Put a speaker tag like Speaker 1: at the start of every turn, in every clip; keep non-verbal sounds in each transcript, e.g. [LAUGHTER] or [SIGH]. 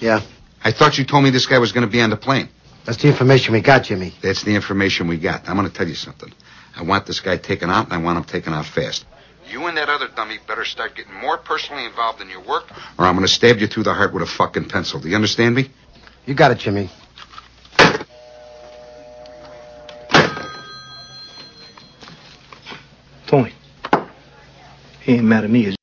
Speaker 1: Yeah.
Speaker 2: I thought you told me this guy was going to be on the plane.
Speaker 1: That's the information we got, Jimmy.
Speaker 2: That's the information we got. I'm going to tell you something. I want this guy taken out, and I want him taken out fast. You and that other dummy better start getting more personally involved in your work, or I'm going to stab you through the heart with a fucking pencil. Do you understand me?
Speaker 1: You got it, Jimmy.
Speaker 3: Tony. He ain't mad at me, is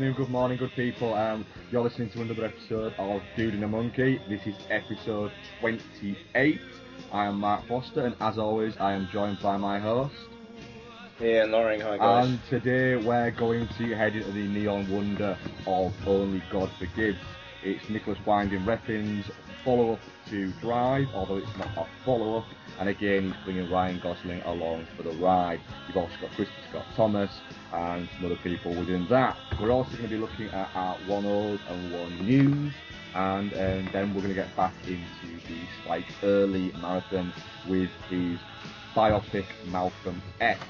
Speaker 4: afternoon, good morning, good people. Um, you're listening to another episode of Dude and a Monkey. This is episode 28. I am Mark Foster, and as always, I am joined by my host.
Speaker 5: Ian Loring, hi guys.
Speaker 4: And today we're going to head into the neon wonder of Only God Forgives. It's Nicolas Winding Refn's follow up to Drive, although it's not a follow up. And again, he's bringing Ryan Gosling along for the ride. You've also got Christopher Scott Thomas and some other people within that. We're also going to be looking at our one old and one news. And um, then we're going to get back into the Spike Lee marathon with his biopic Malcolm X.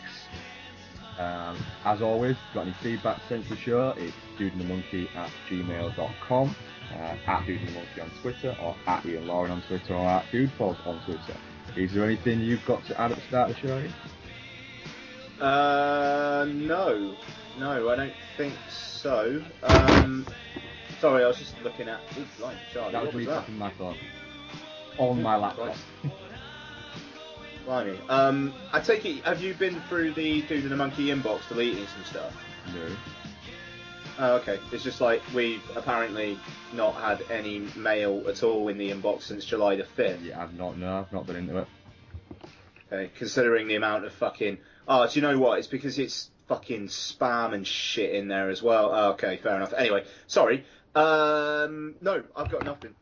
Speaker 4: Um, as always, got any feedback, to the show. It's dudeandthemonkey at gmail.com, uh, at dudeandthemonkey on Twitter, or at Ian Loring on Twitter, or at dudepod on Twitter. Is there anything you've got to add at the start of the show?
Speaker 5: Uh, no, no, I don't think so. Um, sorry, I was just looking at. Ooh, blimey, Charlie,
Speaker 4: That was
Speaker 5: what
Speaker 4: me
Speaker 5: was that?
Speaker 4: tapping my phone. On my laptop.
Speaker 5: Blimey. Um, I take it. Have you been through the Dude and the Monkey inbox deleting some stuff?
Speaker 4: No.
Speaker 5: Oh, okay. It's just like we've apparently not had any mail at all in the inbox since July the fifth.
Speaker 4: Yeah, I've not, no, I've not been into it.
Speaker 5: Okay, considering the amount of fucking. Oh, do you know what? It's because it's fucking spam and shit in there as well. Oh, okay, fair enough. Anyway, sorry. Um, no, I've got nothing.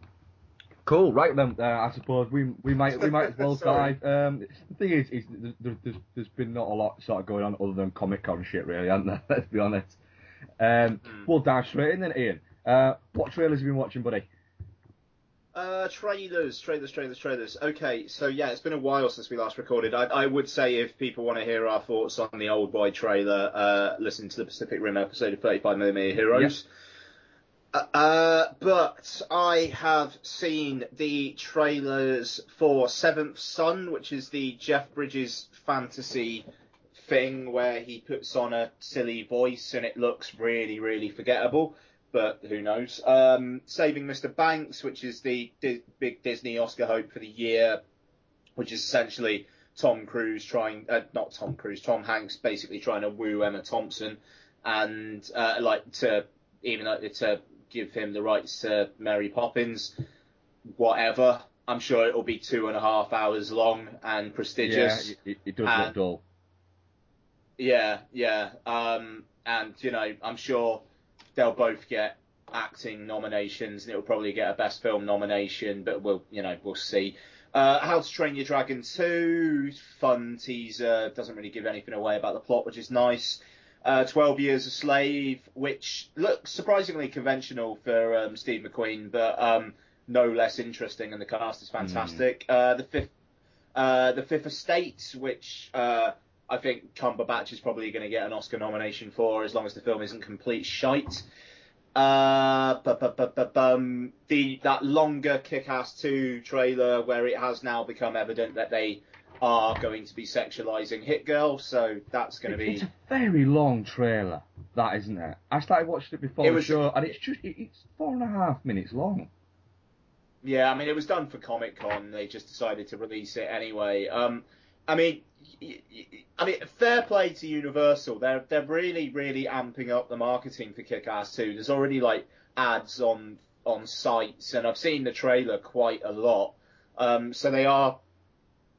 Speaker 4: Cool, right then. Uh, I suppose we we might we might as well [LAUGHS] dive. Um, the thing is, is there, there, there's there's been not a lot sort of going on other than Comic Con shit, really, hasn't there? [LAUGHS] Let's be honest. Um, we'll dive straight in then, Ian. Uh, what trailers have you been watching, buddy?
Speaker 5: Uh, trailers, trailers, trailers, trailers. Okay, so yeah, it's been a while since we last recorded. I, I would say if people want to hear our thoughts on the Old Boy trailer, uh, listen to the Pacific Rim episode of 35mm Heroes. Uh, Uh, but I have seen the trailers for Seventh Son, which is the Jeff Bridges fantasy thing where he puts on a silly voice and it looks really, really forgettable. But who knows? Um, Saving Mr. Banks, which is the Di- big Disney Oscar hope for the year, which is essentially Tom Cruise trying, uh, not Tom Cruise, Tom Hanks basically trying to woo Emma Thompson and uh, like to even to give him the rights to Mary Poppins, whatever. I'm sure it'll be two and a half hours long and prestigious.
Speaker 4: Yeah, it, it does
Speaker 5: And-
Speaker 4: look dull.
Speaker 5: Yeah, yeah. Um, and you know, I'm sure they'll both get acting nominations, and it'll probably get a best film nomination, but we'll, you know, we'll see. Uh, How to Train Your Dragon 2, fun teaser, doesn't really give anything away about the plot, which is nice. Uh, 12 Years a Slave, which looks surprisingly conventional for um, Steve McQueen, but um, no less interesting, and the cast is fantastic. Uh, the fifth, uh, the Fifth Estate, which uh, I think Cumberbatch is probably going to get an Oscar nomination for, as long as the film isn't complete shite. Uh, bu- bu- bu- bu- bum, the that longer Kick-Ass 2 trailer, where it has now become evident that they are going to be sexualizing Hit Girl, so that's going to be.
Speaker 4: It's a very long trailer, that isn't it? I started watching it before
Speaker 5: It
Speaker 4: the show, and it's just it's four and a half minutes long.
Speaker 5: Yeah, I mean, it was done for Comic Con. They just decided to release it anyway. Um, I mean, I mean, fair play to Universal. They're they're really really amping up the marketing for Kick-Ass 2. There's already like ads on on sites, and I've seen the trailer quite a lot. Um, so they are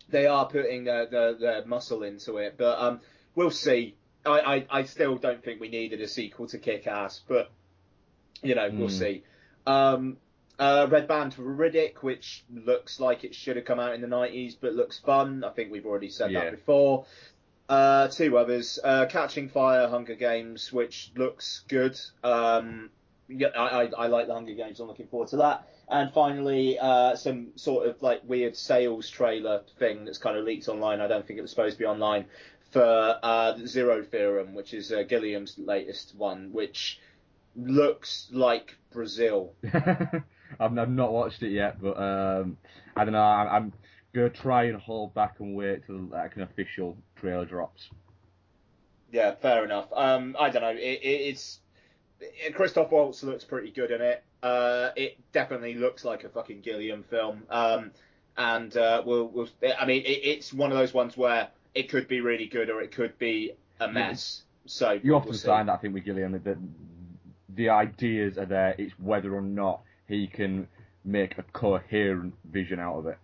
Speaker 5: they are putting their, their, their muscle into it, but um, we'll see. I, I, I still don't think we needed a sequel to Kick-Ass, but you know, we'll
Speaker 4: Hmm.
Speaker 5: see. Um, uh, Red Band for Riddick, which looks like it should have come out in the 90s, but looks fun. I think we've already said
Speaker 4: Yeah.
Speaker 5: that before. Uh, two others, uh, Catching Fire, Hunger Games, which looks good. Um, yeah, I, I, I like the Hunger Games. I'm looking forward to that. And finally, uh, some sort of like weird sales trailer thing that's kind of leaked online. I don't think it was supposed to be online for uh, Zero Theorem, which is uh, Gilliam's latest one, which looks like Brazil. [LAUGHS]
Speaker 4: I've, I've not watched it yet, but um, I don't know. I'm, I'm gonna try and hold back and wait till like an official trailer drops.
Speaker 5: Yeah, fair enough. Um, I don't know. It, it, it's it, Christoph Waltz looks pretty good in it. Uh, it definitely looks like a fucking Gilliam film. Um, and uh, we'll, we'll. I mean, it, it's one of those ones where it could be really good or it could be a mess. So
Speaker 4: You
Speaker 5: we'll
Speaker 4: often
Speaker 5: see.
Speaker 4: find that I think with Gilliam that the ideas are there. It's whether or not he can make a coherent vision out of it.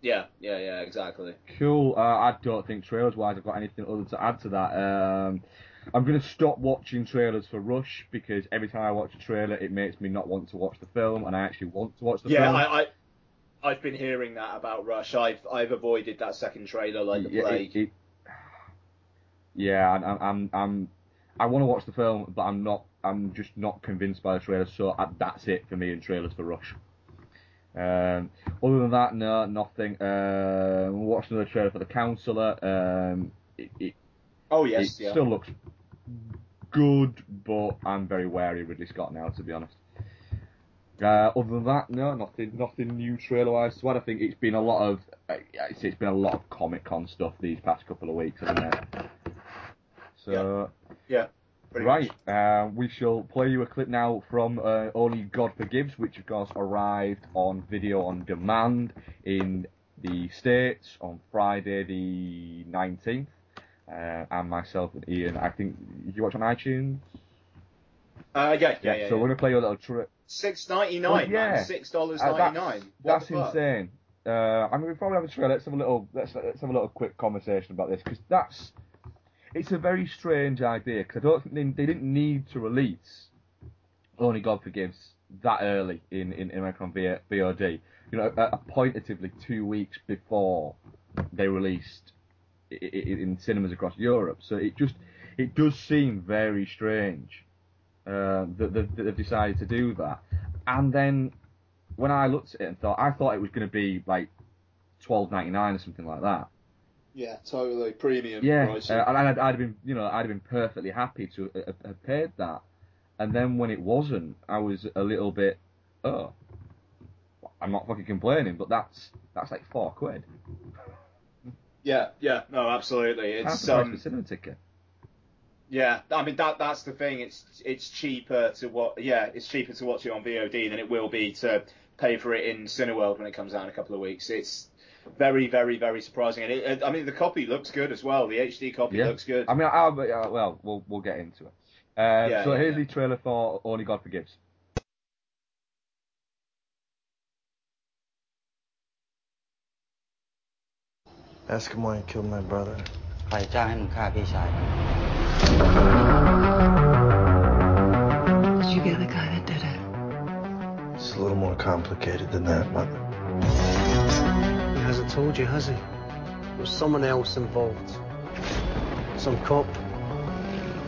Speaker 5: Yeah, yeah, yeah, exactly.
Speaker 4: Cool. Uh, I don't think trailers wise I've got anything other to add to that. Um, I'm going to stop watching trailers for Rush because every time I watch a trailer, it makes me not want to watch the film, and I actually want to watch the
Speaker 5: Yeah,
Speaker 4: film.
Speaker 5: I, I I've been hearing that about Rush. I've I've avoided that second trailer like the
Speaker 4: Yeah, it-
Speaker 5: plague.
Speaker 4: it- yeah, I'm, I'm, I'm, I'm I want to watch the film, but I'm not. I'm just not convinced by the trailer. So uh, that's it for me in trailers for Rush. Um, other than that, no, nothing. Um, watched another trailer for The Counselor. Um, it, it,
Speaker 5: oh yes,
Speaker 4: it
Speaker 5: yeah.
Speaker 4: still looks good, but I'm very wary of Ridley Scott now, to be honest. Uh, other than that, no, nothing, nothing new trailer-wise. So I think it's been a lot of, uh, it's, it's been a lot of Comic Con stuff these past couple of weeks, hasn't it? So
Speaker 5: yeah, pretty
Speaker 4: right, uh, we shall play you a clip now from uh, Only God Forgives, which of course arrived on video on demand in the States on Friday the 19th. Uh, and myself and Ian, I think, you watch on iTunes?
Speaker 5: Uh, yeah, yeah, yeah.
Speaker 4: so
Speaker 5: yeah.
Speaker 4: we're going to play you a little tri-
Speaker 5: Six ninety nine,
Speaker 4: Well,
Speaker 5: man.
Speaker 4: yeah.
Speaker 5: Six dollars
Speaker 4: Uh,
Speaker 5: ninety
Speaker 4: that's that's insane. Uh, I mean, we probably have a trailer. Let's have a little. Let's, let's have a little quick conversation about this because that's. It's a very strange idea because I don't think they, they didn't need to release Only God Forgives that early in in American VOD. You know, appointatively two weeks before they released i- i- in cinemas across Europe. So it just it does seem very strange uh, that, that, that they've decided to do that. And then when I looked at it and thought, I thought it was going to be like twelve ninety nine or something like that.
Speaker 5: Yeah, totally premium
Speaker 4: Yeah,
Speaker 5: price.
Speaker 4: uh, and I'd, I'd have been, you know, I'd have been perfectly happy to uh, have- paid that. And then when it wasn't, I was a little bit, oh, I'm not fucking complaining, but that's that's like four quid.
Speaker 5: yeah, yeah, no, absolutely. It's um,
Speaker 4: cinema ticket.
Speaker 5: yeah. I mean that that's the thing. It's it's cheaper to what. Yeah, it's cheaper to watch it on VOD than it will be to pay for it in Cineworld when it comes out in a couple of weeks. It's very, very, very surprising. And it, I mean, the copy looks good as well. The HD copy
Speaker 4: Yeah.
Speaker 5: looks good.
Speaker 4: I mean, I'll, uh, well, we'll we'll get into it. Uh,
Speaker 5: Yeah,
Speaker 4: so
Speaker 5: yeah,
Speaker 4: here's
Speaker 5: yeah.
Speaker 4: the trailer for Only God Forgives.
Speaker 6: Ask him why he killed my brother.
Speaker 7: ใครจ้างให้มึงฆ่าพี่ชาย
Speaker 8: Did you get the guy that did it?
Speaker 6: It's a little more complicated than that, mother.
Speaker 1: told you, has he? There's someone else involved. Some cop.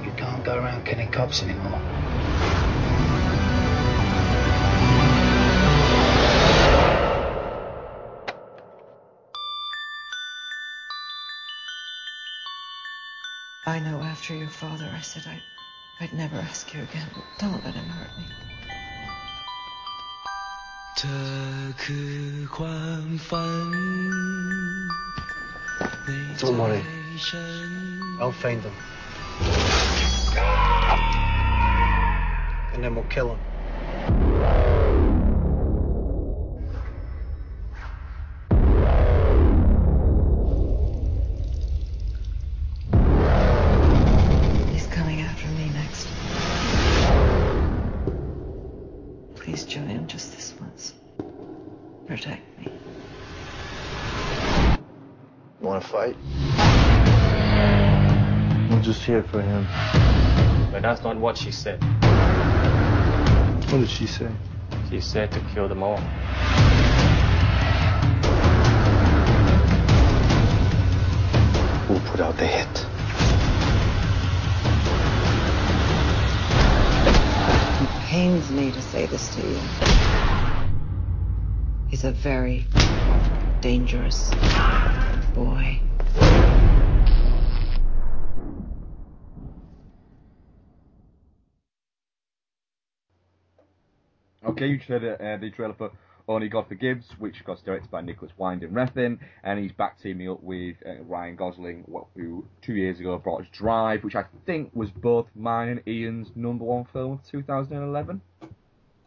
Speaker 9: You can't go around killing cops anymore.
Speaker 8: I know after your father, I said I, I'd never ask you again. Don't let him hurt me.
Speaker 10: 这คือความฝัน
Speaker 1: Don't worry. I'll find him. And then we'll kill him.
Speaker 6: I'm just here for him.
Speaker 11: But that's not what she said.
Speaker 6: What did she say?
Speaker 11: She said to kill them all.
Speaker 6: We'll put out the hit.
Speaker 8: It pains me to say this to you. He's a very dangerous boy.
Speaker 4: You said uh, the trailer for Only God Forgives, which got directed by Nicolas Winding Refn, and he's back teaming up with uh, Ryan Gosling, who two years ago brought us Drive, which I think was both mine and Ian's number one film of 2011.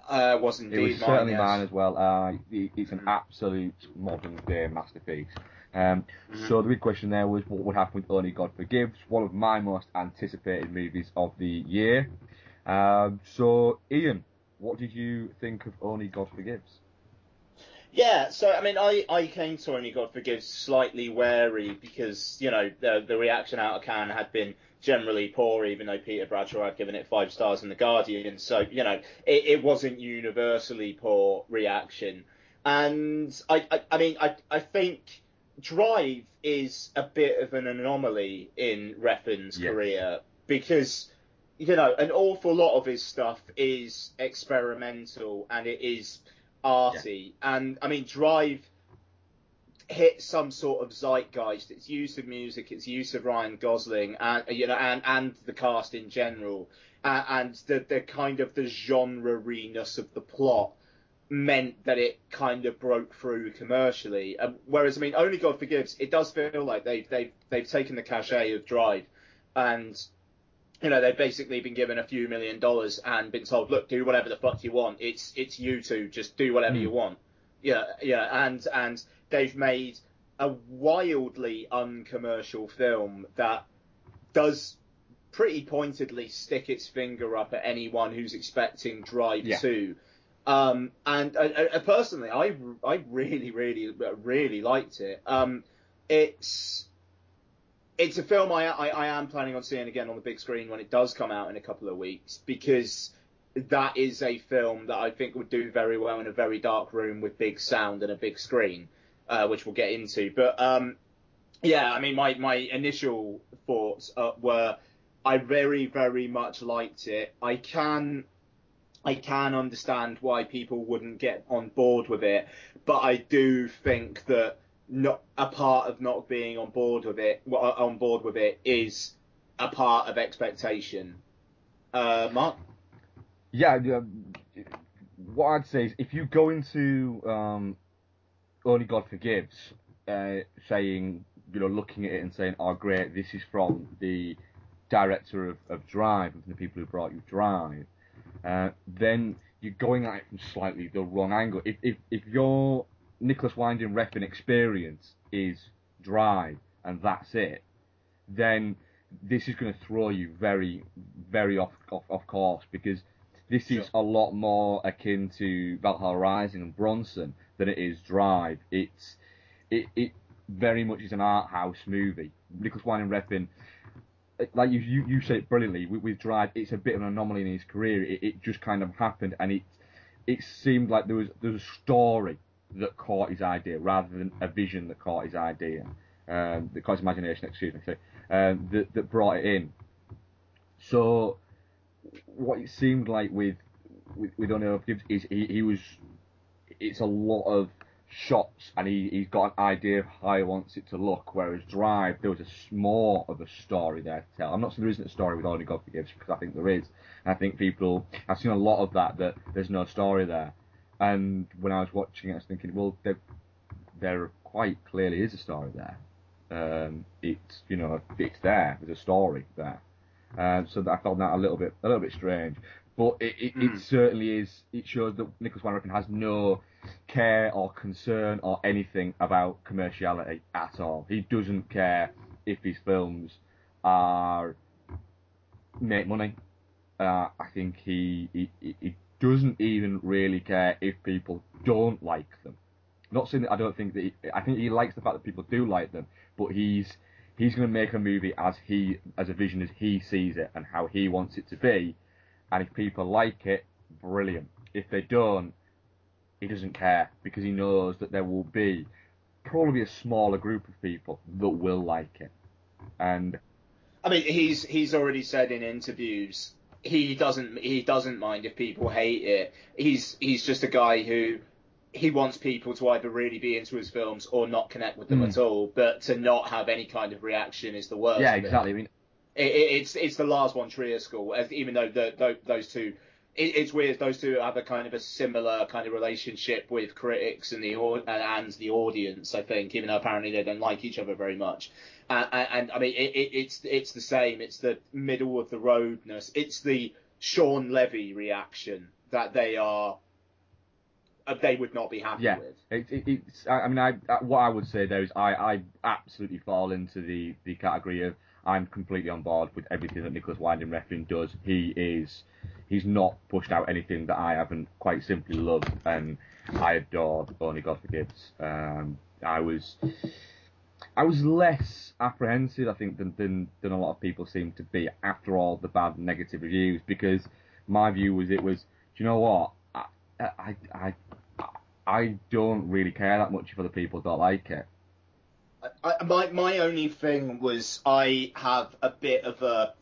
Speaker 5: Uh, was indeed
Speaker 4: It was
Speaker 5: mine,
Speaker 4: certainly
Speaker 5: yes.
Speaker 4: mine as well. Uh, it- it's an absolute modern day masterpiece. Um, So the big question there was what would happen with Only God Forgives, one of my most anticipated movies of the year. Um, so Ian, what did you think of Only God Forgives?
Speaker 5: Yeah, so I mean, I, I came to Only God Forgives slightly wary because you know the the reaction out of Cannes had been generally poor, even though Peter Bradshaw had given it five stars in the Guardian. So you know it, it wasn't universally poor reaction, and I I, I mean I I think Drive is a bit of an anomaly in Refn's
Speaker 4: Yeah.
Speaker 5: career because you know, an awful lot of his stuff is experimental and it is arty. And I mean, Drive hit some sort of zeitgeist. Its use of music, its use of Ryan Gosling, and you know, and and the cast in general, uh, and the the kind of the genre-ness of the plot meant that it kind of broke through commercially. Um, whereas, I mean, Only God Forgives, it does feel like they've they've they've taken the cachet of Drive, and you know they've basically been given a few million dollars and been told, look, do whatever the fuck you want. It's it's you two, just do whatever
Speaker 4: Hmm.
Speaker 5: you want. Yeah, yeah, and and they've made a wildly uncommercial film that does pretty pointedly stick its finger up at anyone who's expecting Drive
Speaker 4: Yeah.
Speaker 5: 2. Um, and uh, uh, personally, I, I really, really, really liked it. Um, it's it's a film I, I, I am planning on seeing again on the big screen when it does come out in a couple of weeks because that is a film that I think would do very well in a very dark room with big sound and a big screen, uh, which we'll get into. But um, yeah, I mean, my, my initial thoughts uh, were I very, very much liked it. I can I can understand why people wouldn't get on board with it, but I do think that not a part of not being on board with it well, on board with it is a part of expectation. Uh, Mark.
Speaker 4: Yeah, um, what I'd say is if you go into um, Only God Forgives, uh, saying, you know, looking at it and saying, oh, great, this is from the director of, of Drive, from the people who brought you Drive, uh, then you're going at it from slightly the wrong angle. If, if, if your Nicolas Winding Refn experience is Drive, and that's it, then this is going to throw you very, very off, off, off course because this is a lot more akin to Valhalla Rising and Bronson than it is Drive. It's it, it very much is an art house movie. Nicolas Winding Refn, like you, you you said it brilliantly with, with Drive, it's a bit of an anomaly in his career. It, it just kind of happened, and it it seemed like there was there was a story that caught his idea, rather than a vision that caught his idea, um, that caught his imagination. Excuse me, um, that that brought it in. So, what it seemed like with with, with God Forgives is he, he was. It's a lot of shots, and he he's got an idea of how he wants it to look. Whereas Drive, there was a more of a story there to tell. I'm not saying there isn't a story with Only God Forgives because I think there is. I think people, I've seen a lot of that that there's no story there. And when I was watching it, I was thinking, well, there, there quite clearly is a story there. Um, it's you know it's there. There's a story there. Um, so that I found that a little bit a little bit strange. But it, it, it certainly is. It shows that Nicolas Refn has no care or concern or anything about commerciality at all. He doesn't care if his films are make money. Uh, I think he, he he- he doesn't even really care if people don't like them. Not saying that I don't think that he, I think he likes the fact that people do like them, but he's he's going to make a movie as he as a vision as he sees it and how he wants it to be. And if people like it, brilliant. If they don't, he doesn't care because he knows that there will be probably a smaller group of people that will like it. And
Speaker 5: I mean, he's he's already said in interviews he doesn't he doesn't mind if people hate it. He's he's just a guy who he wants people to either really be into his films or not connect with them
Speaker 4: Mm.
Speaker 5: at all. But to not have any kind of reaction is the worst.
Speaker 4: yeah, exactly. I mean,
Speaker 5: It, it, it's it's the Lars von Trier school, even though the, tho- those two. It, it's weird. Those two have a kind of a similar kind of relationship with critics and the and the audience. I think, even though apparently they don't like each other very much. Uh, and, and I mean, it, it, it's it's the same. It's the middle of the roadness. It's the Shawn Levy reaction that they are. uh, They would not be happy
Speaker 4: yeah,
Speaker 5: with.
Speaker 4: it, it, it's. I I mean, I, what I would say there is I, I absolutely fall into the, the category of I'm completely on board with everything that Nicolas Winding Refn does. He is he's not pushed out anything that I haven't quite simply loved, and I adored Only God Forgives. Um, I was I was less apprehensive, I think, than, than than a lot of people seem to be after all the bad negative reviews, because my view was it was, do you know what? I I I, I don't really care that much if other people don't like it.
Speaker 5: I, my my only thing was I have a bit of a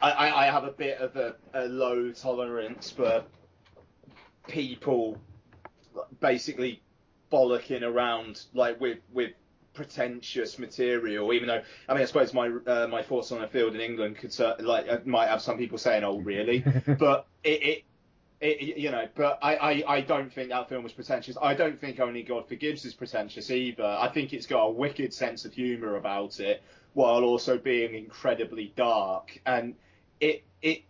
Speaker 5: I, I have a bit of a, a low tolerance for people basically bollocking around like with with pretentious material. Even though I mean I suppose my uh, my thoughts on a field in England could cer- like uh, might have some people saying oh really, [LAUGHS] but it. it it, you know, but I, I, I don't think that film was pretentious. I don't think Only God Forgives is pretentious either. I think it's got a wicked sense of humour about it, while also being incredibly dark. And it, it,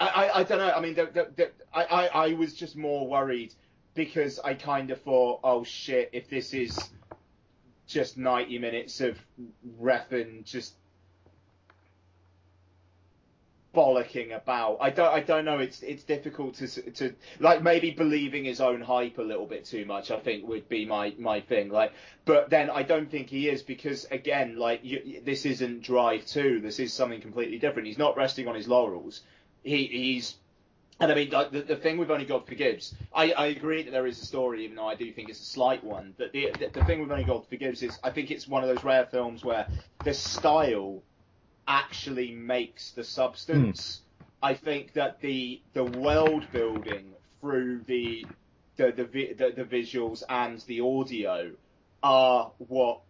Speaker 5: I, I, I don't know. I mean, the, the, the, I, I, I was just more worried because I kind of thought, oh shit, if this is just 90 minutes of Refn just bollocking about. I don't I don't know. It's it's difficult to to like maybe believing his own hype a little bit too much. I think would be my my thing. Like, but then I don't think he is because again, like you, this isn't Drive Two. This is something completely different. He's not resting on his laurels. He he's. And I mean, like, the, the thing with Only God Forgives, I, I agree that there is a story, even though I do think it's a slight one. But the, the the thing with Only God Forgives is, I think it's one of those rare films where the style actually makes the substance. Hmm. I think that the the world building through the the the, the the visuals and the audio are what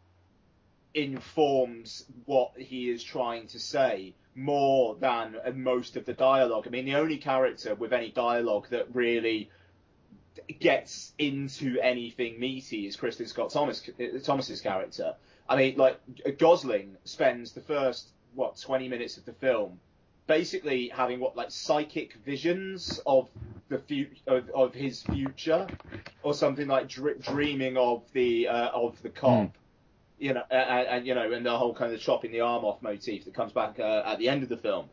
Speaker 5: informs what he is trying to say more than most of the dialogue. I mean, the only character with any dialogue that really gets into anything meaty is Kristin Scott Thomas Thomas's character. I mean, like Gosling spends the first what 20 minutes of the film basically having what like psychic visions of the fu- of, of his future or something like dr- dreaming of the uh, of the cop you know and, and you know and the whole kind of chopping the arm off motif that comes back uh, at the end of the film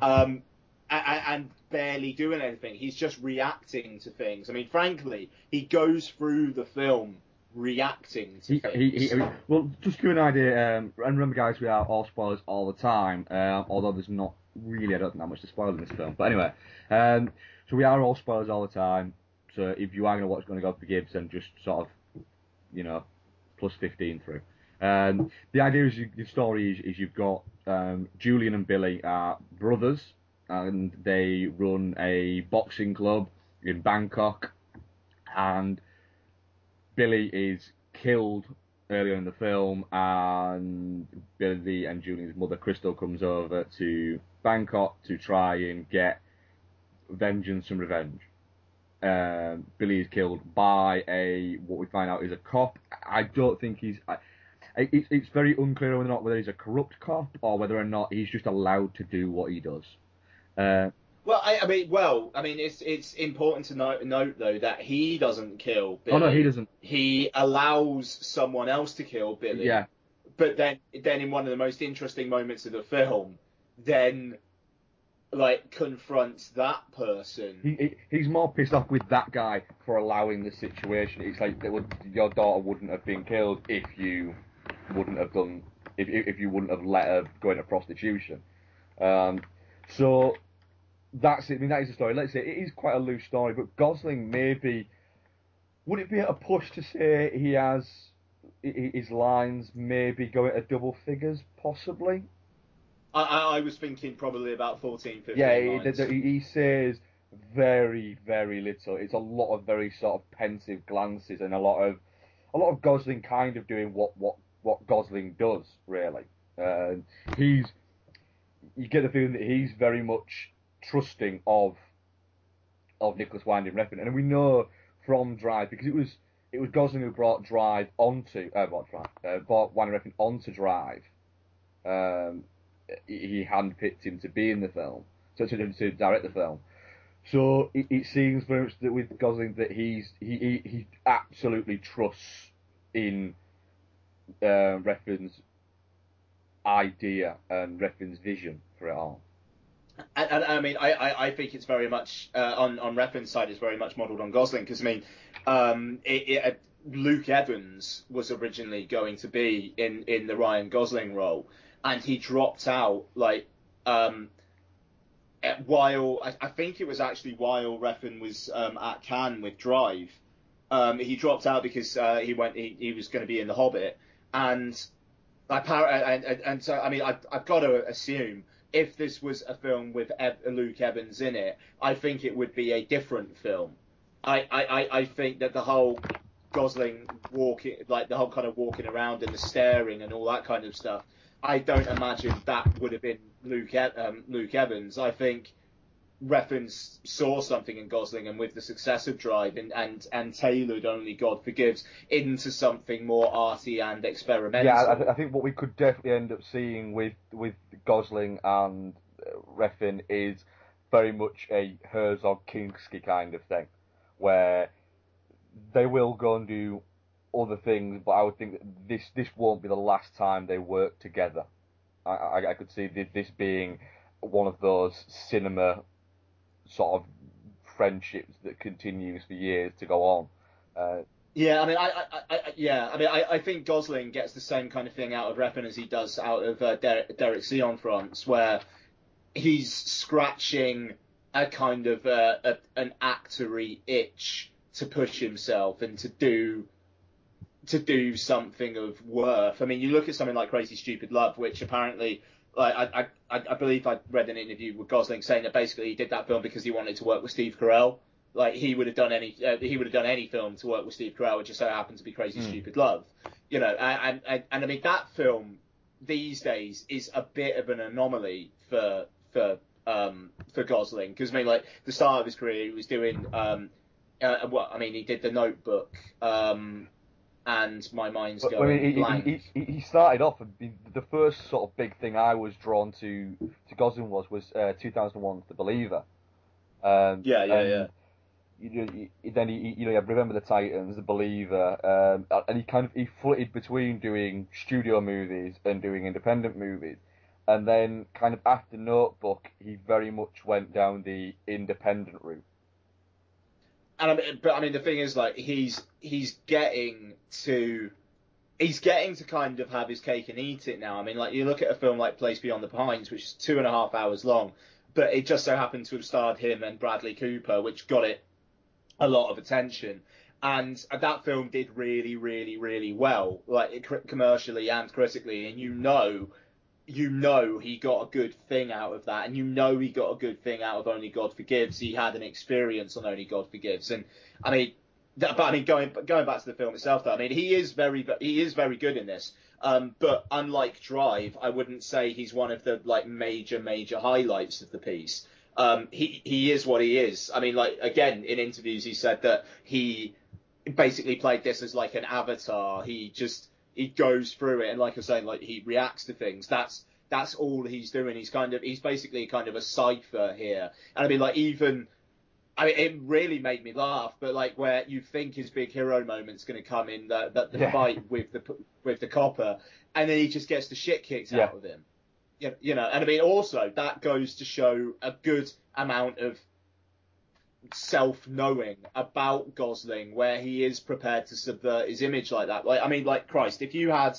Speaker 5: um and, and barely doing anything he's just reacting to things i mean frankly he goes through the film reacting to
Speaker 4: He,
Speaker 5: things
Speaker 4: he, he, well, just to give you an idea, um, and remember, guys, we are all spoilers all the time. Um, although there's not really, I don't think that much to spoil in this film. But anyway, um, so we are all spoilers all the time. So if you are going to watch Going to God Forgives, then just sort of, you know, plus 15 through. Um, the idea is you, the story is, is you've got um, Julian and Billy are brothers, and they run a boxing club in Bangkok, and Billy is killed earlier in the film, and Billy and Julian's mother Crystal comes over to Bangkok to try and get vengeance and revenge. Um, Billy is killed by a what we find out is a cop. I don't think he's. I, it, it's very unclear whether or not whether he's a corrupt cop or whether or not he's just allowed to do what he does. Uh,
Speaker 5: Well, I, I mean, well, I mean, it's it's important to note, note though that he doesn't kill Billy.
Speaker 4: oh no, he doesn't.
Speaker 5: He allows someone else to kill Billy.
Speaker 4: Yeah,
Speaker 5: But then, then in one of the most interesting moments of the film, then like confronts that person.
Speaker 4: he, he he's more pissed off with that guy for allowing the situation. It's like would, your daughter wouldn't have been killed if you wouldn't have done if if you wouldn't have let her go into prostitution. Um, so that's it. I mean, that is the story. Let's say it is quite a loose story, but Gosling maybe would it be a push to say he has his lines maybe go at double figures, possibly?
Speaker 5: I, I, was thinking probably about 14, 15
Speaker 4: Yeah, he,
Speaker 5: lines.
Speaker 4: the- the- he says very, very little. It's a lot of very sort of pensive glances and a lot of a lot of Gosling kind of doing what what what Gosling does really. Uh, he's you get the feeling that he's very much trusting of of Nicolas Winding Refn, and we know from Drive because it was it was Gosling who brought Drive onto uh, brought Drive uh, brought Winding Refn onto Drive. Um, he handpicked him to be in the film, so to, to direct the film. So it, it seems very much that with Gosling that he's he he, he absolutely trusts in uh, Refn's idea and Refn's vision for it all.
Speaker 5: And, and I mean, I, I, I think it's very much uh, on on Refn's side. It's very much modelled on Gosling because I mean, um, it, it, uh, Luke Evans was originally going to be in in the Ryan Gosling role, and he dropped out like um, while I, I think it was actually while Refn was um, at Cannes with Drive. Um, he dropped out because uh, he went he, he was going to be in The Hobbit, and par- and, and, and so I mean I, I've got to assume if this was a film with Luke Evans in it, I think it would be a different film. I, I, I- think that the whole Gosling walking, like the whole kind of walking around and the staring and all that kind of stuff, I don't imagine that would have been Luke, um, Luke Evans. I think Refn saw something in Gosling and with the success of Drive and, and, and tailored Only God Forgives into something more arty and experimental.
Speaker 4: Yeah, I, I think what we could definitely end up seeing with with Gosling and uh, Refn is very much a Herzog Kinski kind of thing, where they will go and do other things, but I would think this this won't be the last time they work together. I, I, I could see this being one of those cinema sort of friendships that continues for years to go on. Uh,
Speaker 5: Yeah, I mean, I, I, I yeah, I mean, I, I think Gosling gets the same kind of thing out of Refn as he does out of uh, Derek, Derek Cianfrance, where he's scratching a kind of uh, a, an actory itch to push himself and to do to do something of worth. I mean, you look at something like Crazy Stupid Love, which apparently, like, I, I, I believe I read an interview with Gosling saying that basically he did that film because he wanted to work with Steve Carell. Like he would have done any, uh, he would have done any film to work with Steve Carell, It just so happened to be Crazy
Speaker 4: Mm.
Speaker 5: Stupid Love. You know, and, and and I mean that film these days is a bit of an anomaly for for um for Gosling because I mean like the start of his career he was doing um uh, what I mean he did the Notebook um and my mind's
Speaker 4: But, I
Speaker 5: going
Speaker 4: mean, he,
Speaker 5: blank.
Speaker 4: he, he, he started off. The, first sort of big thing I was drawn to to Gosling was was uh, 2001's The Believer. Um,
Speaker 5: Yeah, yeah, yeah.
Speaker 4: You he- then he, you know, you Remember the Titans, The Believer, um, and he kind of he flitted between doing studio movies and doing independent movies, and then kind of after Notebook, he very much went down the independent route.
Speaker 5: And I mean, but I mean the thing is like he's he's getting to he's getting to kind of have his cake and eat it now. I mean like you look at a film like Place Beyond the Pines, which is two and a half hours long, but it just so happened to have starred him and Bradley Cooper, which got it a lot of attention. And that film did really, really, really well, like commercially and critically. And you know, you know he got a good thing out of that, and you know he got a good thing out of Only God Forgives. He had an experience on Only God Forgives, and I mean, but I mean, going going back to the film itself, though, I mean, he is very he is very good in this. Um, but unlike Drive, I wouldn't say he's one of the like major major highlights of the piece. Um, he he is what he is. I mean, like again in interviews, he said that he basically played this as like an avatar. He just he goes through it, and like I was saying, like he reacts to things. That's that's all he's doing. He's kind of he's basically kind of a cipher here. And I mean, like even I mean, it really made me laugh. But like where you think his big hero moment's going to come in the the, the
Speaker 4: Yeah.
Speaker 5: fight with the with the copper, and then he just gets the shit kicked
Speaker 4: Yeah.
Speaker 5: out of him. You, you know, and I mean also that goes to show a good amount of self-knowing about Gosling, where he is prepared to subvert his image like that. Like, I mean, like Christ, if you had,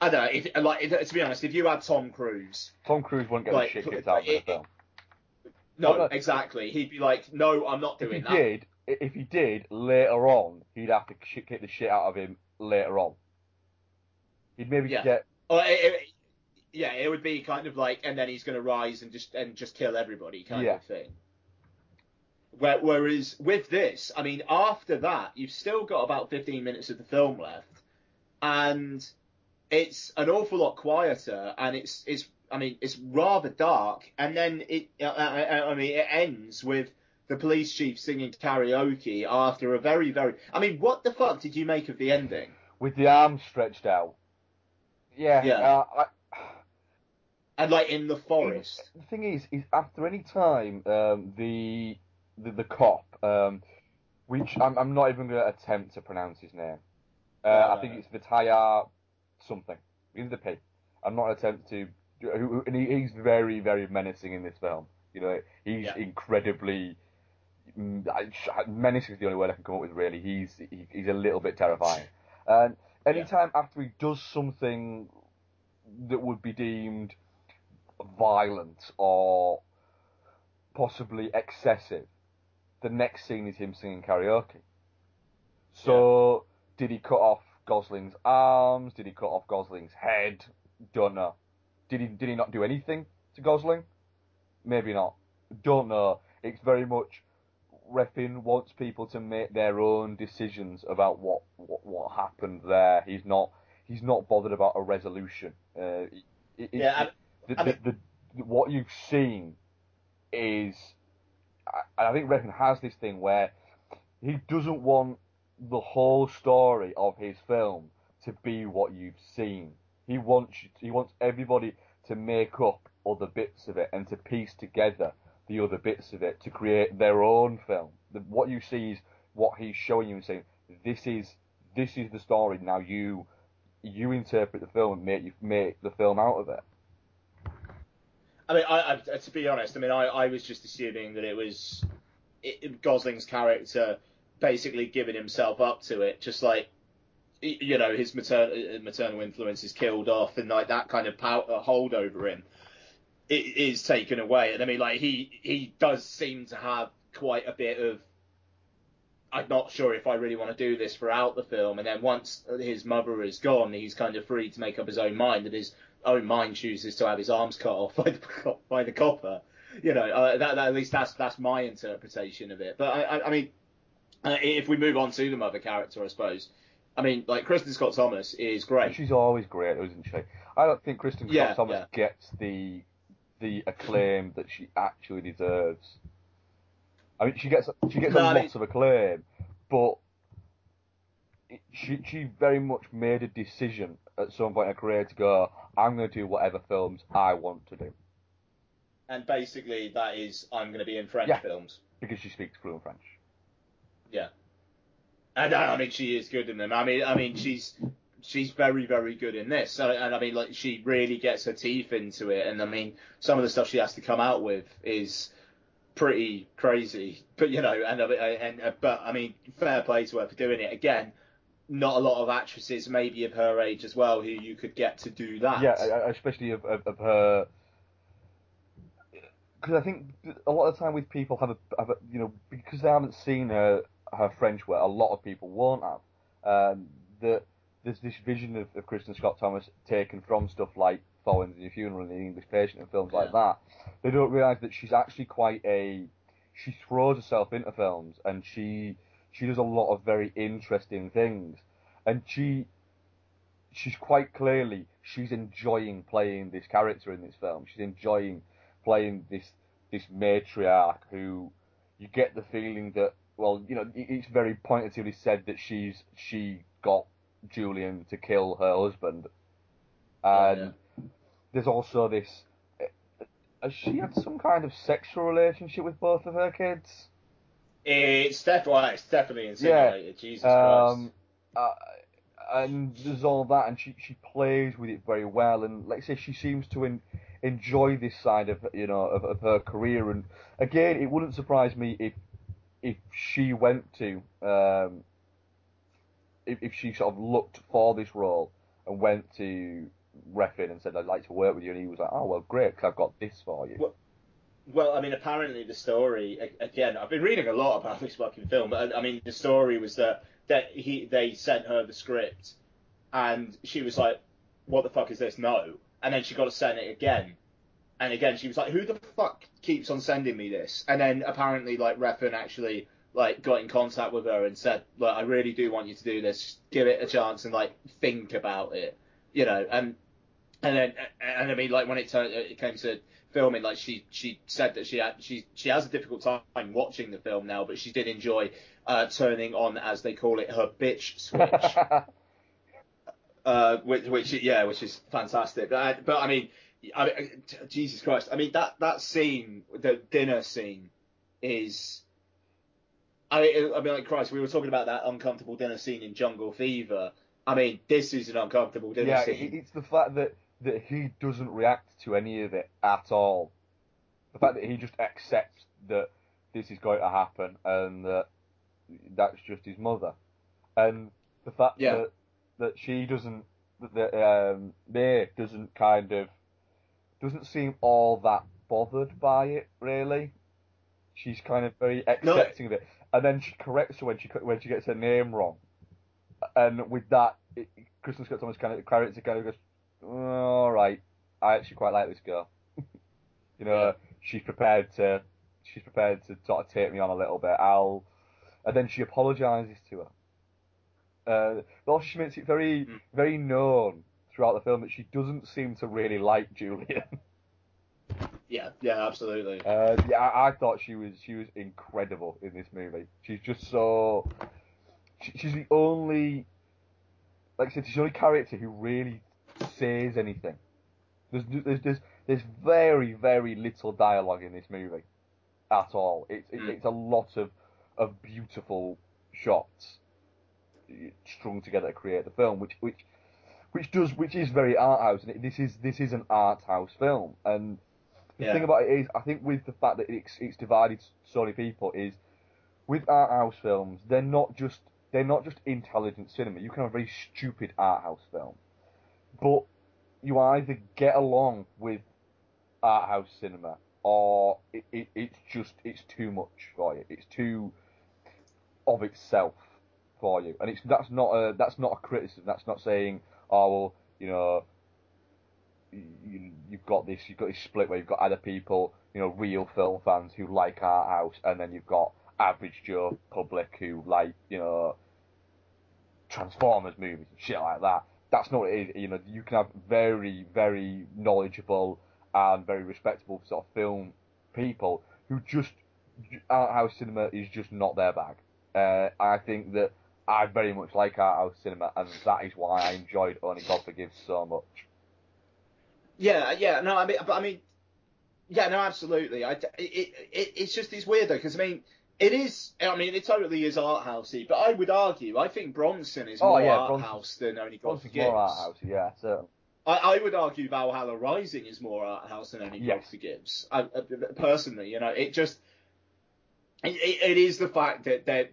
Speaker 5: I don't know, if like if, to be honest, if you had Tom Cruise,
Speaker 4: Tom Cruise wouldn't get
Speaker 5: Like,
Speaker 4: the shit kicked out of the film.
Speaker 5: no, exactly, he'd be like, no, I'm not doing If
Speaker 4: he
Speaker 5: that.
Speaker 4: did, if he did later on, he'd have to shit, kick the shit out of him later on. He'd maybe
Speaker 5: Yeah.
Speaker 4: get
Speaker 5: it, it- yeah, it would be kind of like, and then he's going to rise and just and just kill everybody kind
Speaker 4: Yeah.
Speaker 5: of thing. Where, whereas with this, I mean, after that, you've still got about 15 minutes of the film left, and it's an awful lot quieter, and it's it's I mean it's rather dark, and then it I, I, I mean it ends with the police chief singing karaoke after a very very I mean what the fuck did you make of the ending?
Speaker 4: with the arms stretched out. Yeah,
Speaker 5: Yeah.
Speaker 4: Uh, I,
Speaker 5: And like in the forest.
Speaker 4: the thing is, is after any time um, the, the the cop, um, which I'm, I'm not even going to attempt to pronounce his name. Uh,
Speaker 5: No,
Speaker 4: I think it's Vitaya something. Begins with a P. I'm not to attempt to. And he, he's very, very menacing in this film. You know, he's
Speaker 5: Yeah.
Speaker 4: incredibly. mm, Menacing is the only word I can come up with. Really, he's he, he's a little bit terrifying. And anytime after he does something that would be deemed violent or possibly excessive, the next scene is him singing karaoke. So, did he cut off Gosling's arms? Did he cut off Gosling's head? Don't know. Did he did he not do anything to Gosling? Maybe not. Don't know. It's very much Refn wants people to make their own decisions about what, what what happened there. He's not he's not bothered about a resolution. Uh, it- it-
Speaker 5: Yeah, I-
Speaker 4: the,
Speaker 5: I
Speaker 4: the, the, the, what you've seen is, I, think Refn has this thing where he doesn't want the whole story of his film to be what you've seen. He wants he wants everybody to make up other bits of it and to piece together the other bits of it to create their own film. The, what you see is what he's showing you and saying, this is this is the story. Now you you interpret the film and make you make the film out of it.
Speaker 5: I mean, I, I, uh, to be honest, I mean, I, I was just assuming that it was it, Gosling's character basically giving himself up to it, just like you know his maternal uh, uh, maternal influence is killed off, and like that kind of uh, hold over him i- is taken away. And I mean, like he he does seem to have quite a bit of. I'm not sure if I really want to do this throughout the film, and then once his mother is gone, he's kind of free to make up his own mind, and his own mind chooses to have his arms cut off [LAUGHS] by the by the copper. You know, uh, that, that at least that's that's my interpretation of it. But I, I, I mean, uh, if we move on to the mother character, I suppose. I mean, like Kristin Scott Thomas is great.
Speaker 4: She's always great, isn't she? I don't think Kristin Scott
Speaker 5: Yeah,
Speaker 4: Thomas
Speaker 5: yeah.
Speaker 4: gets the the acclaim that she actually deserves. I mean, she gets she gets
Speaker 5: No,
Speaker 4: a
Speaker 5: I
Speaker 4: lot
Speaker 5: mean-
Speaker 4: of acclaim, but she she very much made a decision at some point in her career to go, I'm going to do whatever films I want to do
Speaker 5: And basically, that is I'm going to be in French
Speaker 4: Yeah.
Speaker 5: films.
Speaker 4: because she speaks fluent French.
Speaker 5: Yeah. And I mean, she is good in them. I mean, I mean, she's she's very, very good in this. So, and I mean, like, she really gets her teeth into it. And I mean, some of the stuff she has to come out with is pretty crazy. But you know, and and uh, but I mean, fair play to her for doing it. Again, not a lot of actresses, maybe of her age as well, who you could get to do that.
Speaker 4: Yeah, especially of, of, of her because I think a lot of the time with people have a, have a you know because they haven't seen her her French work, a lot of people won't have. Um, that there's this vision of, of Kristin Scott Thomas taken from stuff like in Your Funeral and The English Patient and films like that. They don't realise that she's actually quite a she throws herself into films and she she does a lot of very interesting things and she she's quite clearly she's enjoying playing this character in this film. She's enjoying playing this this matriarch who you get the feeling that well, you know, it's very pointedly said that she's she got Julian to kill her husband, and yeah. there's also this. Eh, has she had some kind of sexual relationship with both of her kids?
Speaker 5: It's definitely, it's definitely insinuated. Yeah. Jesus um,
Speaker 4: Christ. Uh, and there's all that, and she she plays with it very well, and like I say, she seems to en- enjoy this side of you know of, of her career, and again, it wouldn't surprise me if if she went to um, if, if she sort of looked for this role and went to Refn and said I'd like to work with you, and he was like, oh well, great, because I've got this for you.
Speaker 5: Well, well, I mean, apparently the story again. I've been reading a lot about this fucking film, but I mean, the story was that that he they sent her the script, and she was like, "What the fuck is this? No." And then she got to send it again, and again she was like, "Who the fuck keeps on sending me this?" And then apparently like Refn actually like got in contact with her and said, "Look, I really do want you to do this. Give it a chance and like think about it." You know, and and then and I mean like when it turned it came to filming, like she she said that she had she she has a difficult time watching the film now, but she did enjoy uh, turning on as they call it her bitch switch. [LAUGHS] uh, which, which yeah, which is fantastic. But, but I mean, I mean, Jesus Christ! I mean that that scene, the dinner scene, is. I mean, I mean, like Christ, we were talking about that uncomfortable dinner scene in Jungle Fever. I mean, this is an uncomfortable dinner
Speaker 4: yeah,
Speaker 5: scene.
Speaker 4: it's the fact that that he doesn't react to any of it at all. The fact that he just accepts that this is going to happen and that that's just his mother, and the fact
Speaker 5: yeah.
Speaker 4: that that she doesn't that um, May doesn't kind of doesn't seem all that bothered by it really. She's kind of very accepting no. of it, and then she corrects her when she when she gets her name wrong, and with that, it, Kristin Scott Thomas kind of character kind of goes, all right, I actually quite like this girl. [LAUGHS] you know, yeah. she's prepared to she's prepared to sort of take me on a little bit. I'll, and then she apologises to her. Uh, but also she makes it very mm. very known throughout the film that she doesn't seem to really like Julian. [LAUGHS]
Speaker 5: Yeah, yeah, absolutely.
Speaker 4: Uh, yeah, I, I, thought she was she was incredible in this movie. She's just so. She, she's the only, like I said, she's the only character who really says anything. There's there's there's, there's very very little dialogue in this movie, at all. It's mm. it's a lot of of beautiful shots strung together to create the film, which which which does which is very art house, and this is this is an art house film. And the yeah. thing about it is, I think with the fact that it's it's divided so many people is with art house films, they're not just they're not just intelligent cinema. You can have a very stupid art house film, but you either get along with art house cinema or it, it, it's just it's too much for you. It's too of itself for you, and it's that's not a that's not a criticism. That's not saying oh well, you know, you, you've got this, you've got this split where you've got other people, you know, real film fans who like art house, and then you've got average Joe public who like, you know, Transformers movies and shit like that. That's not it. You know, you can have very, very knowledgeable and very respectable sort of film people who just art house cinema is just not their bag. Uh, I think that I very much like art house cinema, and that is why I enjoyed Only God Forgives so much.
Speaker 5: Yeah, yeah, no, I mean, but I mean, yeah, no, absolutely. I, it, it, it's just it's weird though, because I mean, it is. I mean, it totally is art housey, but I would argue, I think Bronson is
Speaker 4: oh,
Speaker 5: more
Speaker 4: yeah,
Speaker 5: art
Speaker 4: Bronson,
Speaker 5: house than Only God
Speaker 4: Bronson's
Speaker 5: Forgives.
Speaker 4: more art housey, yeah, certainly.
Speaker 5: I, I would argue Valhalla Rising is more art house than Only
Speaker 4: yes.
Speaker 5: God Forgives. I, personally, you know, it just it, it is the fact that that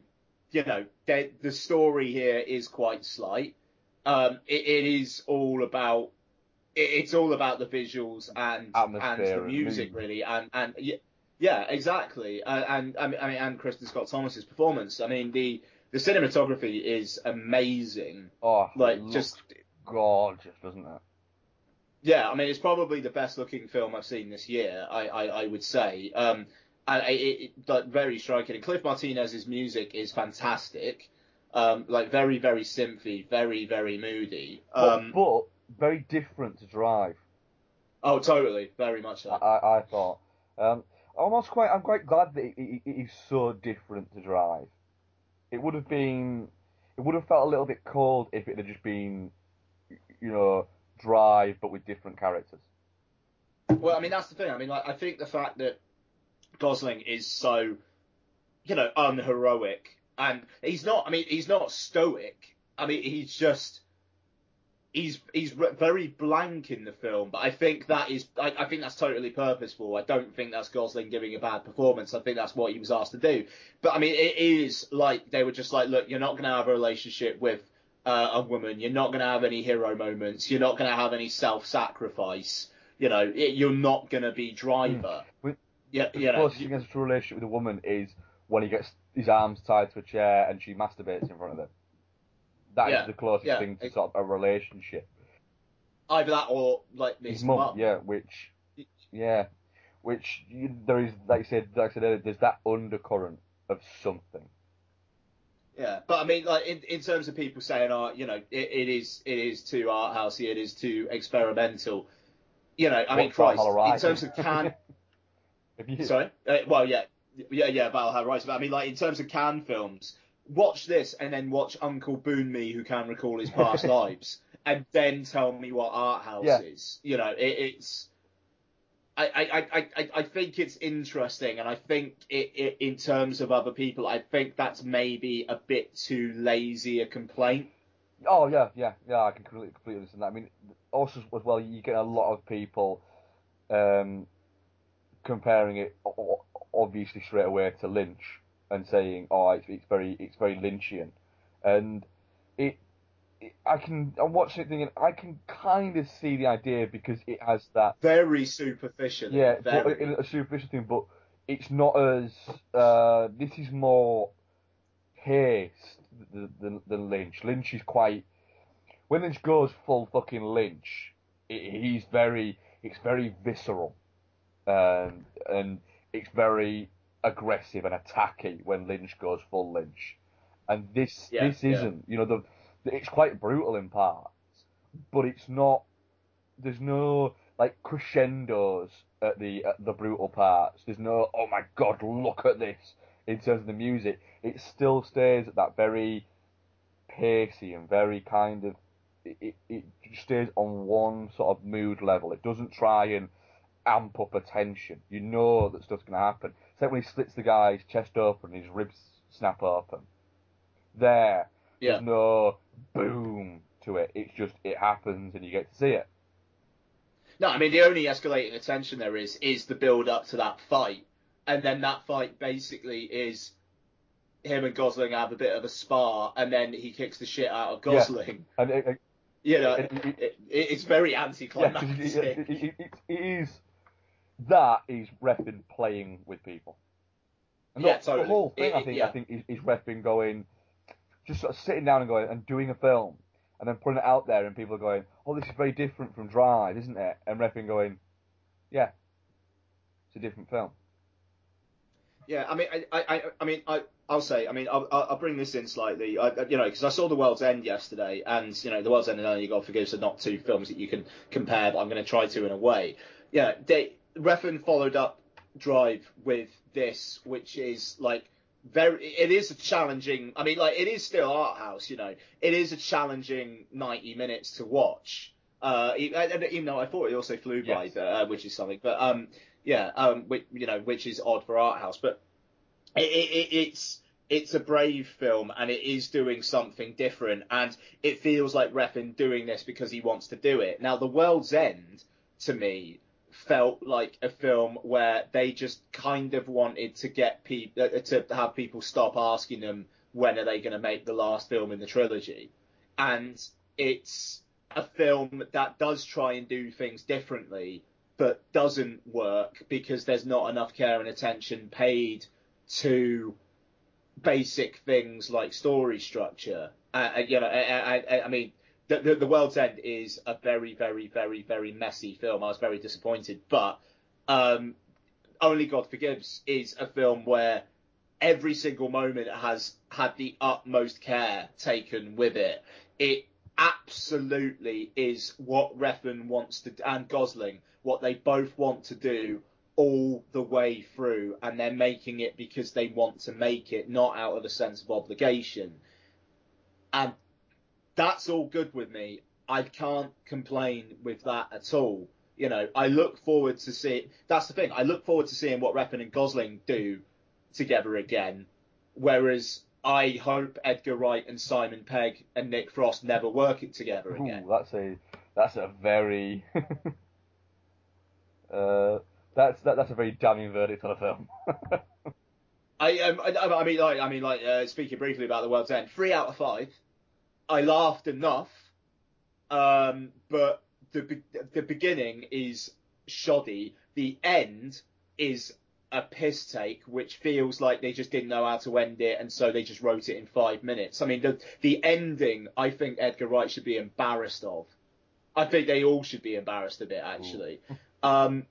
Speaker 5: you know, that the story here is quite slight. Um, it, it is all about it's all about the visuals and and the music
Speaker 4: mood.
Speaker 5: really, and and yeah, exactly, uh, and I mean, I mean, and Kristin Scott Thomas's performance. I mean, the the cinematography is amazing.
Speaker 4: Oh,
Speaker 5: Like
Speaker 4: it
Speaker 5: just
Speaker 4: gorgeous, doesn't it?
Speaker 5: yeah, I mean, it's probably the best looking film I've seen this year. I I, I would say. Um, and it, it, like, very striking. And Cliff Martinez's music is fantastic. Um, like very very synthy, very very moody. Um,
Speaker 4: but, but very different to Drive.
Speaker 5: oh, totally, very much so.
Speaker 4: I, I thought. Um, almost quite. I'm quite glad that it, is so different to Drive. It would have been. It would have felt a little bit cold if it had just been, you know, Drive but with different characters.
Speaker 5: Well, I mean, that's the thing. I mean, like, I think the fact that Gosling is so, you know, unheroic, and he's not. I mean, he's not stoic. I mean, he's just. He's he's very blank in the film, but I think that is I, I think that's totally purposeful. I don't think that's Gosling giving a bad performance. I think that's what he was asked to do. But I mean, it is like they were just like, look, you're not going to have a relationship with uh, a woman. You're not going to have any hero moments. You're not going to have any self-sacrifice. You know, it, you're not going to be driver.
Speaker 4: With-
Speaker 5: Yeah,
Speaker 4: The
Speaker 5: you know,
Speaker 4: closest he gets to a relationship with a woman is when he gets his arms tied to a chair and she masturbates in front of him. That is
Speaker 5: Yeah,
Speaker 4: the closest
Speaker 5: yeah,
Speaker 4: thing to
Speaker 5: it-
Speaker 4: sort of a relationship.
Speaker 5: either that or like his,
Speaker 4: mum, yeah, which, yeah, which you, there is, like I said, like I said earlier, there's that undercurrent of something.
Speaker 5: Yeah, but I mean, like in, in terms of people saying, "Oh, you know, it, it is it is too art housey, it is too experimental." You know, I mean,
Speaker 4: What's
Speaker 5: Christ,
Speaker 4: Valhalla
Speaker 5: in terms of can, [LAUGHS]
Speaker 4: you,
Speaker 5: sorry, uh, well, yeah, yeah, yeah, Valhalla Rising. But I mean, like in terms of can films, watch this and then watch Uncle Boonmee, who can recall his past [LAUGHS] lives, and then tell me what art house
Speaker 4: Yeah.
Speaker 5: is. You know, it, it's. I, I, I, I, I think it's interesting, and I think it, it, in terms of other people, I think that's maybe a bit too lazy a complaint.
Speaker 4: Oh yeah, yeah, yeah. I can completely, completely understand that. I mean, also as well, you get a lot of people um, comparing it obviously straight away to Lynch and saying, "Oh, it's, it's very, it's very Lynchian," and it, it. I can. I'm watching it thinking I can kind of see the idea because it has that
Speaker 5: Very superficial.
Speaker 4: yeah,
Speaker 5: very.
Speaker 4: but a superficial thing, but it's not as. Uh, this is more paced than, than, than Lynch. Lynch is quite. When Lynch goes full fucking Lynch, it, he's very. It's very visceral, um, and it's very aggressive and attacky when Lynch goes full Lynch, and this
Speaker 5: Yeah,
Speaker 4: this isn't. You know, the, the it's quite brutal in parts, but it's not. There's no like crescendos at the at the brutal parts. There's no oh my god, look at this in terms of the music. It still stays at that very pacey and very kind of it, it, it stays on one sort of mood level. It doesn't try and amp up attention. You know that stuff's gonna happen. It's like when he slits the guy's chest open and his ribs snap open. There,
Speaker 5: yeah.
Speaker 4: there's no boom to it. It's just it happens and you get to see it.
Speaker 5: No, I mean the only escalating attention there is is the build up to that fight, and then that fight basically is him and Gosling have a bit of a spar, and then he kicks the shit out of Gosling. Yeah.
Speaker 4: And it, it,
Speaker 5: You know,
Speaker 4: it-
Speaker 5: it,
Speaker 4: it-
Speaker 5: it, it's very
Speaker 4: yeah,
Speaker 5: anticlimactic.
Speaker 4: it, it is that is Refn playing with people. And
Speaker 5: Yeah, totally.
Speaker 4: the whole thing,
Speaker 5: It-
Speaker 4: I think,
Speaker 5: yeah.
Speaker 4: I think is, is going, just sort of sitting down and going and doing a film, and then putting it out there, and people are going, "Oh, this is very different from Drive, isn't it?" And Refn going, "Yeah, it's a different film."
Speaker 5: Yeah, I mean, I, I, I- mean, I, I'll say, I mean, I'll, I'll bring this in slightly, I, I- you know, because I saw The World's End yesterday, and you know, The World's End and Only God Forgives are not two films that you can compare, but I'm going to try to in a way. Yeah, they, Refn followed up Drive with this, which is like very, it is a challenging. I mean, like it is still art house, you know, it is a challenging 90 minutes to watch. Uh, even though I thought it also flew by,
Speaker 4: Yes.
Speaker 5: uh, which is something, but um, yeah, um, which, you know, which is odd for art house, but it, it, it, it's it's a brave film and it is doing something different and it feels like Refn doing this because he wants to do it. Now, The World's End to me felt like a film where they just kind of wanted to get people uh, to have people stop asking them when are they going to make the last film in the trilogy, and it's a film that does try and do things differently, but doesn't work because there's not enough care and attention paid to basic things like story structure. Uh, uh you know, I, I, I mean, the, the, the, World's End is a very, very, very, very messy film. I was very disappointed, but um, Only God Forgives is a film where every single moment has had the utmost care taken with it. It absolutely is what Refn wants to and Gosling what they both want to do all the way through, and they're making it because they want to make it, not out of a sense of obligation. And that's all good with me. I can't complain with that at all. You know, I look forward to see. That's the thing. I look forward to seeing what Refn and Gosling do together again. Whereas I hope Edgar Wright and Simon Pegg and Nick Frost never work it together again.
Speaker 4: Ooh, that's a that's a very [LAUGHS] uh, that's that, that's a very damning verdict on a film. [LAUGHS]
Speaker 5: I, um, I, I mean like I mean like uh, speaking briefly about the World's End, three out of five. I laughed enough, um, but the the beginning is shoddy. The end is a piss take, which feels like they just didn't know how to end it, and so they just wrote it in five minutes. I mean, the the ending, I think Edgar Wright should be embarrassed of. I think they all should be embarrassed of it, actually. um,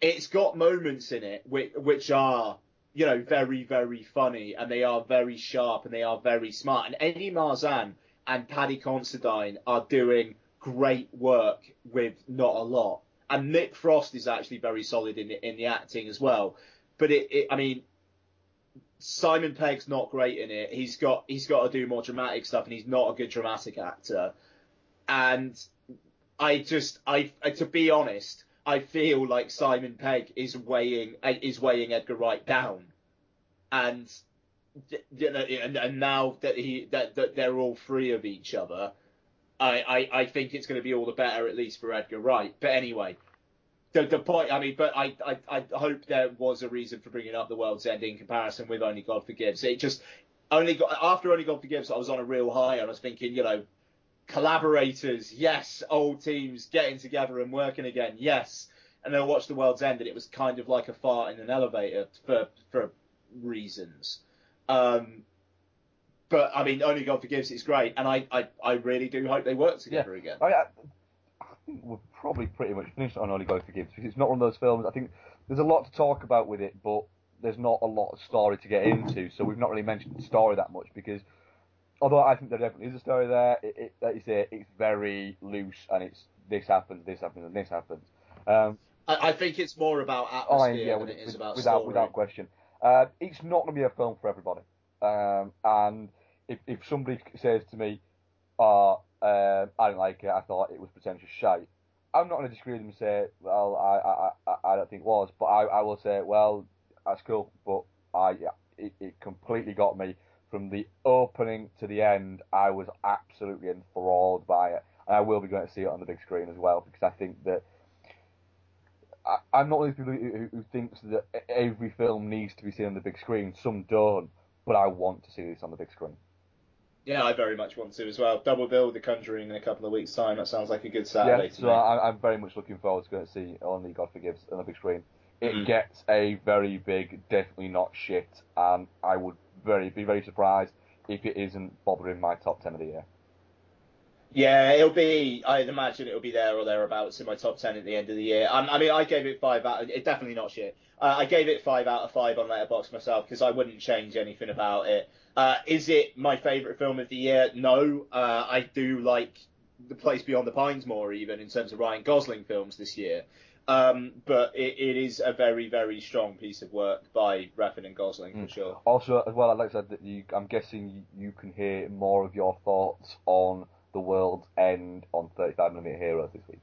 Speaker 5: it's got moments in it which, which are, you know, very very funny, and they are very sharp, and they are very smart. And Eddie Marsan and Paddy Considine are doing great work with not a lot. And Nick Frost is actually very solid in the, in the acting as well. But it, it, I mean, Simon Pegg's not great in it. He's got he's got to do more dramatic stuff, and he's not a good dramatic actor. And I just I to be honest, I feel like Simon Pegg is weighing is weighing Edgar Wright down, and you know, and, and now that he that, that they're all free of each other, I, I, I think it's going to be all the better at least for Edgar Wright. But anyway, the the point. I mean, but I, I I hope there was a reason for bringing up the World's End in comparison with Only God Forgives. It just only got after Only God Forgives, I was on a real high and I was thinking, you know, collaborators, yes, old teams getting together and working again, yes. And then I watched the World's End and it was kind of like a fart in an elevator for for reasons. Um, but I mean, Only God Forgives is great, and I, I, I really do hope they work together
Speaker 4: yeah.
Speaker 5: again.
Speaker 4: I, I, I, think we're probably pretty much finished on Only God Forgives because it's not one of those films. I think there's a lot to talk about with it, but there's not a lot of story to get into, so we've not really mentioned the story that much because although I think there definitely is a story there, it, it, like you say, it's very loose and it's this happens, this happens, and this happens. Um,
Speaker 5: I, I, think it's more about atmosphere oh, yeah, than with, it is about
Speaker 4: without,
Speaker 5: story.
Speaker 4: Without question. Uh, it's not going to be a film for everybody. Um, and if, if somebody says to me, oh, uh, I didn't like it, I thought it was potential shite, I'm not going to disagree with them and say, well, I, I, I don't think it was, but I, I will say, well, that's cool, but I, it, it completely got me from the opening to the end. I was absolutely enthralled by it, and I will be going to see it on the big screen as well because I think that I, am not one of these people who, who, thinks that every film needs to be seen on the big screen. Some don't, but I want to see this on the big screen.
Speaker 5: Yeah, I very much want to as well. Double bill with The Conjuring in a couple of weeks' time. That sounds like a good Saturday.
Speaker 4: Yeah, so I, am very much looking forward to going to see Only God Forgives on the big screen. It mm. gets a very big, definitely not shit, and I would very be very surprised if it isn't bothering my top ten of the year.
Speaker 5: Yeah, it'll be. I'd imagine it'll be there or thereabouts in my top ten at the end of the year. I, I mean, I gave it five out. It definitely not shit. Uh, I gave it five out of five on Letterboxd myself because I wouldn't change anything about it. Uh, is it my favourite film of the year? No. Uh, I do like The Place Beyond the Pines more, even in terms of Ryan Gosling films this year. Um, but it, it is a very, very strong piece of work by Refn and Gosling mm. for sure.
Speaker 4: Also, as well, I'd like to add that you, I'm guessing you can hear more of your thoughts on The World's End on 35mm Heroes this week.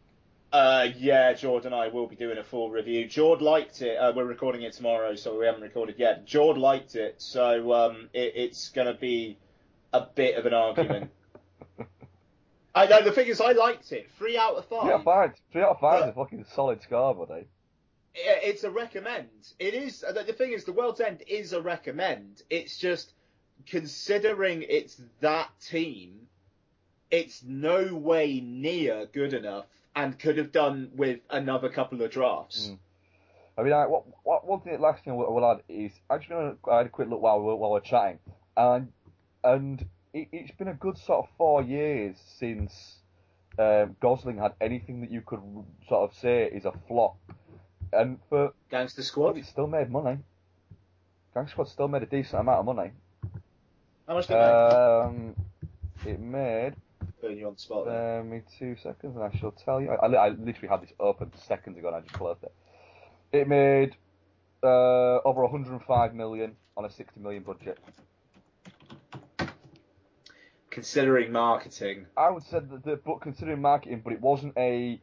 Speaker 5: Uh, yeah, Jord and I will be doing a full review. Jord liked it. Uh, we're recording it tomorrow, so we haven't recorded yet. Jord liked it, so um, it, it's going to be a bit of an argument. [LAUGHS] I know the thing is, I liked it. Three out of five.
Speaker 4: Three out of five. Three out of five is a fucking solid score, buddy.
Speaker 5: It's a recommend. It is. Uh, the thing is, The World's End is a recommend. It's just considering it's that team it's no way near good enough and could have done with another couple of drafts.
Speaker 4: Mm. I mean, I, what, what, one thing, last thing I will add is I just gonna I had a quick look while we were, while we we're chatting, and and it, it's been a good sort of four years since um, Gosling had anything that you could sort of say is a flop, and for
Speaker 5: Gangster Squad,
Speaker 4: it still made money. Gangster Squad still made a decent amount of money.
Speaker 5: How much did it
Speaker 4: Um, it made.
Speaker 5: Putting you on the spot. there.
Speaker 4: Uh, me two seconds, and I shall tell you. I, I, I literally had this open seconds ago, and I just closed it. It made uh, over 105 million on a 60 million budget.
Speaker 5: Considering marketing,
Speaker 4: I would say that, the, but considering marketing, but it wasn't a,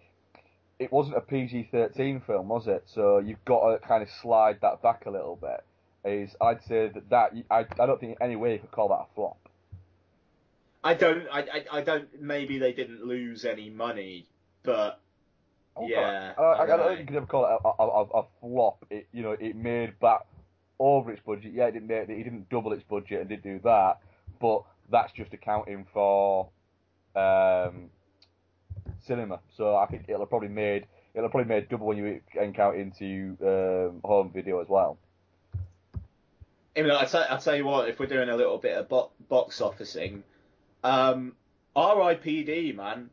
Speaker 4: it wasn't a PG-13 film, was it? So you've got to kind of slide that back a little bit. Is I'd say that that I, I don't think in any way you could call that a flop.
Speaker 5: I don't. I, I, I don't. Maybe they didn't lose any money, but yeah.
Speaker 4: I, I, I
Speaker 5: I
Speaker 4: don't think you could ever call it a, a, a, a flop. It, you know, it made back over its budget. Yeah, it didn't make, it didn't double its budget and did do that, but that's just accounting for um, cinema. So I think it'll have probably made it'll probably made double when you count into um, home video as well.
Speaker 5: I mean, I tell, I tell you what, if we're doing a little bit of bo- box officing, um, R.I.P.D. Man,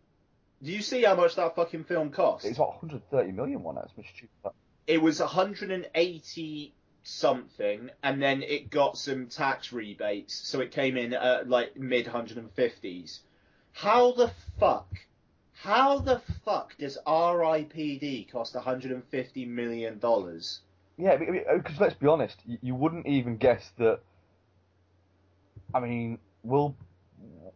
Speaker 5: do you see how much that fucking film cost?
Speaker 4: It's what 130 million one. That's much cheaper.
Speaker 5: It was 180 something, and then it got some tax rebates, so it came in at like mid 150s. How the fuck? How the fuck does R.I.P.D. cost 150 million dollars?
Speaker 4: Yeah, because let's be honest, you, you wouldn't even guess that. I mean, will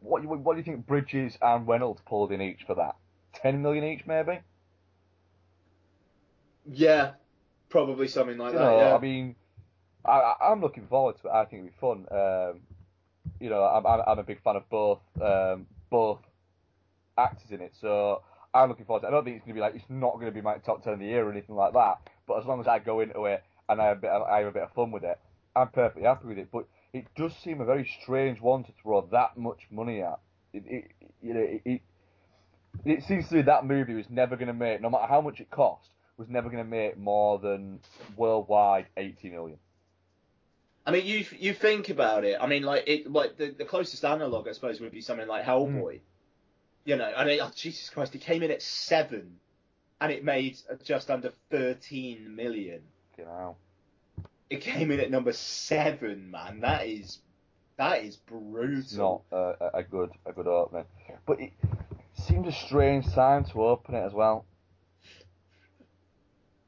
Speaker 4: what you- what do you think Bridges and Reynolds pulled in each for that? Ten million each, maybe.
Speaker 5: Yeah, probably something like
Speaker 4: you
Speaker 5: that.
Speaker 4: know,
Speaker 5: yeah.
Speaker 4: I mean, I, I'm looking forward to it. I think it'll be fun. Um, you know, I'm, I'm, a big fan of both um, both actors in it, so I'm looking forward to it. I don't think it's going to be like it's not going to be my top ten of the year or anything like that. But as long as I go into it and I have a bit, of, I have a bit of fun with it, I'm perfectly happy with it. But it does seem a very strange one to throw that much money at. It, it you know, it, it, it seems to me that movie was never going to make, no matter how much it cost, was never going to make more than worldwide 80 million.
Speaker 5: I mean, you you think about it. I mean, like it, like the, the closest analog, I suppose, would be something like Hellboy. Hmm. You know, I mean, oh, Jesus Christ, it came in at seven, and it made just under thirteen million.
Speaker 4: You know.
Speaker 5: It came in at number seven, man. That is that is brutal.
Speaker 4: Not uh, a, good a good opening, but it seemed a strange time to open it as well.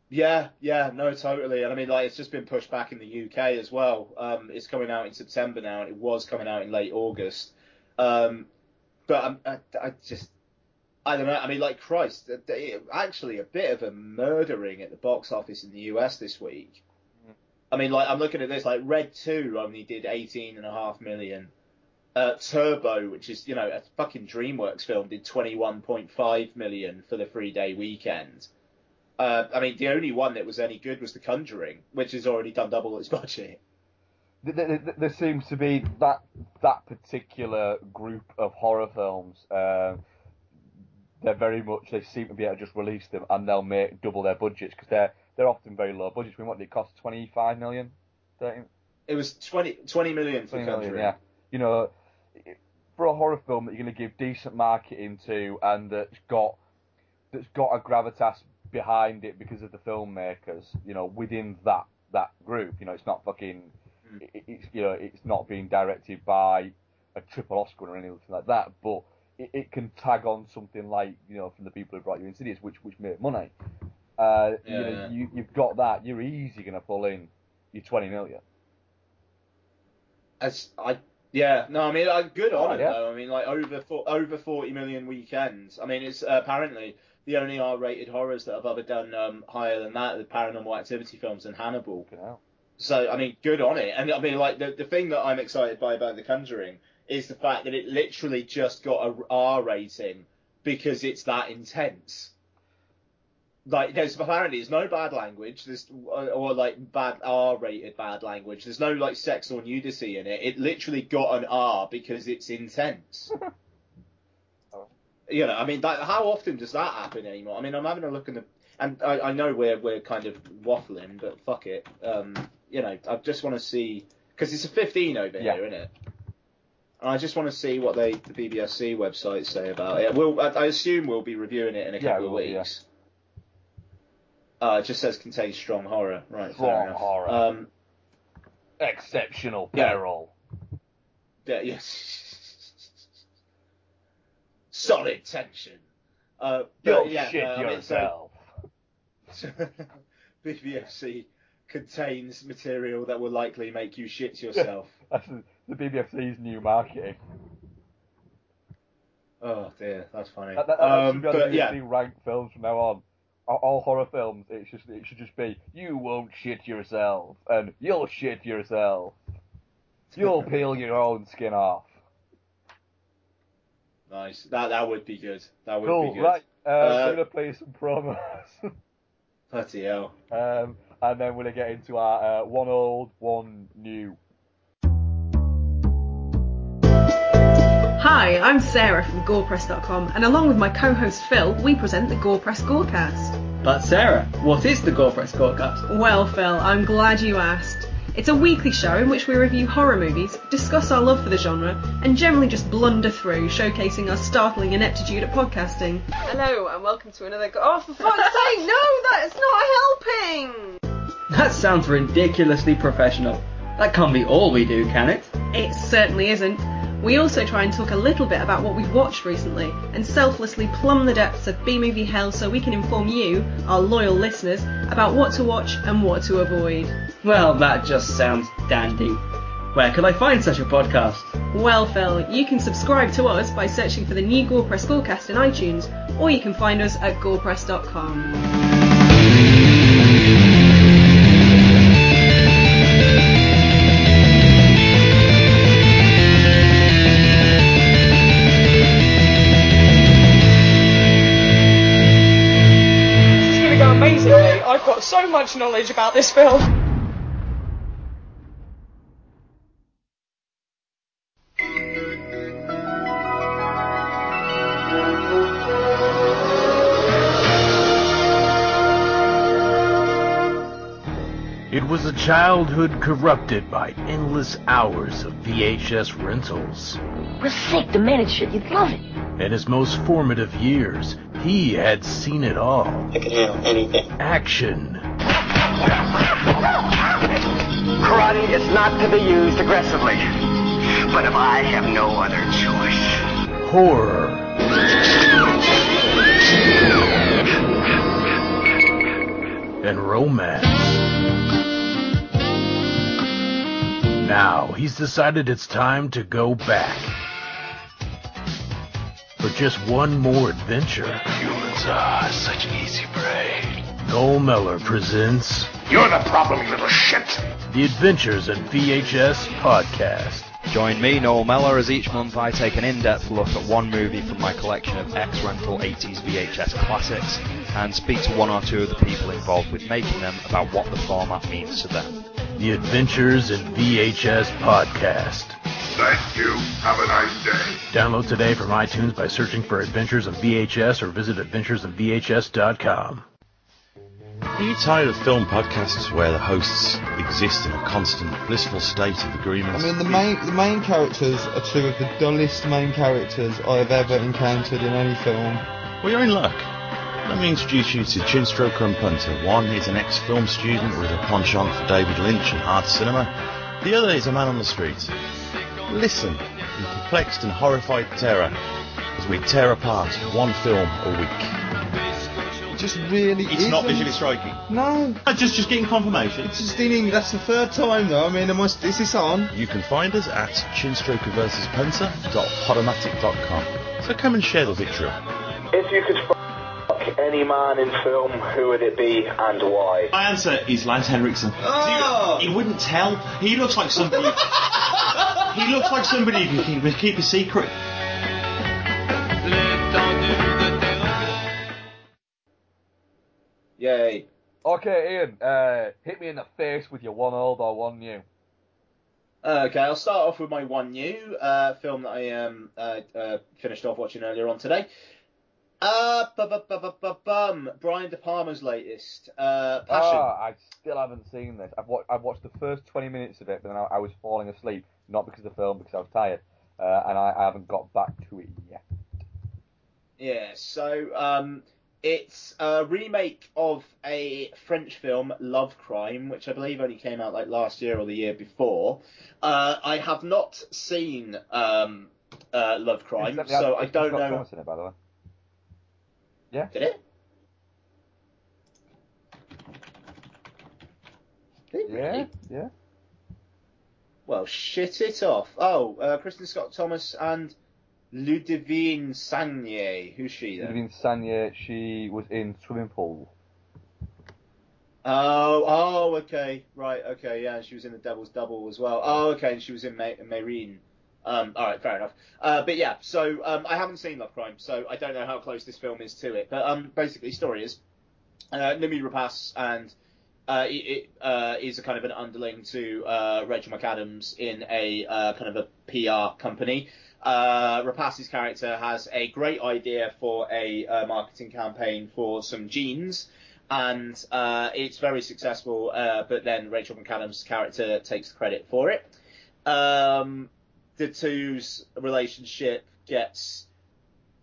Speaker 5: Yeah, yeah, no, totally. And I mean, like, it's just been pushed back in the UK as well. Um, it's coming out in September now, and it was coming out in late August. Um, but I'm, I, I just, I don't know. I mean, like, Christ, actually, a bit of a murdering at the box office in the US this week. I mean, like, I'm looking at this, like, Red 2 only did 18 and a half million. Uh, Turbo, which is, you know, a fucking DreamWorks film, did 21.5 million for the three day weekend. Uh, I mean, the only one that was any good was The Conjuring, which has already done double its [LAUGHS] budget.
Speaker 4: Th- th- th- There seems to be that that particular group of horror films. Um, they're very much they seem to be able to just release them and they'll make double their budgets because they're they're often very low budgets. I mean, what did it cost? Twenty five million. 30,
Speaker 5: It was 20, 20 million for
Speaker 4: 20
Speaker 5: The
Speaker 4: million, yeah. You know, for a horror film that you're going to give decent marketing to and that's got that's got a gravitas behind it because of the filmmakers. You know, within that that group. You know, it's not fucking. Hmm. It, it's you know, it's not being directed by a triple Oscar or anything like that, but it, it can tag on something like you know from the people who brought you Insidious, which which made money. Uh, you know,
Speaker 5: Yeah.
Speaker 4: you you've got that. You're easy going to pull in your 20 million.
Speaker 5: As I, yeah, no, I mean, uh, good on
Speaker 4: Oh,
Speaker 5: it
Speaker 4: yeah.
Speaker 5: though. I mean, like over four, over 40 million weekends. I mean, it's uh, apparently the only R-rated horrors that have ever done um, higher than that, the Paranormal Activity films and Hannibal. So I mean, good on it. And I mean, like the the thing that I'm excited by about The Conjuring is the fact that it literally just got a R rating because it's that intense. Like there's apparently there's no bad language, there's or, or like bad R-rated bad language. There's no like sex or nudity in it. It literally got an R because it's intense. [LAUGHS] you know, I mean, that, how often does that happen anymore? I mean, I'm having a look in the, and I, I know we're we're kind of waffling, but fuck it. Um, you know, I just want to see because it's a 15 over
Speaker 4: Yeah.
Speaker 5: here, isn't it? And I just want to see what they the BBFC website say about it. We'll, I, I assume we'll be reviewing it in a
Speaker 4: Yeah,
Speaker 5: couple of
Speaker 4: weeks. will, yeah.
Speaker 5: Uh, it just says contains strong horror, right? fair
Speaker 4: Strong horror.
Speaker 5: Um,
Speaker 4: Exceptional
Speaker 5: Yeah.
Speaker 4: peril.
Speaker 5: Yeah, yes. Solid tension. Uh,
Speaker 4: You'll
Speaker 5: yeah,
Speaker 4: shit
Speaker 5: uh, I mean, so-
Speaker 4: yourself. [LAUGHS]
Speaker 5: BBFC contains material that will likely make you shit yourself. [LAUGHS]
Speaker 4: That's the, the BBFC's new marketing.
Speaker 5: oh dear, that's funny.
Speaker 4: That, that, that
Speaker 5: um,
Speaker 4: should be on the
Speaker 5: but
Speaker 4: BBC
Speaker 5: yeah,
Speaker 4: ranked films from now on. All, horror films, it should it should just be you won't shit yourself and you'll shit yourself. [LAUGHS] You'll peel your own skin off.
Speaker 5: nice. That that would be good. That would
Speaker 4: Cool,
Speaker 5: be good.
Speaker 4: right? Uh,
Speaker 5: Uh,
Speaker 4: we're gonna play some promos, [LAUGHS]
Speaker 5: Bloody hell.
Speaker 4: um, and then we're gonna get into our uh, one old, one new.
Speaker 12: Hi, I'm Sarah from GorePress.com, and along with my co-host Phil, we present the GorePress Gorecast.
Speaker 13: But Sarah, what is the GorePress Gorecast?
Speaker 12: Well, Phil, I'm glad you asked. It's a weekly show in which we review horror movies, discuss our love for the genre, and generally just blunder through, showcasing our startling ineptitude at podcasting. Hello, and welcome to another. Go- oh, for fuck's [LAUGHS] sake, no, that's not helping!
Speaker 13: That sounds ridiculously professional. That can't be all we do, can it?
Speaker 12: It certainly isn't. We also try and talk a little bit about what we've watched recently and selflessly plumb the depths of B movie hell so we can inform you, our loyal listeners, about what to watch and what to avoid.
Speaker 13: Well, that just sounds dandy. Where could I find such a podcast?
Speaker 12: Well, Phil, you can subscribe to us by searching for the new Gorepress Gorecast in iTunes, or you can find us at gorepress.com. so much knowledge about this film.
Speaker 14: It was a childhood corrupted by endless hours of VHS rentals.
Speaker 15: We're sick, demanded shit. You'd love it.
Speaker 14: In his most formative years, he had seen it all.
Speaker 16: I can handle anything.
Speaker 14: Action,
Speaker 16: Karate is not to be used aggressively. But if I have no other choice.
Speaker 14: horror, and romance. Now he's decided it's time to go back. For just one more adventure. Humans are such easy prey. Noel Meller presents
Speaker 17: You're the problem, you little shit.
Speaker 14: The Adventures in VHS Podcast.
Speaker 18: Join me, Noel Meller, as each month I take an in-depth look at one movie from my collection of ex-rental 80s VHS classics and speak to one or two of the people involved with making them about what the format means to them.
Speaker 14: The Adventures in VHS Podcast.
Speaker 17: Thank you. Have a nice day.
Speaker 14: Download today from iTunes by searching for Adventures in VHS or visit adventuresinvhs.com.
Speaker 19: Are you tired of film podcasts where the hosts exist in a constant blissful state of agreement?
Speaker 20: I mean, the main the main characters are two of the dullest main characters I have ever encountered in any film.
Speaker 19: Well, you're in luck. Let me introduce you to Chinstroker and Punter. One is an ex-film student with a penchant for David Lynch and art cinema. The other is a man on the street. Listen in perplexed and horrified terror as we tear apart one film a week.
Speaker 20: It just really
Speaker 19: It's not
Speaker 20: isn't.
Speaker 19: visually striking.
Speaker 20: No.
Speaker 19: Just just getting confirmation.
Speaker 20: It's just in English. That's the third time though. I mean, am I, is this on?
Speaker 19: You can find us at chinstroker So come and share the victory.
Speaker 21: If you could fuck any man in film, who would it be and why?
Speaker 19: My answer is Lance Henriksen.
Speaker 20: Oh!
Speaker 19: You wouldn't tell. He looks like somebody. [LAUGHS] he looks like somebody who can keep, keep a secret.
Speaker 5: Yay.
Speaker 4: Okay, Ian, uh, hit me in the face with your one old or one new.
Speaker 5: Okay, I'll start off with my one new uh, film that I um, uh, uh, finished off watching earlier on today. Uh, bu- bu- bu- bu- bu- bum. Brian De Palma's latest. Uh, Passion.
Speaker 4: Ah, I still haven't seen this. I've watched, I've watched the first 20 minutes of it, but then I, I was falling asleep, not because of the film, because I was tired, uh, and I, I haven't got back to it yet.
Speaker 5: Yeah, so um, it's a remake of a French film, Love Crime, which I believe only came out like last year or the year before. Uh, I have not seen um, uh, Love Crime, so I don't know.
Speaker 4: Thomas in it, by the way. Yeah.
Speaker 5: Did it? Did it
Speaker 4: Yeah,
Speaker 5: really?
Speaker 4: yeah.
Speaker 5: Well, shit it off. Oh, uh, Kristin Scott Thomas and Ludivine Sagnier. Who's she then?
Speaker 4: Ludivine Sagnier, she was in Swimming Pool.
Speaker 5: Oh, oh, okay, right, okay, yeah, and she was in the Devil's Double as well. Oh, okay, and she was in Ma- Marine. Um, all right, fair enough. Uh, but yeah, so um, I haven't seen Love Crime, so I don't know how close this film is to it. But um, basically, the story is uh, Noomi Rapace and uh, it, uh, is a kind of an underling to uh, Rachel McAdams in a uh, kind of a PR company. Uh, Rapace's character has a great idea for a uh, marketing campaign for some jeans, and it's very successful. But then Rachel McAdams' character takes credit for it. Um, the two's relationship gets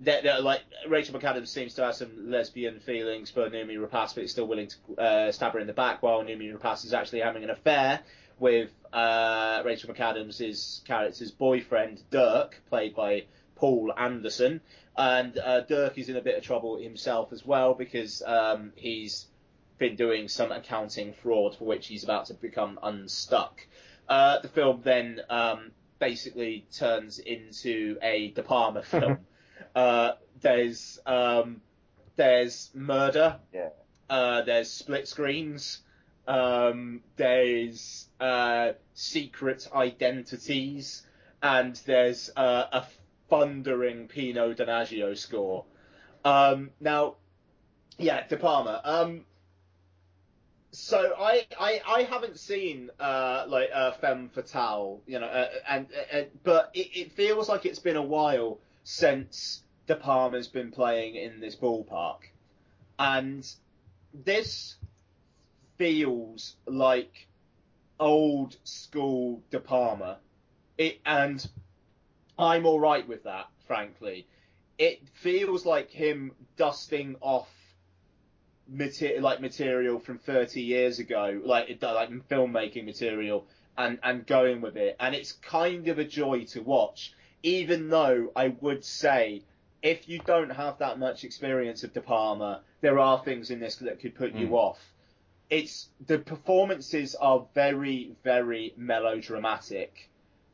Speaker 5: that like Rachel McAdams seems to have some lesbian feelings for Noomi Rapace, but is still willing to uh, stab her in the back, while Noomi Rapace is actually having an affair with uh, Rachel McAdams' character's boyfriend Dirk, played by Paul Anderson, and uh, Dirk is in a bit of trouble himself as well because um, he's been doing some accounting fraud for which he's about to become unstuck. Uh, the film then um, basically turns into a De Palma film. [LAUGHS] Uh, there's um, there's murder.
Speaker 4: Yeah.
Speaker 5: Uh, there's split screens. Um, there's uh, secret identities, and there's uh, a thundering Pino Donaggio score. Um, now, yeah, De Palma. So I, I I haven't seen uh like uh, Femme Fatale, you know, uh, and uh, but it, it feels like it's been a while since De Palma's been playing in this ballpark, and this feels like old school De Palma. It and I'm all right with that, frankly. It feels like him dusting off material like material from 30 years ago, like like filmmaking material, and and going with it, and it's kind of a joy to watch. Even though I would say, if you don't have that much experience of De Palma, there are things in this that could put you
Speaker 4: Mm.
Speaker 5: off. It's the performances are very very melodramatic.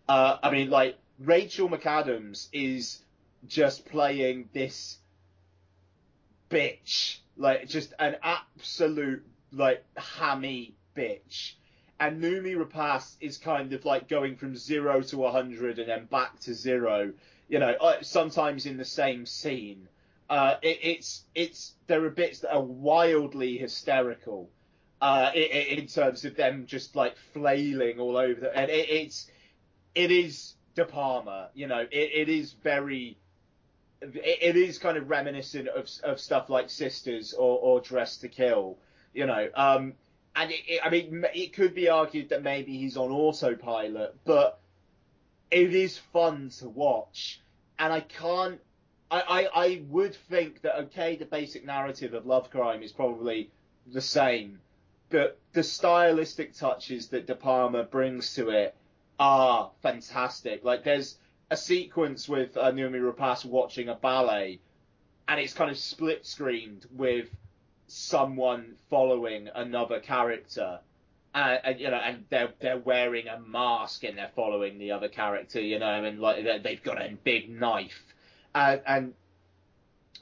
Speaker 5: Uh, I mean, like Rachel McAdams is just playing this bitch, like just an absolute like hammy bitch. And Noomi Rapace is kind of like going from zero to a hundred and then back to zero. You know, uh, sometimes in the same scene. Uh, it, it's it's there are bits that are wildly hysterical. Uh, i i in terms of them just like flailing all over, the, and it, it's it is De Palma. You know, it, it is very it, it is kind of reminiscent of of stuff like Sisters or, or Dress to Kill, you know. Um, and it, it, I mean, it could be argued that maybe he's on autopilot, but it is fun to watch, and I can't. I, I, I would think that okay, the basic narrative of Love Crime is probably the same, but the stylistic touches that De Palma brings to it are fantastic. Like there's a sequence with uh, Naomi Rapace watching a ballet, and it's kind of split screened with someone following another character. Uh, and you know, and they're they're wearing a mask and they're following the other character, you know, and like they- they've got a big knife, and and,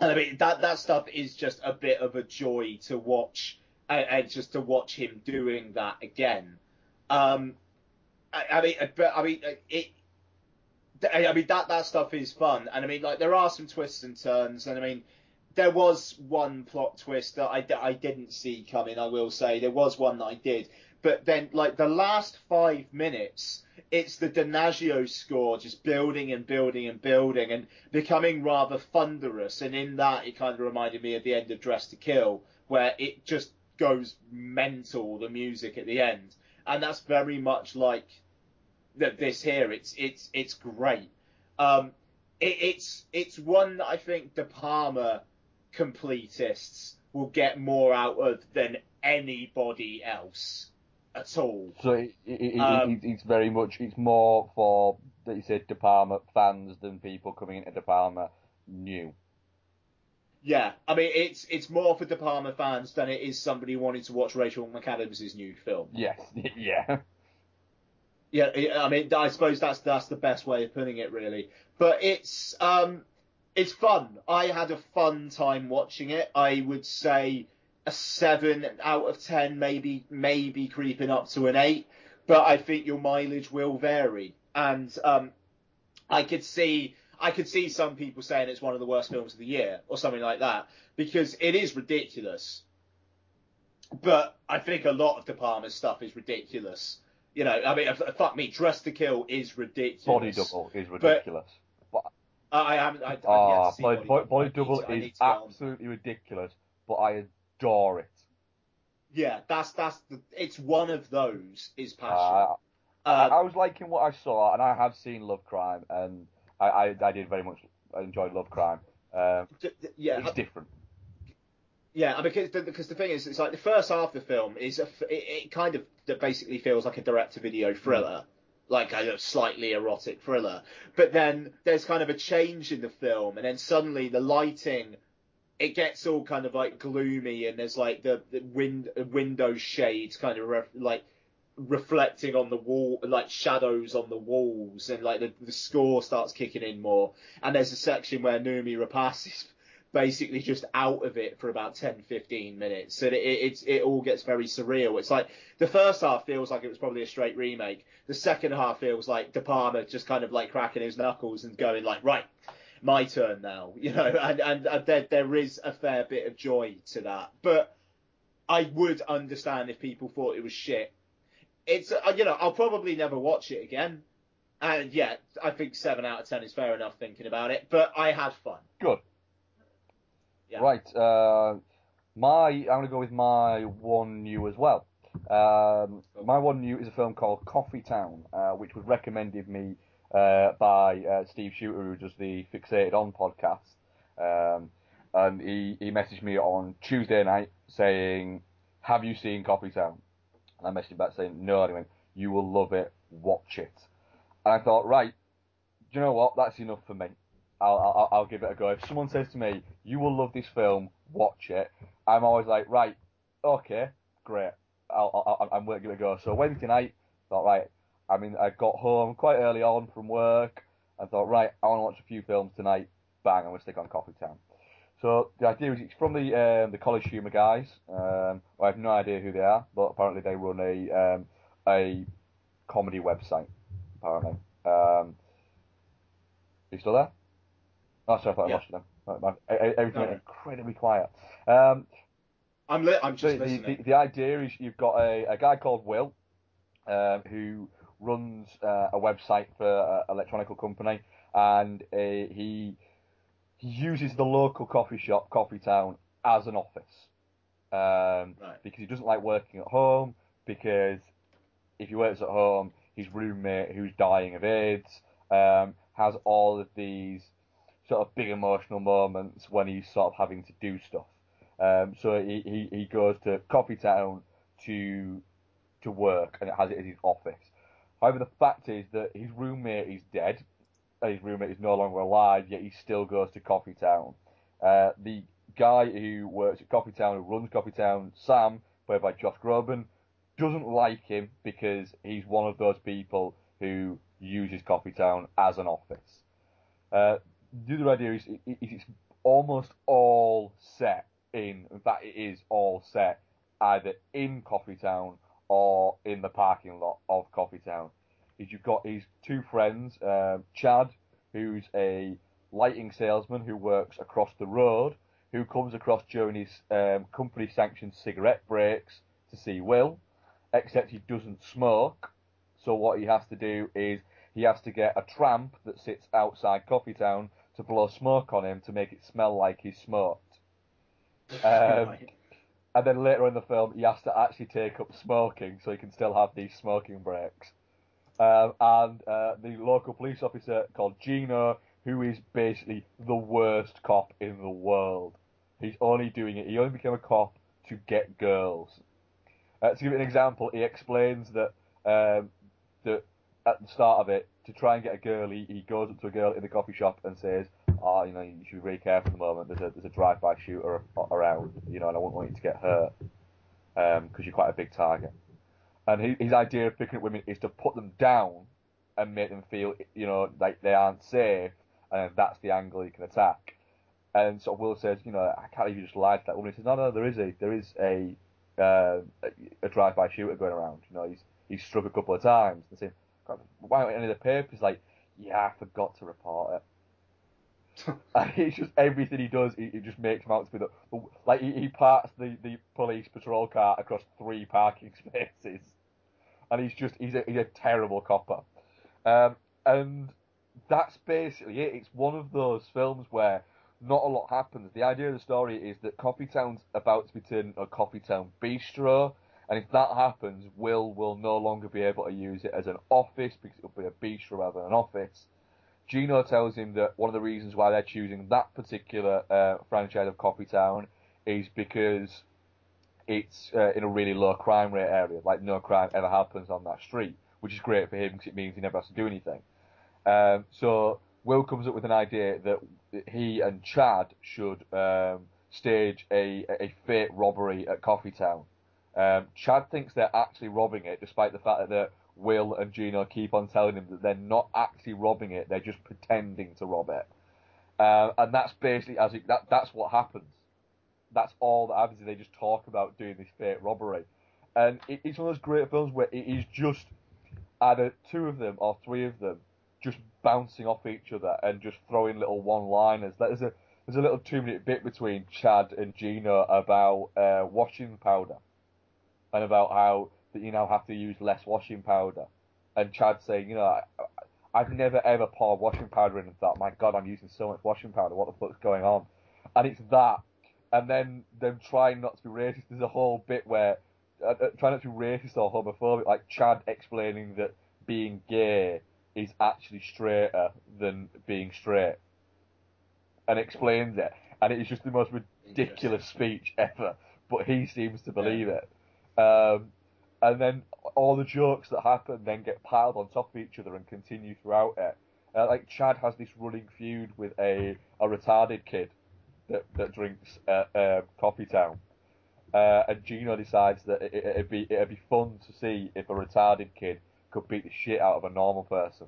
Speaker 5: I mean that that stuff is just a bit of a joy to watch, and, and just to watch him doing that again. Um, I, I mean, but I mean, it. I mean that that stuff is fun, and I mean like there are some twists and turns, and I mean there was one plot twist that I, I didn't see coming. I will say there was one that I did, but then like the last five minutes, it's the Donaggio score just building and building and building and becoming rather thunderous. And in that, it kind of reminded me of the end of Dress to Kill, where it just goes mental. The music at the end, and that's very much like that. This here, it's it's it's great. Um, it, it's it's one that I think De Palma completists will get more out of than anybody else at all.
Speaker 4: So it, it,
Speaker 5: Um,
Speaker 4: it, it's very much it's more for that you said De Palma fans than people coming into De Palma new.
Speaker 5: Yeah, I mean it's it's more for De Palma fans than it is somebody wanting to watch Rachel McAdams' new film.
Speaker 4: Yes, [LAUGHS] yeah.
Speaker 5: Yeah, I mean I suppose that's that's the best way of putting it really. But it's um it's fun. I had a fun time watching it. I would say a seven out of ten, maybe maybe creeping up to an eight. But I think your mileage will vary, and um, I could see I could see some people saying it's one of the worst films of the year or something like that because it is ridiculous. But I think a lot of De Palma's stuff is ridiculous. You know, I mean, fuck me, Dressed to Kill is ridiculous.
Speaker 4: Body double is ridiculous. But,
Speaker 5: I haven't. I,
Speaker 4: ah, body,
Speaker 5: Body
Speaker 4: body,
Speaker 5: Double. I need
Speaker 4: double
Speaker 5: to-
Speaker 4: is
Speaker 5: to get on
Speaker 4: absolutely ridiculous, but I adore it.
Speaker 5: Yeah, that's that's the. It's one of those is passion.
Speaker 4: Uh, I,
Speaker 5: Um,
Speaker 4: I was liking what I saw, and I have seen Love Crime, and I, I, I did very much enjoy Love Crime. Um,
Speaker 5: yeah,
Speaker 4: it's different.
Speaker 5: Yeah, because the, because the thing is, it's like the first half of the film is a it, it kind of basically feels like a direct-to-video mm. thriller, like a slightly erotic thriller. But then there's kind of a change in the film, and then suddenly the lighting, it gets all kind of like gloomy, and there's like the, the wind window shades kind of ref, like reflecting on the wall, like shadows on the walls, and like the, the score starts kicking in more. And there's a section where Noomi Rapace is basically just out of it for about 10, 15 minutes. And it, it, it's, it all gets very surreal. It's like the first half feels like it was probably a straight remake. The second half feels like De Palma just kind of like cracking his knuckles and going like, right, my turn now, [LAUGHS] you know, and, and, and there, there is a fair bit of joy to that. But I would understand if people thought it was shit. It's, uh, you know, I'll probably never watch it again. And yeah, I think 7 out of 10 is fair enough thinking about it, but I had fun.
Speaker 4: Good.
Speaker 5: Yeah.
Speaker 4: Right. Uh, my I'm gonna go with my one new as well. Um, my one new is a film called Coffee Town, uh, which was recommended me uh, by uh, Steve Shooter, who does the Fixated On podcast. Um, and he, he messaged me on Tuesday night saying, "Have you seen Coffee Town?" And I messaged him back saying, "No." And he went, "You will love it. Watch it." And I thought, right, do you know what? That's enough for me. I'll, I'll, I'll give it a go. If someone says to me, "You will love this film, watch it," I'm always like, "Right, okay, great. I'll, I'll, I'm going to give it a go." So Wednesday night, thought, right. I mean, I got home quite early on from work. and thought, right, I want to watch a few films tonight. Bang, I'm going to stick on Coffee Town. So the idea is it's from the um, the College Humor guys. Um, I have no idea who they are, but apparently they run a um, a comedy website. Apparently, um, you still there? Oh, sorry, I thought I
Speaker 5: Yeah.
Speaker 4: lost you then. Right, man. E- e- Everything
Speaker 5: No,
Speaker 4: incredibly quiet. Um,
Speaker 5: I'm li- I'm just
Speaker 4: the, the,
Speaker 5: listening.
Speaker 4: the, the idea is you've got a, a guy called Will um, who runs uh, a website for an electronical company, and uh, he he uses the local coffee shop, Coffee Town, as an office um, because he doesn't like working at home. Because if he works at home, his roommate, who's dying of AIDS, um, has all of these sort of big emotional moments when he's sort of having to do stuff. Um, so he, he, he goes to Coffee Town to to work and it has it as his office. However, the fact is that his roommate is dead. His roommate is no longer alive, yet he still goes to Coffee Town. Uh, the guy who works at Coffee Town, who runs Coffee Town, Sam, played by Josh Groban, doesn't like him because he's one of those people who uses Coffee Town as an office. Uh, the other idea is, it's almost all set in, in fact, it is all set either in Coffee Town or in the parking lot of Coffee Town. Is you've got his two friends, um, Chad, who's a lighting salesman who works across the road who comes across during his um, company-sanctioned cigarette breaks to see Will, except he doesn't smoke. So what he has to do is he has to get a tramp that sits outside Coffee Town to blow smoke on him to make it smell like he smoked. [LAUGHS] Um, and then later in the film, he has to actually take up smoking so he can still have these smoking breaks. Um, and uh, the local police officer called Gino, who is basically the worst cop in the world. He's only doing it. He only became a cop to get girls. Uh, to give it an example, he explains that um, that at the start of it, to try and get a girl, he, he goes up to a girl in the coffee shop and says, "Oh, you know, you should be very careful at the moment. There's a there's a drive-by shooter around, you know, and I wouldn't want you to get hurt because you're quite a big target." And his, his idea of picking up women is to put them down and make them feel, you know, like they aren't safe, and that's the angle he can attack. And so Will says, you know, I can't you just lied to that woman. He says, no, no, there is a there is a uh, a drive-by shooter going around. You know, he's he's struck a couple of times. And God, why any of the papers like, yeah, I forgot to report it. [LAUGHS] and it's just everything he does, he, he just makes him out to be the, the like he, he parks the, the police patrol car across three parking [LAUGHS] spaces, and he's just he's a he's a terrible copper, um, and that's basically it. It's one of those films where not a lot happens. The idea of the story is that Coffee Town's about to be turned into a Coffee Town bistro, and if that happens, Will will no longer be able to use it as an office because it'll be a bistro rather than an office. Gino tells him that one of the reasons why they're choosing that particular uh, franchise of Coffee Town is because it's uh, in a really low crime rate area. Like no crime ever happens on that street, which is great for him because it means he never has to do anything. Um, so Will comes up with an idea that he and Chad should um, stage a, a fake robbery at Coffee Town. Um, Chad thinks they're actually robbing it, despite the fact that Will and Gino keep on telling him that they're not actually robbing it; they're just pretending to rob it. Uh, and that's basically as it, that that's what happens. That's all that happens. They just talk about doing this fake robbery, and it, it's one of those great films where it is just either two of them or three of them just bouncing off each other and just throwing little one-liners. There's a there's a little two-minute bit between Chad and Gino about uh, washing powder and about how that you now have to use less washing powder. And Chad saying, you know, I, I've never ever poured washing powder in and thought, my God, I'm using so much washing powder. What the fuck's going on? And it's that, and then them trying not to be racist. There's a whole bit where uh, uh, trying not to be racist or homophobic, like Chad explaining that being gay is actually straighter than being straight, and explains it, and it is just the most ridiculous speech ever. But he seems to believe it. Um, and then all the jokes that happen then get piled on top of each other and continue throughout it. Uh, like Chad has this running feud with a, a retarded kid that, that drinks at uh, Coffee Town. Uh, and Gino decides that it, it'd be it'd be fun to see if a retarded kid could beat the shit out of a normal person.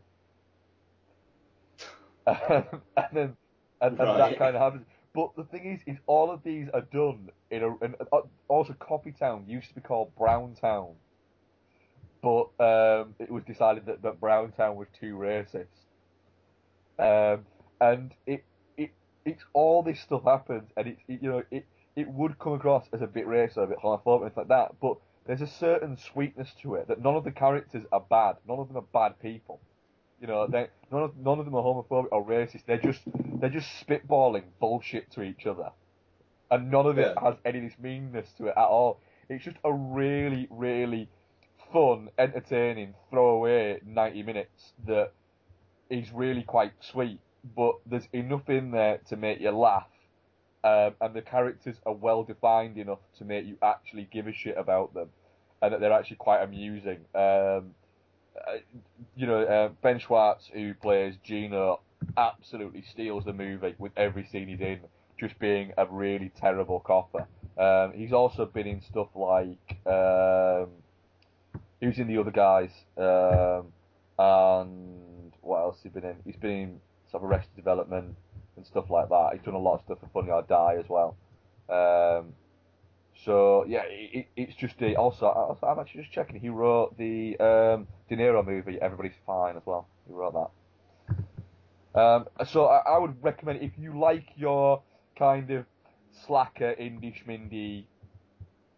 Speaker 4: [LAUGHS] and then and, and that kind of happens. But the thing is, is all of these are done in a. In, uh, also, Coffee Town used to be called Browntown, but um, it was decided that, that Brown Town was too racist. Um, and it it it's all this stuff happens, and it's it, you know it it would come across as a bit racist, a bit homophobic, like that. But there's a certain sweetness to it that none of the characters are bad. None of them are bad people. You know, they none of none of them are homophobic or racist. They're just they're just spitballing bullshit to each other, and none of it has any of this meanness to it at all. It's just a really really fun, entertaining throwaway ninety minutes that is really quite sweet. But there's enough in there to make you laugh, um, and the characters are well defined enough to make you actually give a shit about them, and that they're actually quite amusing. Um, uh, you know, uh, Ben Schwartz, who plays Gino, absolutely steals the movie with every scene he's in, just being a really terrible copper. Um, he's also been in stuff like um, he was in the other guys, um, and what else he been in? He's been in sort of Arrested Development and stuff like that. He's done a lot of stuff for Funny or Die as well. Um, so yeah, it, it, it's just a, also, also I'm actually just checking. He wrote the um, De Niro movie Everybody's Fine as well. He wrote that. Um, so I, I would recommend if you like your kind of slacker indie schmindy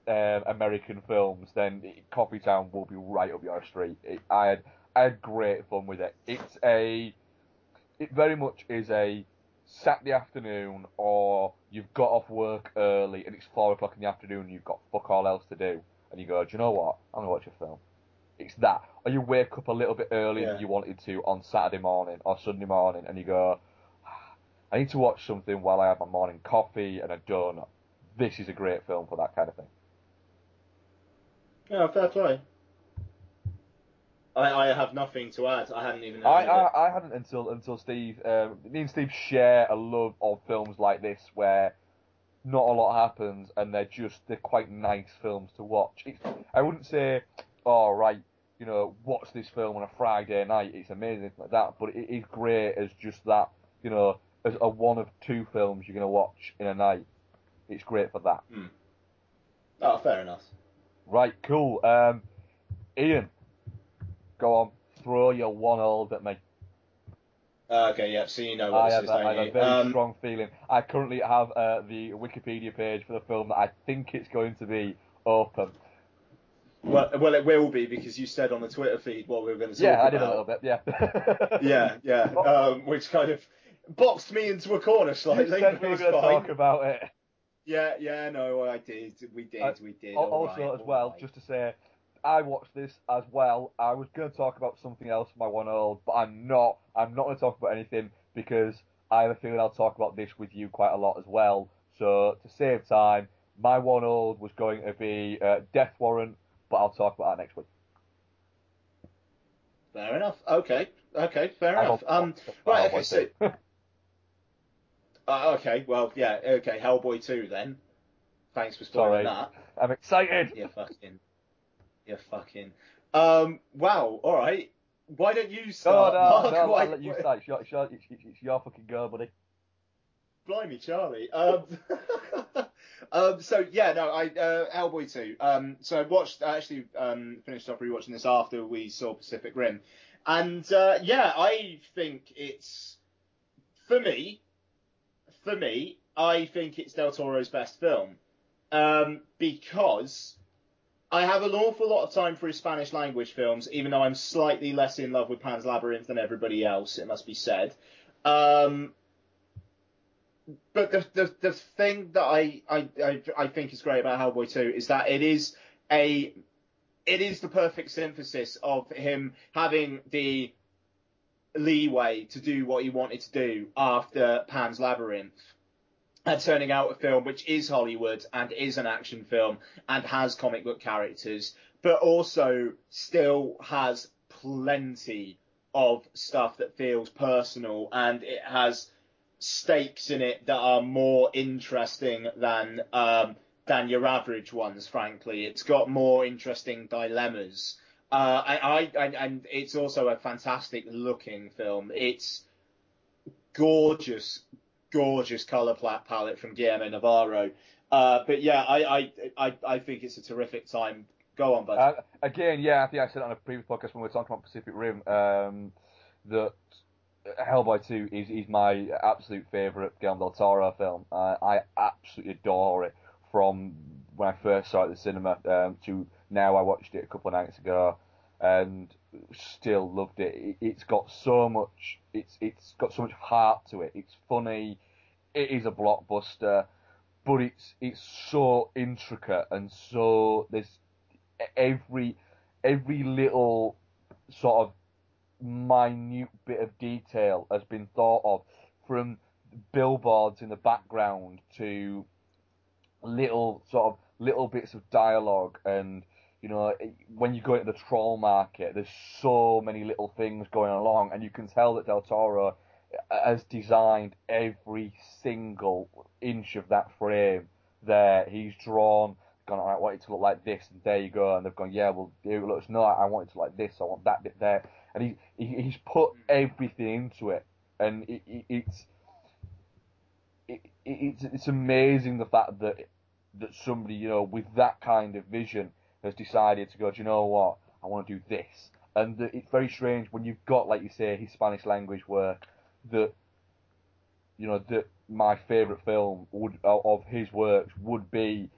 Speaker 4: um, American films, then Coffee Town will be right up your street. It, I had I had great fun with it. It's a it very much is a Saturday afternoon, or you've got off work early and it's four o'clock in the afternoon and you've got fuck all else to do, and you go, do you know what? I'm gonna watch a film. It's that. Or you wake up a little bit earlier
Speaker 5: Yeah.
Speaker 4: than you wanted to on Saturday morning or Sunday morning, and you go, ah, I need to watch something while I have my morning coffee and a donut. This is a great film for that kind of thing.
Speaker 5: Yeah, fair play. I, I have nothing to add. I hadn't even.
Speaker 4: I,
Speaker 5: heard of it.
Speaker 4: I, I hadn't until until Steve. Um, me and Steve share a love of films like this where not a lot happens and they're just they're quite nice films to watch. It's, I wouldn't say, oh right, you know, watch this film on a Friday night. It's amazing like that, but it is great as just that. You know, as a one of two films you're gonna watch in a night. It's great for that.
Speaker 5: Oh, fair enough.
Speaker 4: Right, cool. Um, Ian, go on, throw your one old at me.
Speaker 5: Uh, okay, yeah. So you know what
Speaker 4: I
Speaker 5: this
Speaker 4: have,
Speaker 5: is,
Speaker 4: a, I have a very
Speaker 5: Um,
Speaker 4: strong feeling. I currently have uh, the Wikipedia page for the film that I think it's going to be open.
Speaker 5: Well, well, it will be because you said on the Twitter feed what we were going to talk
Speaker 4: Yeah, I
Speaker 5: about.
Speaker 4: did a little bit. Yeah. [LAUGHS]
Speaker 5: yeah, yeah. Um, which kind of boxed me into a corner
Speaker 4: You
Speaker 5: slightly.
Speaker 4: said we were going to talk about it.
Speaker 5: Yeah, yeah. No, I did. We did.
Speaker 4: Uh,
Speaker 5: we did.
Speaker 4: Also,
Speaker 5: right,
Speaker 4: as well,
Speaker 5: right.
Speaker 4: just to say, I watched this as well. I was going to talk about something else for my one old, but I'm not. I'm not going to talk about anything because I have a feeling I'll talk about this with you quite a lot as well. So to save time, my one old was going to be uh, Death Warrant, but I'll talk about that next week.
Speaker 5: Fair enough. Okay. Okay. Fair
Speaker 4: I
Speaker 5: enough. Um. Right. Okay. So. [LAUGHS] Uh, okay. Well. Yeah. Okay. Hellboy two then. Thanks for spoiling
Speaker 4: Sorry.
Speaker 5: that.
Speaker 4: I'm excited.
Speaker 5: You fucking. You fucking. Um. Wow. All right. Why don't you start?
Speaker 4: no,
Speaker 5: Mark?
Speaker 4: no,
Speaker 5: Why-
Speaker 4: I'll let you start. It's your, it's your, it's, it's, your fucking go, buddy.
Speaker 5: Blimey, Charlie. Um, [LAUGHS] um, so yeah, no, I uh, Hellboy two. Um, so I watched. I actually um, finished off rewatching this after we saw Pacific Rim, and uh, yeah, I think it's for me. For me, I think it's Del Toro's best film um, because I have an awful lot of time for his Spanish language films, even though I'm slightly less in love with Pan's Labyrinth than everybody else. It must be said. Um, but the, the the thing that I, I, I, I think is great about Hellboy 2 is that it is a it is the perfect synthesis of him having the leeway to do what he wanted to do after Pan's Labyrinth and turning out a film which is Hollywood and is an action film and has comic book characters, but also still has plenty of stuff that feels personal and it has stakes in it that are more interesting than um, than your average ones. Frankly, it's got more interesting dilemmas. Uh, I, I, and it's also a fantastic looking film. It's gorgeous, gorgeous color palette from Guillermo Navarro. Uh, but yeah, I, I, I, I think it's a terrific time. Go on, bud.
Speaker 4: Uh, again, yeah, I think I said on a previous podcast when we were talking about Pacific Rim um, that Hellboy 2 is, is my absolute favourite Guillermo del Toro film. Uh, I absolutely adore it from when I first saw it at the cinema um, to now. I watched it a couple of nights ago and still loved it. it. It's got so much. It's it's got so much heart to it. It's funny. It is a blockbuster, but it's it's so intricate and so there's every every little sort of minute bit of detail has been thought of from billboards in the background to little sort of little bits of dialogue and you know when you go into the troll market there's so many little things going along and you can tell that Del Toro uh, has designed every single inch of that frame there he's drawn gone, I want it to look like this, and there you go. And they've gone, yeah, well, it looks no, I want it to look like this, I want that bit there. And he, he he's put mm. everything into it, and it, it, it's it, it's it's amazing the fact that that somebody you know with that kind of vision has decided to go, do you know what, I want to do this. And that it's very strange when you've got, like you say, his Spanish language work that you know that my favourite film would of his works would be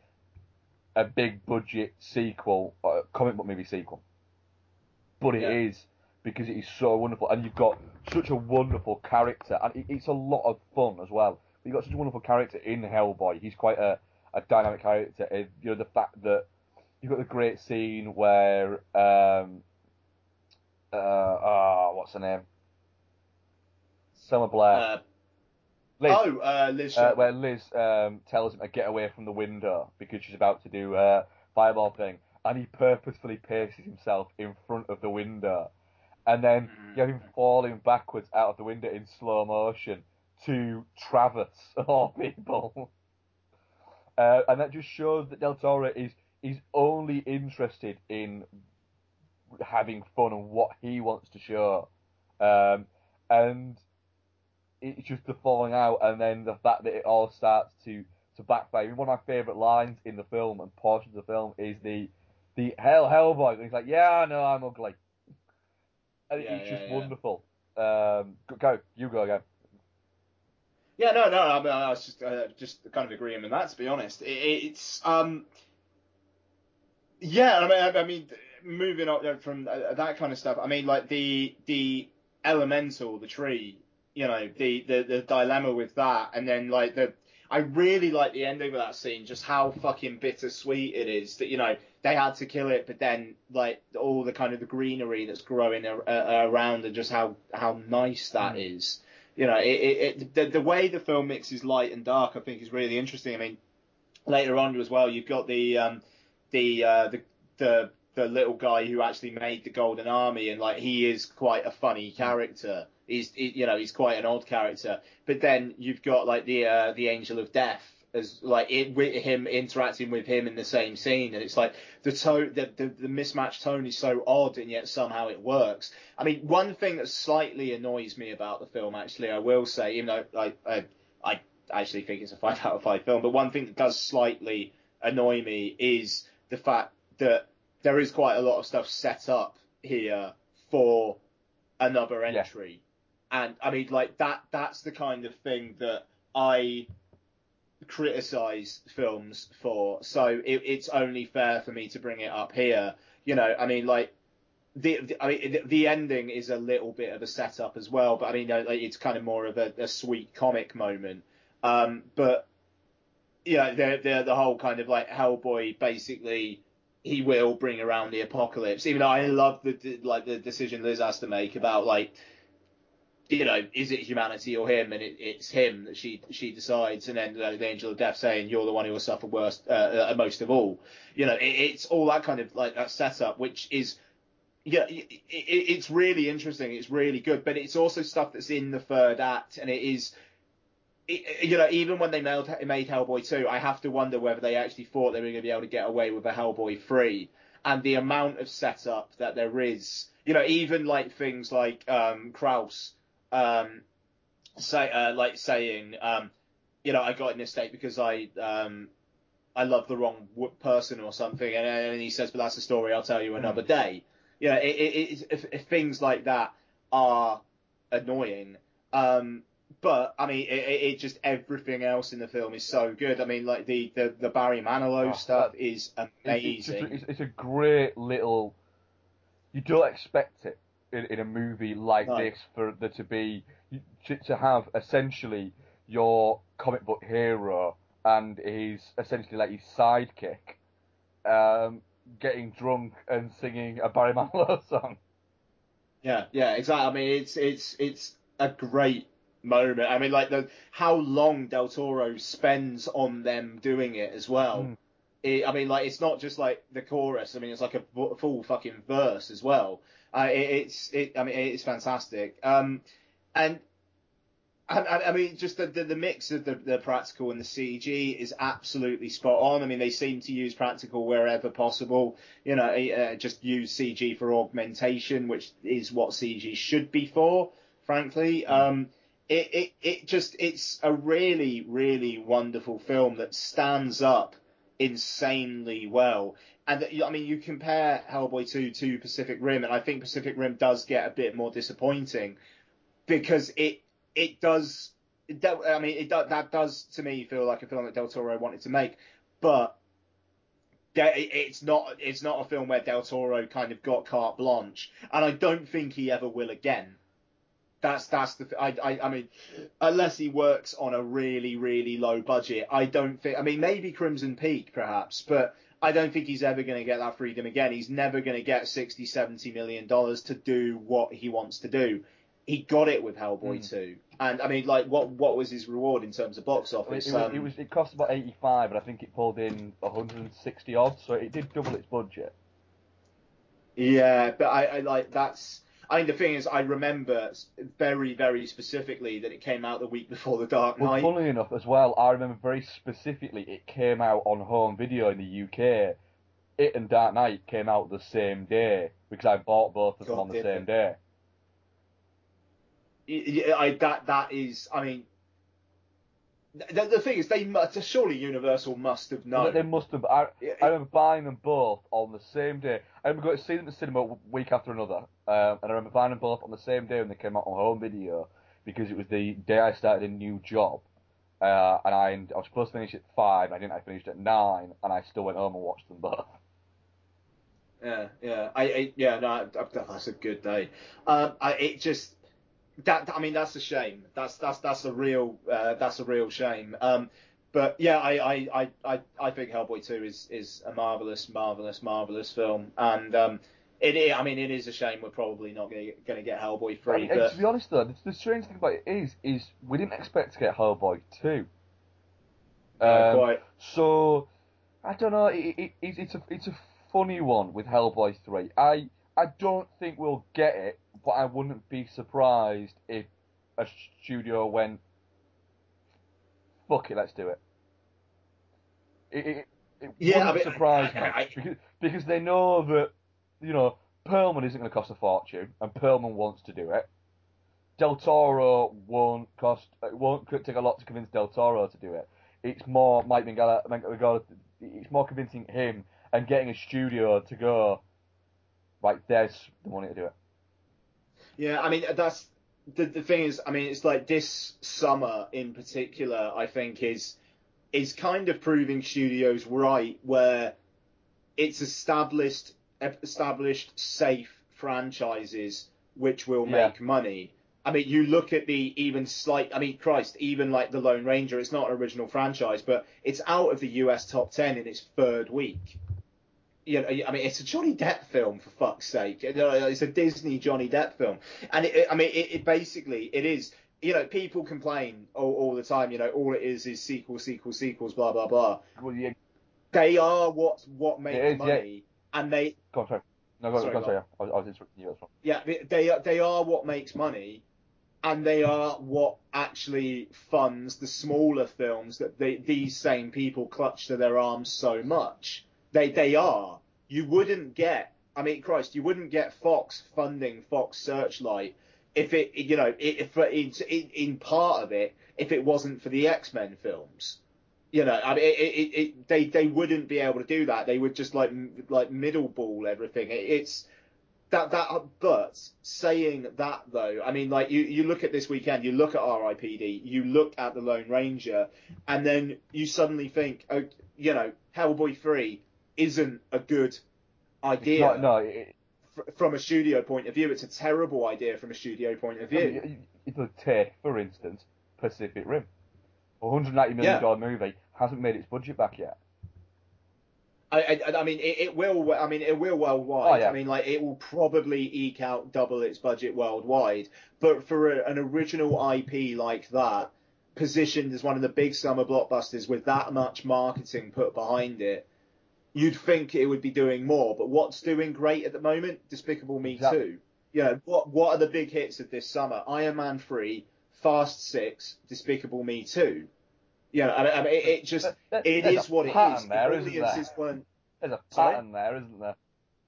Speaker 4: a big budget sequel, a comic book movie sequel. But it is
Speaker 5: Yeah.
Speaker 4: because it is so wonderful, and you've got such a wonderful character, and it, it's a lot of fun as well. You've got such a wonderful character in Hellboy. He's quite a, a dynamic character. You know the fact that you've got the great scene where um, uh, oh, what's her name? Selma Blair.
Speaker 5: Uh,
Speaker 4: Liz.
Speaker 5: Oh, uh, Liz.
Speaker 4: Uh, where Liz um, tells him to get away from the window because she's about to do a fireball thing, and he purposefully paces himself in front of the window, and then you have him falling backwards out of the window in slow motion to Travis [LAUGHS] of all people, uh, and that just shows that Del Toro is is only interested in having fun and what he wants to show, um, and it's just the falling out and then the fact that it all starts to to backfire. I mean, one of my favourite lines in the film and portions of the film is the the hell Hellboy. And he's like, "Yeah, I know I'm ugly," and
Speaker 5: Yeah,
Speaker 4: it's
Speaker 5: yeah,
Speaker 4: just
Speaker 5: yeah.
Speaker 4: wonderful. Um, go, go, you go again.
Speaker 5: Yeah, no, no. I, mean, I was just uh, just kind of agreeing with that. To be honest, it, it's um, yeah. I mean, I, I mean, moving on from uh, that kind of stuff. I mean, like the the elemental, the tree. You know, the the the dilemma with that, and then like the. I really like the ending of that scene, just how fucking bittersweet it is that you know they had to kill it, but then like all the kind of the greenery that's growing a, a, around and just how how nice that is you know, it, it, it the, the way the film mixes light and dark, I think, is really interesting. I mean, later on as well, you've got the um, the, uh, the the the little guy who actually made the Golden Army, and like he is quite a funny character. He's he, you know he's quite an odd character. But then you've got like the uh, the Angel of Death as like it, with him interacting with him in the same scene, and it's like the tone, the, the the mismatched tone is so odd, and yet somehow it works. I mean, one thing that slightly annoys me about the film, actually, I will say, even though I I, I actually think it's a five [LAUGHS] out of five film, but one thing that does slightly annoy me is the fact that there is quite a lot of stuff set up here for another entry. And I mean, like that, that's the kind of thing that I criticize films for. So it, it's only fair for me to bring it up here. You know, I mean, like, the, the I mean, the, the ending is a little bit of a setup as well, but I mean, like, it's kind of more of a, a sweet comic moment. Um, but know, the, the the whole kind of like Hellboy basically he will bring around the apocalypse. Even though I love the, like the decision Liz has to make about like you know, is it humanity or him? And it, it's him that she she decides, and then the angel of death saying, "You're the one who will suffer worst, uh, uh, most of all." You know, it, it's all that kind of like that setup, which is yeah, it, it's really interesting. It's really good, but it's also stuff that's in the third act, and it is. You know, even when they made, made Hellboy 2, I have to wonder whether they actually thought they were going to be able to get away with a Hellboy 3. And the amount of setup that there is, you know, even like things like um, Krauss, um, say, uh, like saying, um, you know, I got in this state because I um, I love the wrong w- person or something, and, and he says, but that's a story I'll tell you another day. You know, it, it, it, if, if things like that are annoying. Um, but I mean, it, it, it just everything else in the film is so good. I mean, like the the, the Barry Manilow
Speaker 4: Oh,
Speaker 5: stuff
Speaker 4: that-
Speaker 5: is amazing.
Speaker 4: it's, it's, it's a great little. You don't expect it in, in a movie like
Speaker 5: No.
Speaker 4: this for there to be to, to have essentially your comic book hero and his essentially like his sidekick um, getting drunk and singing a Barry [LAUGHS] Manilow song.
Speaker 5: Yeah, yeah, exactly. I mean, it's it's it's a great moment. I mean, like the how long Del Toro spends on them doing it as well.
Speaker 4: Mm.
Speaker 5: It, I mean, like it's not just like the chorus. I mean, it's like a full fucking verse as well. Uh, it, it's it. I mean, it's fantastic. Um, and I, I I mean, just the, the, the mix of the, the practical and the CG is absolutely spot on. I mean, they seem to use practical wherever possible. You know, uh, just use CG for augmentation, which is what CG should be for, frankly. Um, it, it, it just, it's a really, really wonderful film that stands up insanely well. And I mean, you compare Hellboy 2 to Pacific Rim, and I think Pacific Rim does get a bit more disappointing because it it does I mean, it that does to me feel like a film that Del Toro wanted to make, but it's not. It's not a film where Del Toro kind of got carte blanche, and I don't think he ever will again. That's that's the. I I I mean, unless he works on a really really low budget, I don't think. I mean, maybe Crimson Peak perhaps, but I don't think he's ever going to get that freedom again. He's never going to get 60, 70 million dollars to do what he wants to do. He got it with Hellboy
Speaker 4: Mm.
Speaker 5: 2. And I mean, like, what what was his reward in terms of box office?
Speaker 4: it was,
Speaker 5: Um,
Speaker 4: it was it cost about 85, and I think it pulled in 160 odd, so it did double its budget.
Speaker 5: Yeah, but I, I like that's. I mean, the thing is, I remember very, very specifically that it came out the week before The Dark Knight.
Speaker 4: Well, funnily enough, as well, I remember very specifically it came out on home video in the UK. It and Dark Knight came out the same day because I bought both of them
Speaker 5: God,
Speaker 4: on the same
Speaker 5: they?
Speaker 4: day.
Speaker 5: Yeah, I, that that is. I mean, the, the thing is, they must, surely Universal must have known.
Speaker 4: They must have. I, I remember buying them both on the same day. I remember going to see them in the cinema week after another, um, and I remember buying them both on the same day when they came out on home video because it was the day I started a new job. Uh, and I, I was supposed to finish at five, and I didn't. I finished at nine, and I still went home and watched them both.
Speaker 5: Yeah, yeah, I, I yeah, no, that's a good day. Um, I, it just that, I mean, that's a shame. That's that's that's a real uh, that's a real shame. Um, but yeah, I, I, I, I, I think Hellboy Two is is a marvelous, marvelous, marvelous film, and um, it, i- I mean, it is a shame we're probably not going to get Hellboy
Speaker 4: I
Speaker 5: Three, but
Speaker 4: to be honest though, the, the strange thing about it is, is we didn't expect to get Hellboy two.
Speaker 5: Uh,
Speaker 4: Um,
Speaker 5: quite.
Speaker 4: So I don't know. It, it, it, it's a it's a funny one with Hellboy three. I I don't think we'll get it, but I wouldn't be surprised if a studio went, "Fuck it, let's do it." It it, it
Speaker 5: Yeah, I
Speaker 4: wouldn't
Speaker 5: mean,
Speaker 4: surprise
Speaker 5: I-
Speaker 4: me
Speaker 5: I-
Speaker 4: because because they know that you know Perlman isn't going to cost a fortune, and Perlman wants to do it. Del Toro won't cost it won't take a lot to convince Del Toro to do it. It's more Mike Mignola, it's more convincing him and getting a studio to go. Right, there's the money to do it.
Speaker 5: Yeah, I mean that's the the thing is, I mean it's like this summer in particular, I think is is kind of proving studios right where it's established established safe franchises which will
Speaker 4: Yeah.
Speaker 5: make money. I mean, you look at the even slight. I mean, Christ, even like the Lone Ranger, it's not an original franchise, but it's out of the US top ten in its third week. You know, I mean, it's a Johnny Depp film for fuck's sake. It's a Disney Johnny Depp film, and it, it- I mean, it, it basically it is. You know, people complain all, all the time. You know, all it is is sequel, sequel, sequels, blah blah blah.
Speaker 4: Well, yeah,
Speaker 5: They are what what makes
Speaker 4: money. yeah.
Speaker 5: And they
Speaker 4: go on, sorry. No, go,
Speaker 5: Sorry,
Speaker 4: go on, sorry. I was, I was interrupting you. That's.
Speaker 5: Yeah, they- they are, they are what makes money, and they are what actually funds the smaller films that they, these same people clutch to their arms so much. They they are. You wouldn't get. I mean, Christ, you wouldn't get Fox funding Fox Searchlight if it, you know, if in, in part of it, if it wasn't for the X Men films. You know, I mean, it, it, it, they they wouldn't be able to do that. They would just like like middle ball everything. It, it's that that uh, but saying that though i mean like you you look at this weekend you look at ripd you look at the lone ranger and then you suddenly think oh you know hellboy 3 isn't a good idea
Speaker 4: not, no, it,
Speaker 5: fr- from a studio point of view it's a terrible idea from a studio point of
Speaker 4: I
Speaker 5: view
Speaker 4: mean, you could take, for instance, Pacific Rim. A $190 million
Speaker 5: Yeah.
Speaker 4: movie hasn't made its budget back yet.
Speaker 5: I, I, I mean, it, it will. I mean, it will worldwide.
Speaker 4: Oh, yeah.
Speaker 5: I mean, like it will probably eke out double its budget worldwide. But for a, an original IP like that, positioned as one of the big summer blockbusters with that much marketing put behind it, you'd think it would be doing more. But what's doing great at the moment? Despicable Me
Speaker 4: Exactly.
Speaker 5: Two. You know, what what are the big hits of this summer? Iron Man Three, Fast Six, Despicable Me Two. You know, I mean, I mean it, it just
Speaker 4: There-
Speaker 5: it
Speaker 4: there's a
Speaker 5: what it is.
Speaker 4: there,
Speaker 5: If
Speaker 4: isn't there?
Speaker 5: audiences weren't
Speaker 4: There's a
Speaker 5: Sorry?
Speaker 4: pattern there, isn't there?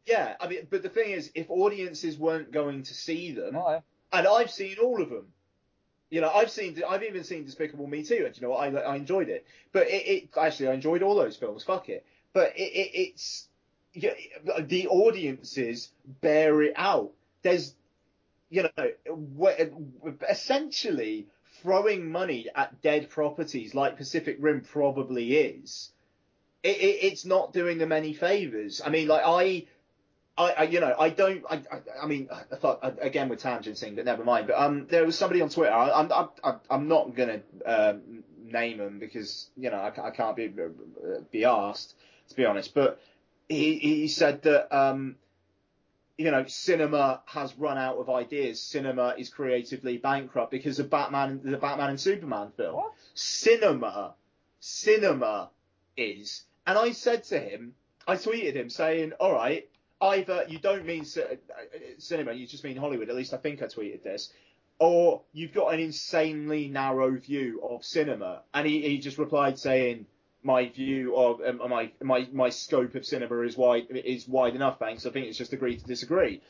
Speaker 5: yeah, I mean, but the thing is, if audiences weren't going to see them,
Speaker 4: yeah.
Speaker 5: and I've seen all of them, you know, I've seen, I've even seen Despicable Me too, and you know, what, I I enjoyed it. But it, it actually, I enjoyed all those films. Fuck it. But it, it it's yeah, the audiences bear it out. There's, you know, essentially throwing money at dead properties like Pacific Rim probably is, it, it, it's not doing them any favors. I mean, like I, I, I you know, I don't, I, I, I mean, I thought again with tangenting, but never mind. But um, there was somebody on Twitter. I, I'm, I'm, I'm not gonna um, name him because you know I, I can't be be asked to be honest. But he he said that um, you know, cinema has run out of ideas. Cinema is creatively bankrupt because of Batman, the Batman and Superman film.
Speaker 4: What?
Speaker 5: Cinema, cinema is. And I said to him, I tweeted him saying, all right, either you don't mean ci- cinema, you just mean Hollywood. At least I think I tweeted this. Or you've got an insanely narrow view of cinema. And he, he just replied saying, my view of um, my my my scope of cinema is wide is wide enough. Thanks. I think it's just agree to disagree,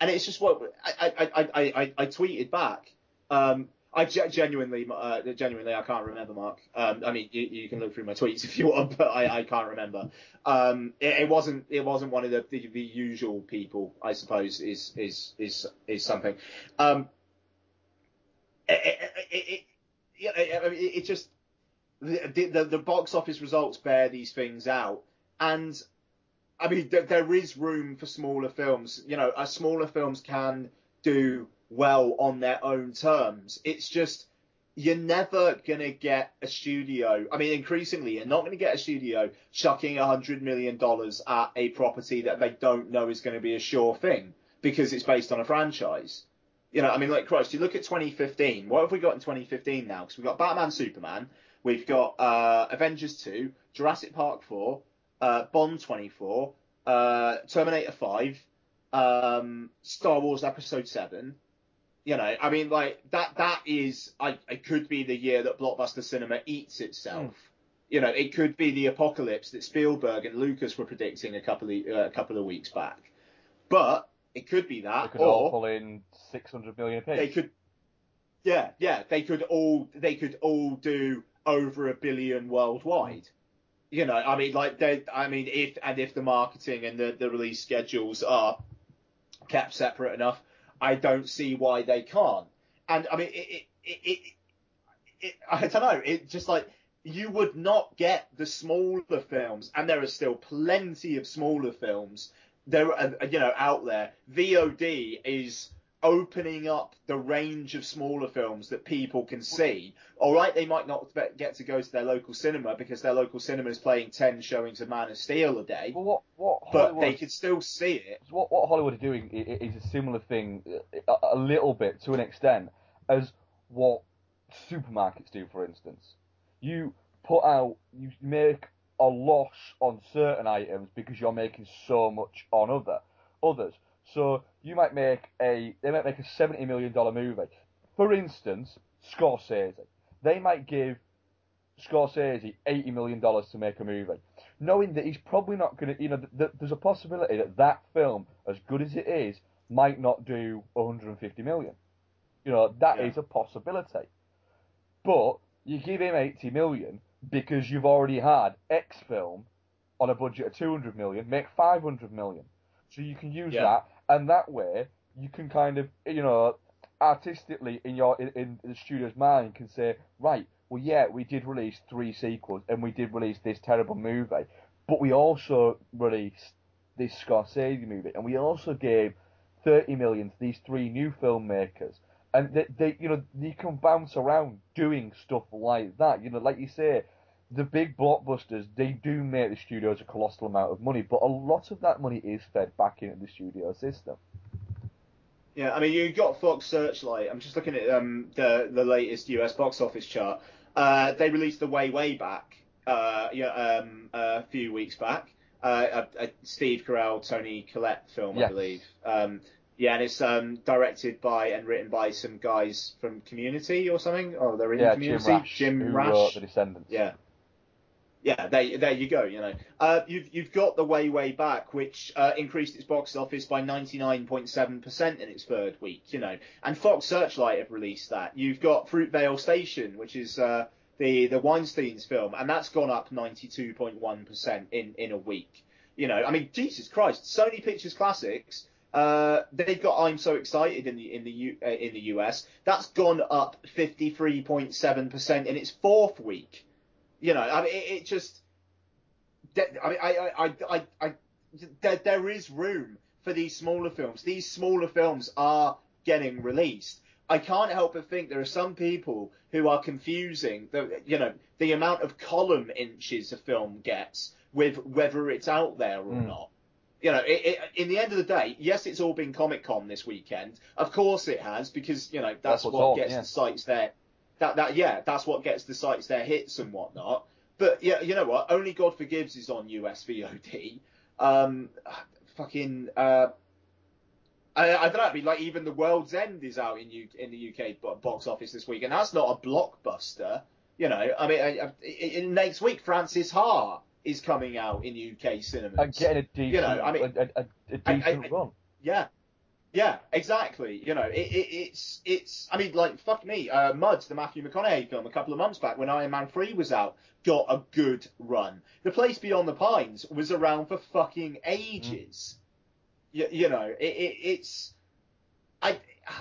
Speaker 5: and it's just what I I I I, I tweeted back. Um, I genuinely uh, genuinely I can't remember, Mark. Um, I mean you, you, can look through my tweets [LAUGHS] if you want, but I, I can't remember. Um, it, it, wasn't it wasn't one of the, the, the usual people. I suppose is is is is something. Um, it, it, it, it, it just the, the, the box office results bear these things out, and I mean th- there is room for smaller films. You know, uh, smaller films can do well on their own terms. It's just you're never gonna get a studio. I mean, increasingly, you're not gonna get a studio chucking a hundred million dollars at a property that they don't know is going to be a sure thing because it's based on a franchise. You know, I mean, like Christ, you look at 2015. What have we got in 2015 now? Because we've got Batman, Superman. We've got uh, Avengers 2, Jurassic Park 4, uh, Bond 24, uh, Terminator 5, um, Star Wars Episode 7. You know, I mean, like that. That is, I, it could be the year that blockbuster cinema eats itself.
Speaker 4: Mm.
Speaker 5: You know, it could be the apocalypse that Spielberg and Lucas were predicting a couple of uh, a couple of weeks back. But it could be that,
Speaker 4: They could
Speaker 5: or
Speaker 4: all pull in 600 million apiece.
Speaker 5: they could yeah yeah they could all they could all do over a billion worldwide. Mm. You know i mean like they i mean if and if the marketing and the, the release schedules are kept separate enough i don't see why they can't. And i mean it it it, it, it i don't know it just like you would not get the smaller films and there are still plenty of smaller films there are you know out there. Vod is opening up the range of smaller films that people can see. All right, they might not get to go to their local cinema because their local cinema is playing 10 showings of Man of Steel a day.
Speaker 4: But what, what
Speaker 5: but they could still see it.
Speaker 4: What, what Hollywood are doing is a similar thing, a, a little bit to an extent, as what supermarkets do, for instance. You put out, you make a loss on certain items because you're making so much on other others. So you might make a they might make a seventy million dollar movie. For instance, Scorsese. They might give Scorsese eighty million dollars to make a movie, knowing that he's probably not going to. You know, th- th- there's a possibility that that film, as good as it is, might not do 150 million. You know, that is
Speaker 5: Yeah.
Speaker 4: a possibility. But you give him 80 million because you've already had X film on a budget of 200 million, make 500 million. So you can use
Speaker 5: Yeah.
Speaker 4: that, and that way you can kind of, you know, artistically in your in, in the studio's mind can say, right, well, yeah, we did release three sequels and we did release this terrible movie, but we also released this Scorsese movie, and we also gave 30 million to these three new filmmakers. And they, they, you know, you can bounce around doing stuff like that. You know, like you say, the big blockbusters, they do make the studios a colossal amount of money, but a lot of that money is fed back into the studio system.
Speaker 5: Yeah, I mean, you got Fox Searchlight. I'm just looking at um, the the latest US box office chart. Uh, they released The Way Way Back uh, yeah, um, a few weeks back. Uh, a, a Steve Carell, Toni Collette film, I believe. Um, yeah, and it's um, directed by and written by some guys from Community or something. Oh, they're in
Speaker 4: yeah, Jim
Speaker 5: Community.
Speaker 4: Rash,
Speaker 5: Jim
Speaker 4: who
Speaker 5: Rash.
Speaker 4: wrote The Descendants.
Speaker 5: Yeah. Yeah, there, there you go. You know, uh, you've you've got the way way back, which uh, increased its box office by 99.7% in its third week. You know, and Fox Searchlight have released that. You've got Fruitvale Station, which is uh, the the Weinstein's film, and that's gone up 92.1% in in a week. You know, I mean, Jesus Christ, Sony Pictures Classics Uh, they've got I'm so excited in the in the U, uh, in the US. That's gone up 53.7 percent in its fourth week. You know, I mean, it, it just. I mean, I, I, I, I, I there, there is room for these smaller films. These smaller films are getting released. I can't help but think there are some people who are confusing the, you know, the amount of column inches a film gets with whether it's out there or
Speaker 4: Mm.
Speaker 5: not. You know, it, it, in the end of the day, yes, it's all been Comic Con this weekend. Of course it has, because you know that's,
Speaker 4: That's
Speaker 5: what
Speaker 4: on,
Speaker 5: gets
Speaker 4: yeah.
Speaker 5: the sites there. That that yeah, that's what gets the sites their hits and whatnot. But yeah, you know what? Only God Forgives is on US VOD. Um, fucking uh, I, I don't know. I mean, like even The World's End is out in U, in the UK box office this week, and that's not a blockbuster. You know, I mean, I, I, in next week, Frances Ha is coming out in UK cinemas.
Speaker 4: Getting a decent,
Speaker 5: You know, I mean,
Speaker 4: a, a, a decent run.
Speaker 5: yeah. Yeah, exactly. You know, it, it, it's it's. I mean, like fuck me. Uh, Mud, the Matthew McConaughey film, a couple of months back when Iron Man three was out, got a good run. The Place Beyond the Pines was around for fucking ages. You, you know, it, it, it's. I. [SIGHS]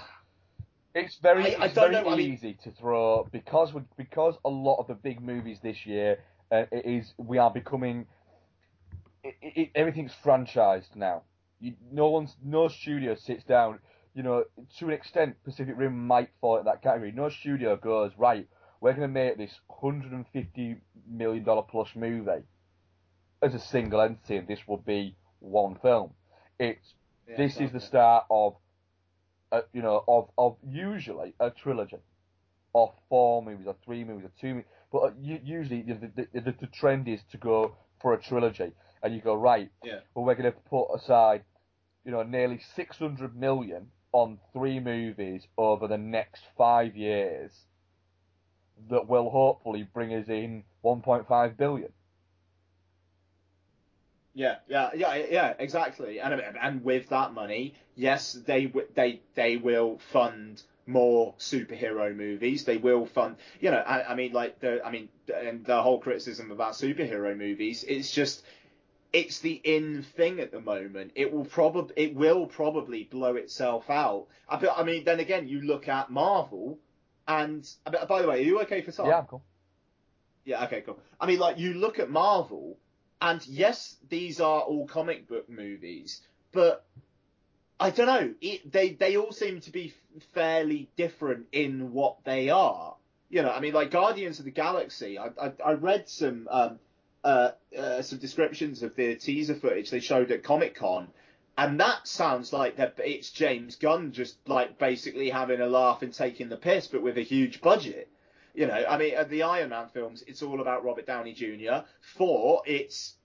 Speaker 4: It's very,
Speaker 5: I- I
Speaker 4: it's
Speaker 5: don't
Speaker 4: very
Speaker 5: know, I mean-
Speaker 4: easy to throw because we, because a lot of the big movies this year uh, it is we are becoming it, it, everything's franchised now. You, no one's no studio sits down. You know, to an extent, Pacific Rim might fall in that category. No studio goes right. We're going to make this hundred and fifty million dollar plus movie as a single entity, and this will be one film. It's
Speaker 5: Yeah,
Speaker 4: this is the start of, uh, you know, of of usually a trilogy, or four movies, or three movies, or two. movies. But uh, usually the, the, the, the trend is to go for a trilogy, and you go right.
Speaker 5: Yeah.
Speaker 4: Well, we're going to put aside, you know, nearly six hundred million on three movies over the next five years. That will hopefully bring us in 1.5 billion.
Speaker 5: Yeah, yeah, yeah, yeah, exactly. And and with that money, yes, they they they will fund more superhero movies. They will fund, you know, I, I mean, like the, I mean, and the whole criticism about superhero movies, it's just, it's the in thing at the moment. It will probably, it will probably blow itself out. I, I mean, then again, you look at Marvel, and by the way, are you okay for time?
Speaker 4: Yeah, I'm cool.
Speaker 5: Yeah, okay, cool. I mean, like, you look at Marvel, and yes, these are all comic book movies, but I don't know. It, they they all seem to be fairly different in what they are. You know, I mean, like Guardians of the Galaxy. I I, I read some um uh, uh some descriptions of the teaser footage they showed at Comic Con, and that sounds like that it's James Gunn just like basically having a laugh and taking the piss, but with a huge budget. You know, I mean, the Iron Man films, it's all about Robert Downey Jr. Thor, it's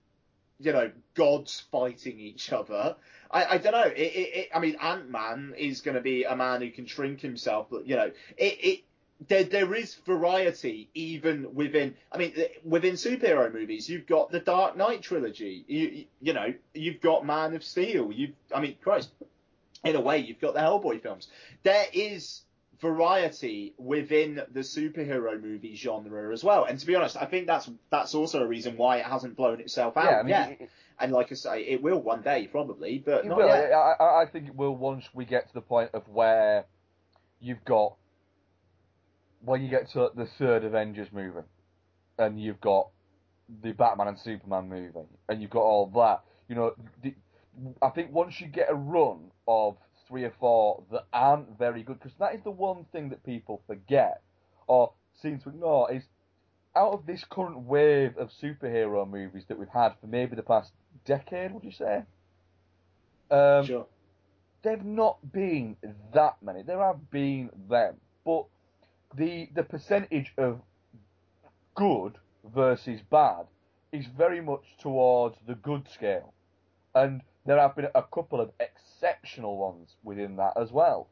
Speaker 5: you know, gods fighting each other. I, I don't know. It, it, it, I mean, Ant Man is going to be a man who can shrink himself, but you know, it, it there there is variety even within. I mean, within superhero movies, you've got the Dark Knight trilogy. You you, know, you've got Man of Steel. You, I mean, Christ, in a way, you've got the Hellboy films. There is variety within the superhero movie genre as well. And to be honest, I think that's that's also a reason why it hasn't blown itself out
Speaker 4: Yeah, I mean,
Speaker 5: yet.
Speaker 4: it-
Speaker 5: and like I say, it will one day probably, but not
Speaker 4: will.
Speaker 5: yet.
Speaker 4: I, I think it will once we get to the point of where you've got when you get to the third Avengers movie, and you've got the Batman and Superman movie, and you've got all that. You know, the, I think once you get a run of three or four that aren't very good, because that is the one thing that people forget or seem to ignore is out of this current wave of superhero movies that we've had for maybe the past decade, would you say? Um,
Speaker 5: sure.
Speaker 4: They've not been that many. There have been them, but the the percentage of good versus bad is very much towards the good scale, and there have been a couple of exceptional ones within that as well.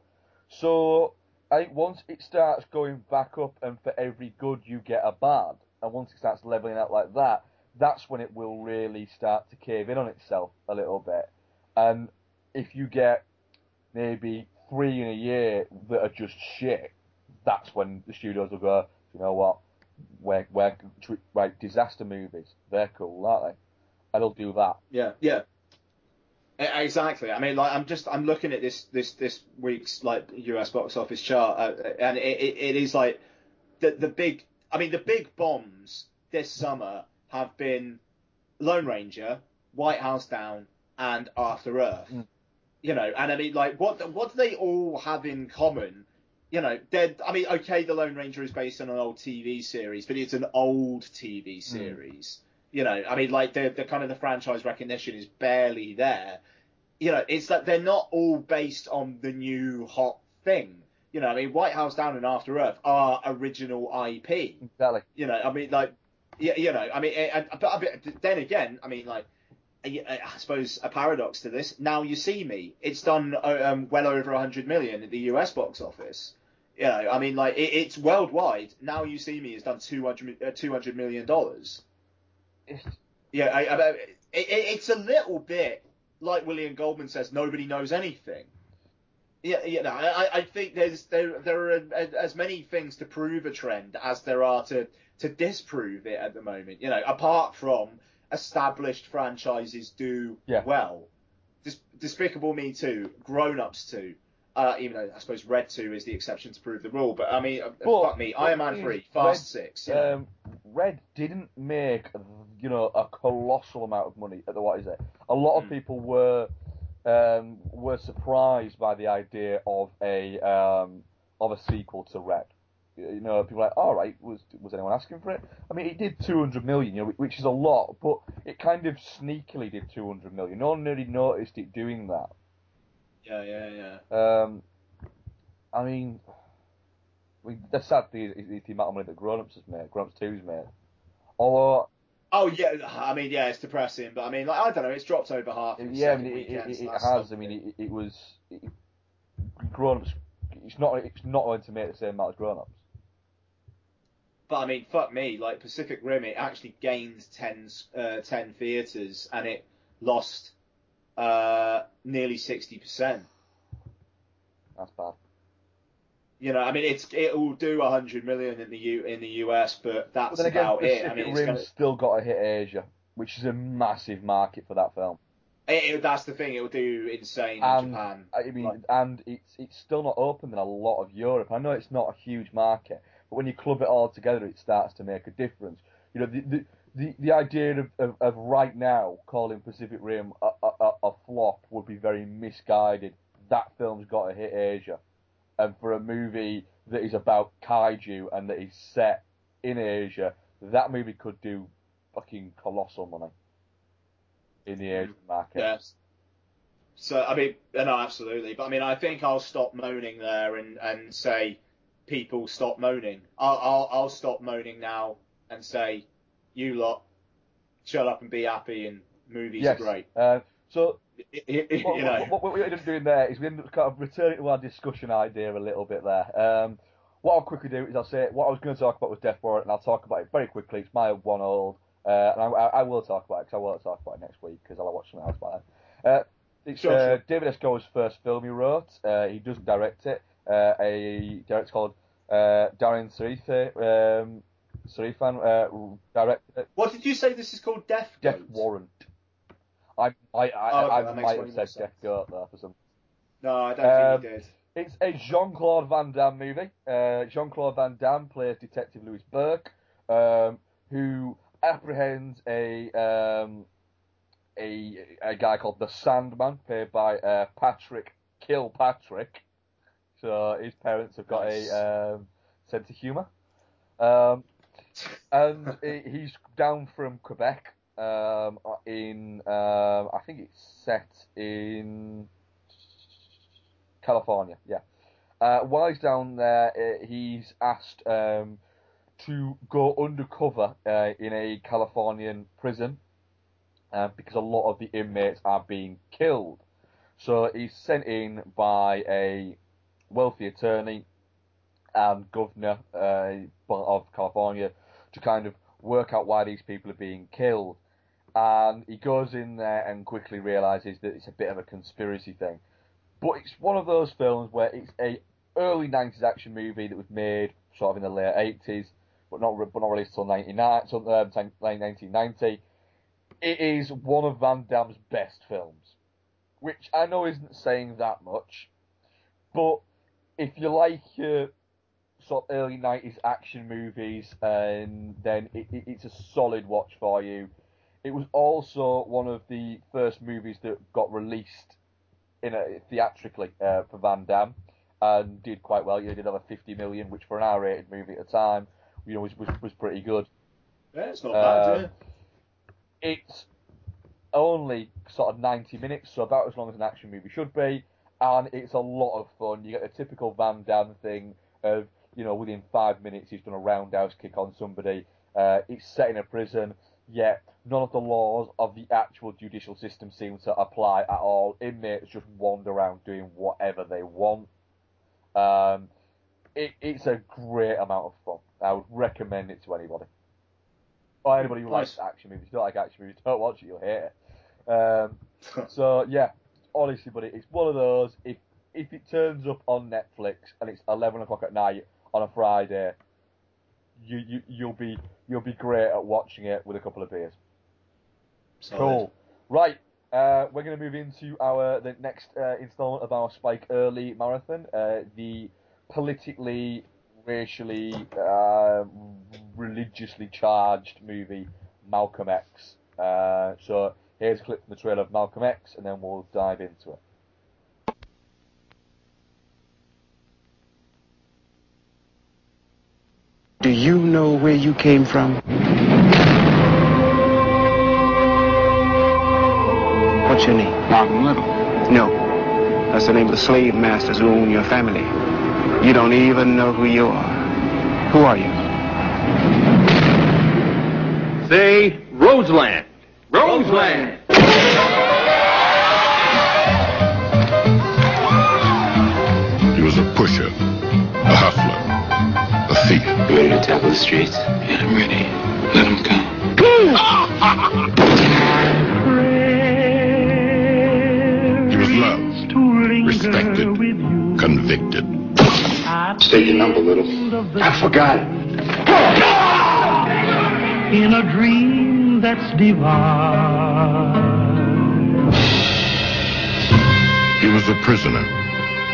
Speaker 4: So I think once it starts going back up, and for every good you get a bad, and once it starts leveling out like that, that's when it will really start to cave in on itself a little bit. And if you get maybe three in a year that are just shit, that's when the studios will go, you know what, we're, we're right disaster movies, they're cool, aren't they? And they'll do that.
Speaker 5: Yeah, yeah. Exactly. I mean, like I'm just I'm looking at this this this week's like US box office chart, uh, and it, it, it is like the the big. I mean, the big bombs this summer have been Lone Ranger, White House Down, and After Earth. You know, and I mean, like what what do they all have in common? You know, they're. I mean, okay, the Lone Ranger is based on an old TV series, but it's an old TV series. You know, I mean, like the the kind of the franchise recognition is barely there. You know, it's that they're not all based on the new hot thing. You know, I mean, White House Down and After Earth are original IP.
Speaker 4: Exactly.
Speaker 5: You know, I mean, like, yeah, you know, I mean, and, but, then again, I mean, like, I I suppose a paradox to this. Now you see me. It's done uh, um, well over 100 million at the US box office. You know, I mean, like, it, it's worldwide. Now you see me has done 200 uh, 200 million dollars. [LAUGHS] Yeah, I, I, it, it, it's a little bit like William Goldman says. Nobody knows anything. Yeah, you know, I, I think there's there there are as many things to prove a trend as there are to to disprove it at the moment. You know, apart from established franchises do
Speaker 4: Yeah.
Speaker 5: well. Dis- Despicable Me too, Grown Ups 2, uh, even though I suppose Red 2 is the exception to prove the rule. But I mean, uh,
Speaker 4: But-
Speaker 5: fuck me, Iron Man 3,
Speaker 4: Red-
Speaker 5: Fast 6. You know.
Speaker 4: Um, Red didn't make you know a colossal amount of money at the what is it? A lot
Speaker 5: Hmm.
Speaker 4: of people were um, were surprised by the idea of a um, of a sequel to Red. You know, people were like, all right, was was anyone asking for it? I mean, it did 200 million, you know, which is a lot, but it kind of sneakily did 200 million. No one really noticed it doing that.
Speaker 5: Yeah, yeah, yeah.
Speaker 4: Um, I mean, we, the sad thing is, is the amount of money that Grown Ups has made, Grown Ups 2's made. Although,
Speaker 5: Oh yeah, I mean yeah, it's depressing, but I mean like I don't know, it's dropped over half. In
Speaker 4: yeah, I mean, it, it, it, has. I mean, it, it was it, Grown Ups. It's not. It's not going to make the same amount as Grown Ups.
Speaker 5: But I mean, fuck me, like Pacific Rim, it actually gained 10, uh, 10 theatres and it lost uh, nearly 60%.
Speaker 4: That's bad.
Speaker 5: You know, I mean, it's it will do 100 million in the U in the US, but that's
Speaker 4: But again,
Speaker 5: about it. I mean, it's
Speaker 4: Rim's
Speaker 5: gonna,
Speaker 4: still got to hit Asia, which is a massive market for that film.
Speaker 5: it, it- that's the thing. It will do insane in
Speaker 4: And
Speaker 5: Japan.
Speaker 4: I mean, and it's it's still not open in a lot of Europe. I know it's not a huge market, but when you club it all together, it starts to make a difference. You know, the the, the, the idea of, of, of right now calling Pacific Rim a, a, a- flop would be very misguided. That film's got to hit Asia, and for a movie that is about kaiju and that is set in Asia, that movie could do fucking colossal money in the Asian mm. market.
Speaker 5: Yes. So I mean, no, absolutely. But I mean, I think I'll stop moaning there and and say, people stop moaning. I'll I'll, I'll stop moaning now and say, you lot, shut up and be happy. And movies
Speaker 4: Yes.
Speaker 5: are great.
Speaker 4: Uh, so [LAUGHS]
Speaker 5: you
Speaker 4: what,
Speaker 5: know.
Speaker 4: what, what we ended up doing there is we ended up kind of returning to our discussion idea a little bit there. Um, what I'll quickly do is I'll say what I was going to talk about was Death Warrant, and I'll talk about it very quickly. It's my one old, uh, and I, I, I will talk about it because I will talk about it next week because I'll watch something else by then. Uh, it's
Speaker 5: Sure,
Speaker 4: uh,
Speaker 5: sure.
Speaker 4: David S. Goyer's first film he wrote. Uh, he doesn't direct it. Uh, a director called uh, Deran Sarife, um, Sarafian uh, directed it.
Speaker 5: What did you say? This is called Death
Speaker 4: Death
Speaker 5: Goat?
Speaker 4: Warrant. I I I,
Speaker 5: Oh, okay,
Speaker 4: I, might have said Death Goat there for some.
Speaker 5: No, I don't
Speaker 4: Um,
Speaker 5: think you did.
Speaker 4: It's a Jean Claude Van Damme movie. Uh, Jean Claude Van Damme plays Detective Louis Burke, um, who apprehends a um, a a guy called the Sandman, played by uh, Patrick Kilpatrick. So his parents have got
Speaker 5: Nice.
Speaker 4: a um, sense of humour. Um, and he- he's down from Quebec. Um, in um, I think it's set in California. Yeah. Uh, while he's down there, uh, he's asked um, to go undercover uh, in a Californian prison uh, because a lot of the inmates are being killed. So he's sent in by a wealthy attorney and governor uh, of California to kind of work out why these people are being killed. And he goes in there and quickly realizes that it's a bit of a conspiracy thing. But it's one of those films where it's a early 90s action movie that was made sort of in the late 80s, but not but not released until 99, till, um, 1990. It is one of Van Damme's best films. which I know isn't saying that much, but if you like your sort of early '90s action movies, and then it, it, it's a solid watch for you. It was also one of the first movies that got released in a theatrically uh, for Van Damme and did quite well. You did over 50 million, which for an R-rated movie at the time, you know, was was, was pretty good.
Speaker 5: Yeah, it's not bad.
Speaker 4: Um,
Speaker 5: Yeah.
Speaker 4: It's only sort of 90 minutes, so about as long as an action movie should be, and it's a lot of fun. You get the typical Van Damme thing of, you know, within five minutes he's done a roundhouse kick on somebody. Uh, it's set in a prison, yet none of the laws of the actual judicial system seem to apply at all. Inmates just wander around doing whatever they want. Um, it, it's a great amount of fun. I would recommend it to anybody. Or anybody who likes action movies. If you don't like action movies, don't watch it, you'll hate it. Um, [LAUGHS] so, yeah, honestly, buddy, it's one of those. If if it turns up on Netflix and it's 11 o'clock at night on a Friday, you, you, you'll be you'll be great at watching it with a couple of beers.
Speaker 5: Solid.
Speaker 4: Cool. Right, uh, we're going to move into our the next uh, installment of our Spike Lee marathon, uh, the politically, racially, uh, religiously charged movie Malcolm X. Uh, so here's a clip from the trailer of Malcolm X, and then we'll dive into it.
Speaker 22: Do you know where you came from? What's your name? Malcolm Little. No. That's the name of the slave masters who own your family. You don't even know who you are. Who are you?
Speaker 23: Say Roseland. Roseland.
Speaker 17: He was a pusher, a hustler, a thief.
Speaker 22: You ready to tackle the streets? Yeah, I'm ready. Let him come.
Speaker 17: He was loved, respected, convicted.
Speaker 22: State your number, Little. I forgot it.
Speaker 24: In a dream that's divine.
Speaker 17: He was a prisoner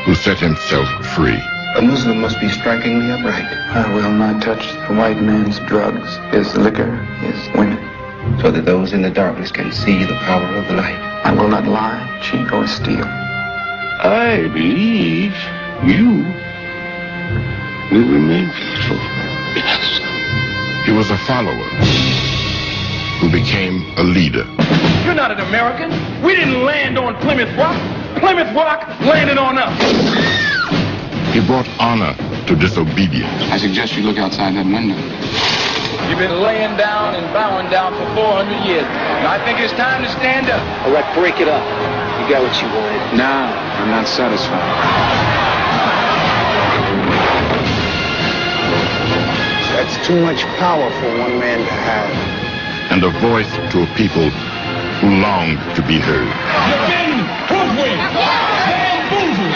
Speaker 17: who set himself free.
Speaker 22: A Muslim must be strikingly upright. I will not touch the white man's drugs, his liquor, his women, so that those in the darkness can see the power of the light. I will not lie, cheat, or steal.
Speaker 17: I believe you will remain faithful. Yes. He was a follower who became a leader.
Speaker 23: You're not an American. We didn't land on Plymouth Rock. Plymouth Rock landed on us.
Speaker 17: He brought honor to disobedience.
Speaker 22: I suggest you look outside that window.
Speaker 23: You've been laying down and bowing down for 400 years. And I think it's time to stand up.
Speaker 22: All right, break it up. You got what you wanted. No, I'm not satisfied. That's too much power for one man to have.
Speaker 17: and a voice to a people who longed to be heard.
Speaker 23: You've been hoodwinked, bamboozled,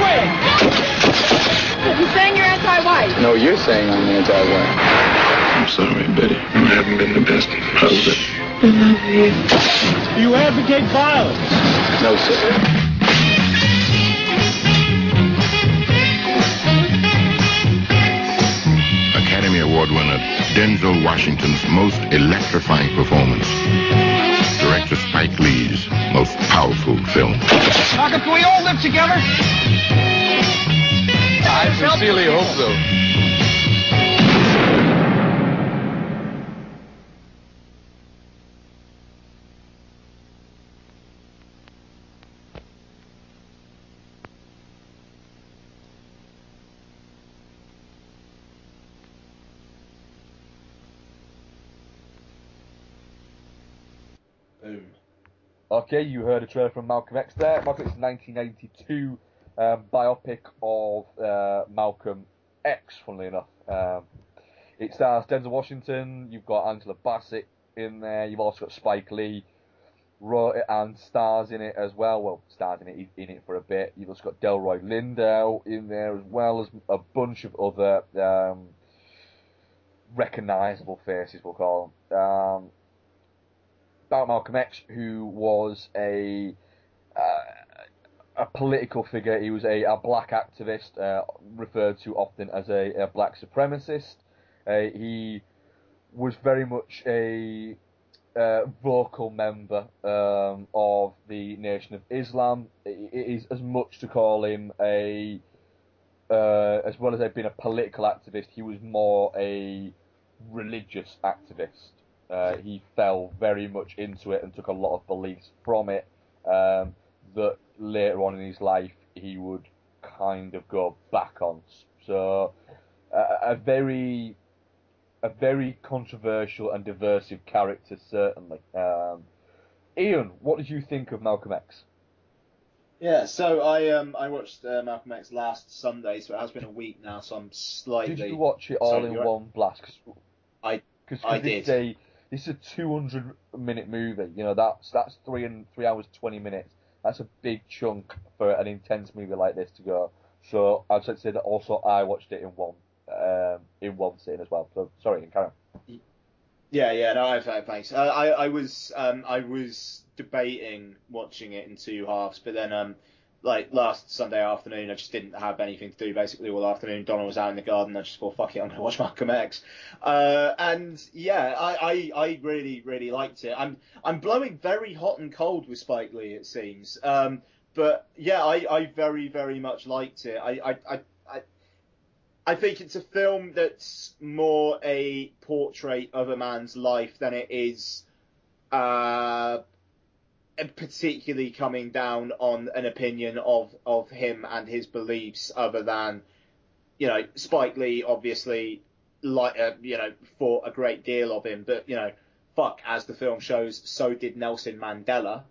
Speaker 23: led astray.
Speaker 25: You saying you're anti-white?
Speaker 22: No, you're saying I'm anti-white. I'm sorry, Betty. I haven't been the best husband.
Speaker 25: I love you.
Speaker 23: You advocate violence.
Speaker 22: No, sir.
Speaker 17: Academy Award winner Denzel Washington's most electrifying performance. Director Spike Lee's most powerful film.
Speaker 23: Malcolm, can we all live together?
Speaker 4: I sincerely hope so.
Speaker 5: Boom.
Speaker 4: Okay, you heard a trailer from Malcolm X there. Malcolm X 1992 um, biopic of uh, Malcolm X, funnily enough. Um, it stars Denzel Washington, you've got Angela Bassett in there, you've also got Spike Lee, and stars in it as well. Well, stars in it, in it for a bit. You've also got Delroy Lindo in there as well as a bunch of other um, recognisable faces, we'll call them. Um, about Malcolm X, who was a uh, a political figure. He was a, a black activist, uh, referred to often as a, a black supremacist. Uh, he was very much a uh, vocal member um, of the Nation of Islam. It is as much to call him a, uh, as well as being a political activist, he was more a religious activist. Uh, he fell very much into it and took a lot of beliefs from it um, that later on in his life he would kind of go back on. So, uh, a very a very controversial and diversive character, certainly. Um, Ian, what did you think of Malcolm X?
Speaker 5: Yeah, so I um I watched uh, Malcolm X last Sunday, so it has been a week now, so I'm slightly.
Speaker 4: Did you watch it all
Speaker 5: Sorry,
Speaker 4: in one blast? Cause,
Speaker 5: I
Speaker 4: cause,
Speaker 5: I did.
Speaker 4: A, this is a 200 minute movie. You know that's that's three and three hours 20 minutes. That's a big chunk for an intense movie like this to go. So I'd like to say that also I watched it in one um, in one sitting as well. So sorry, carry on.
Speaker 5: Yeah, yeah, no, thanks. Uh, I I was um I was debating watching it in two halves, but then um like last Sunday afternoon I just didn't have anything to do basically all afternoon. Donna was out in the garden. I just thought fuck it, I'm gonna watch Malcolm X. Uh, and yeah, I, I I really really liked it. I'm I'm blowing very hot and cold with Spike Lee it seems. Um, but yeah, I I very very much liked it. I I. I I I think it's a film that's more a portrait of a man's life than it is uh, particularly coming down on an opinion of, of him and his beliefs other than, you know, Spike Lee obviously like, uh, you know, thought a great deal of him, but, you know, fuck, as the film shows, so did Nelson Mandela,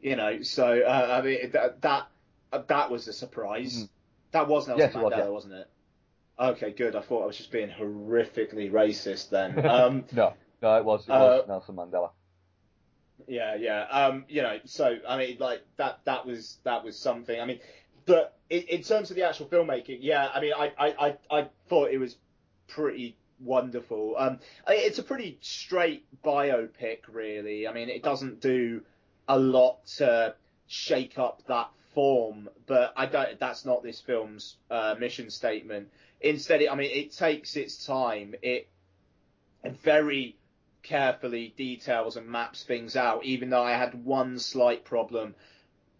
Speaker 5: you know, so, uh, I mean, that, that, uh, that was a surprise. That was Nelson
Speaker 4: Yes, it was,
Speaker 5: Mandela,
Speaker 4: yeah.
Speaker 5: wasn't it? Okay, good. I thought I was just being horrifically racist then. [LAUGHS] Um,
Speaker 4: no, no, it was it was
Speaker 5: uh,
Speaker 4: Nelson Mandela.
Speaker 5: Yeah, yeah. Um, you know, so I mean, like that that was that was something. I mean, but in, in terms of the actual filmmaking, yeah, I mean, I I I, I thought it was pretty wonderful. Um, it's a pretty straight biopic, really. I mean, it doesn't do a lot to shake up that form, but I don't. That's not this film's uh, mission statement. Instead, it, I mean, it takes its time. It very carefully details and maps things out, even though I had one slight problem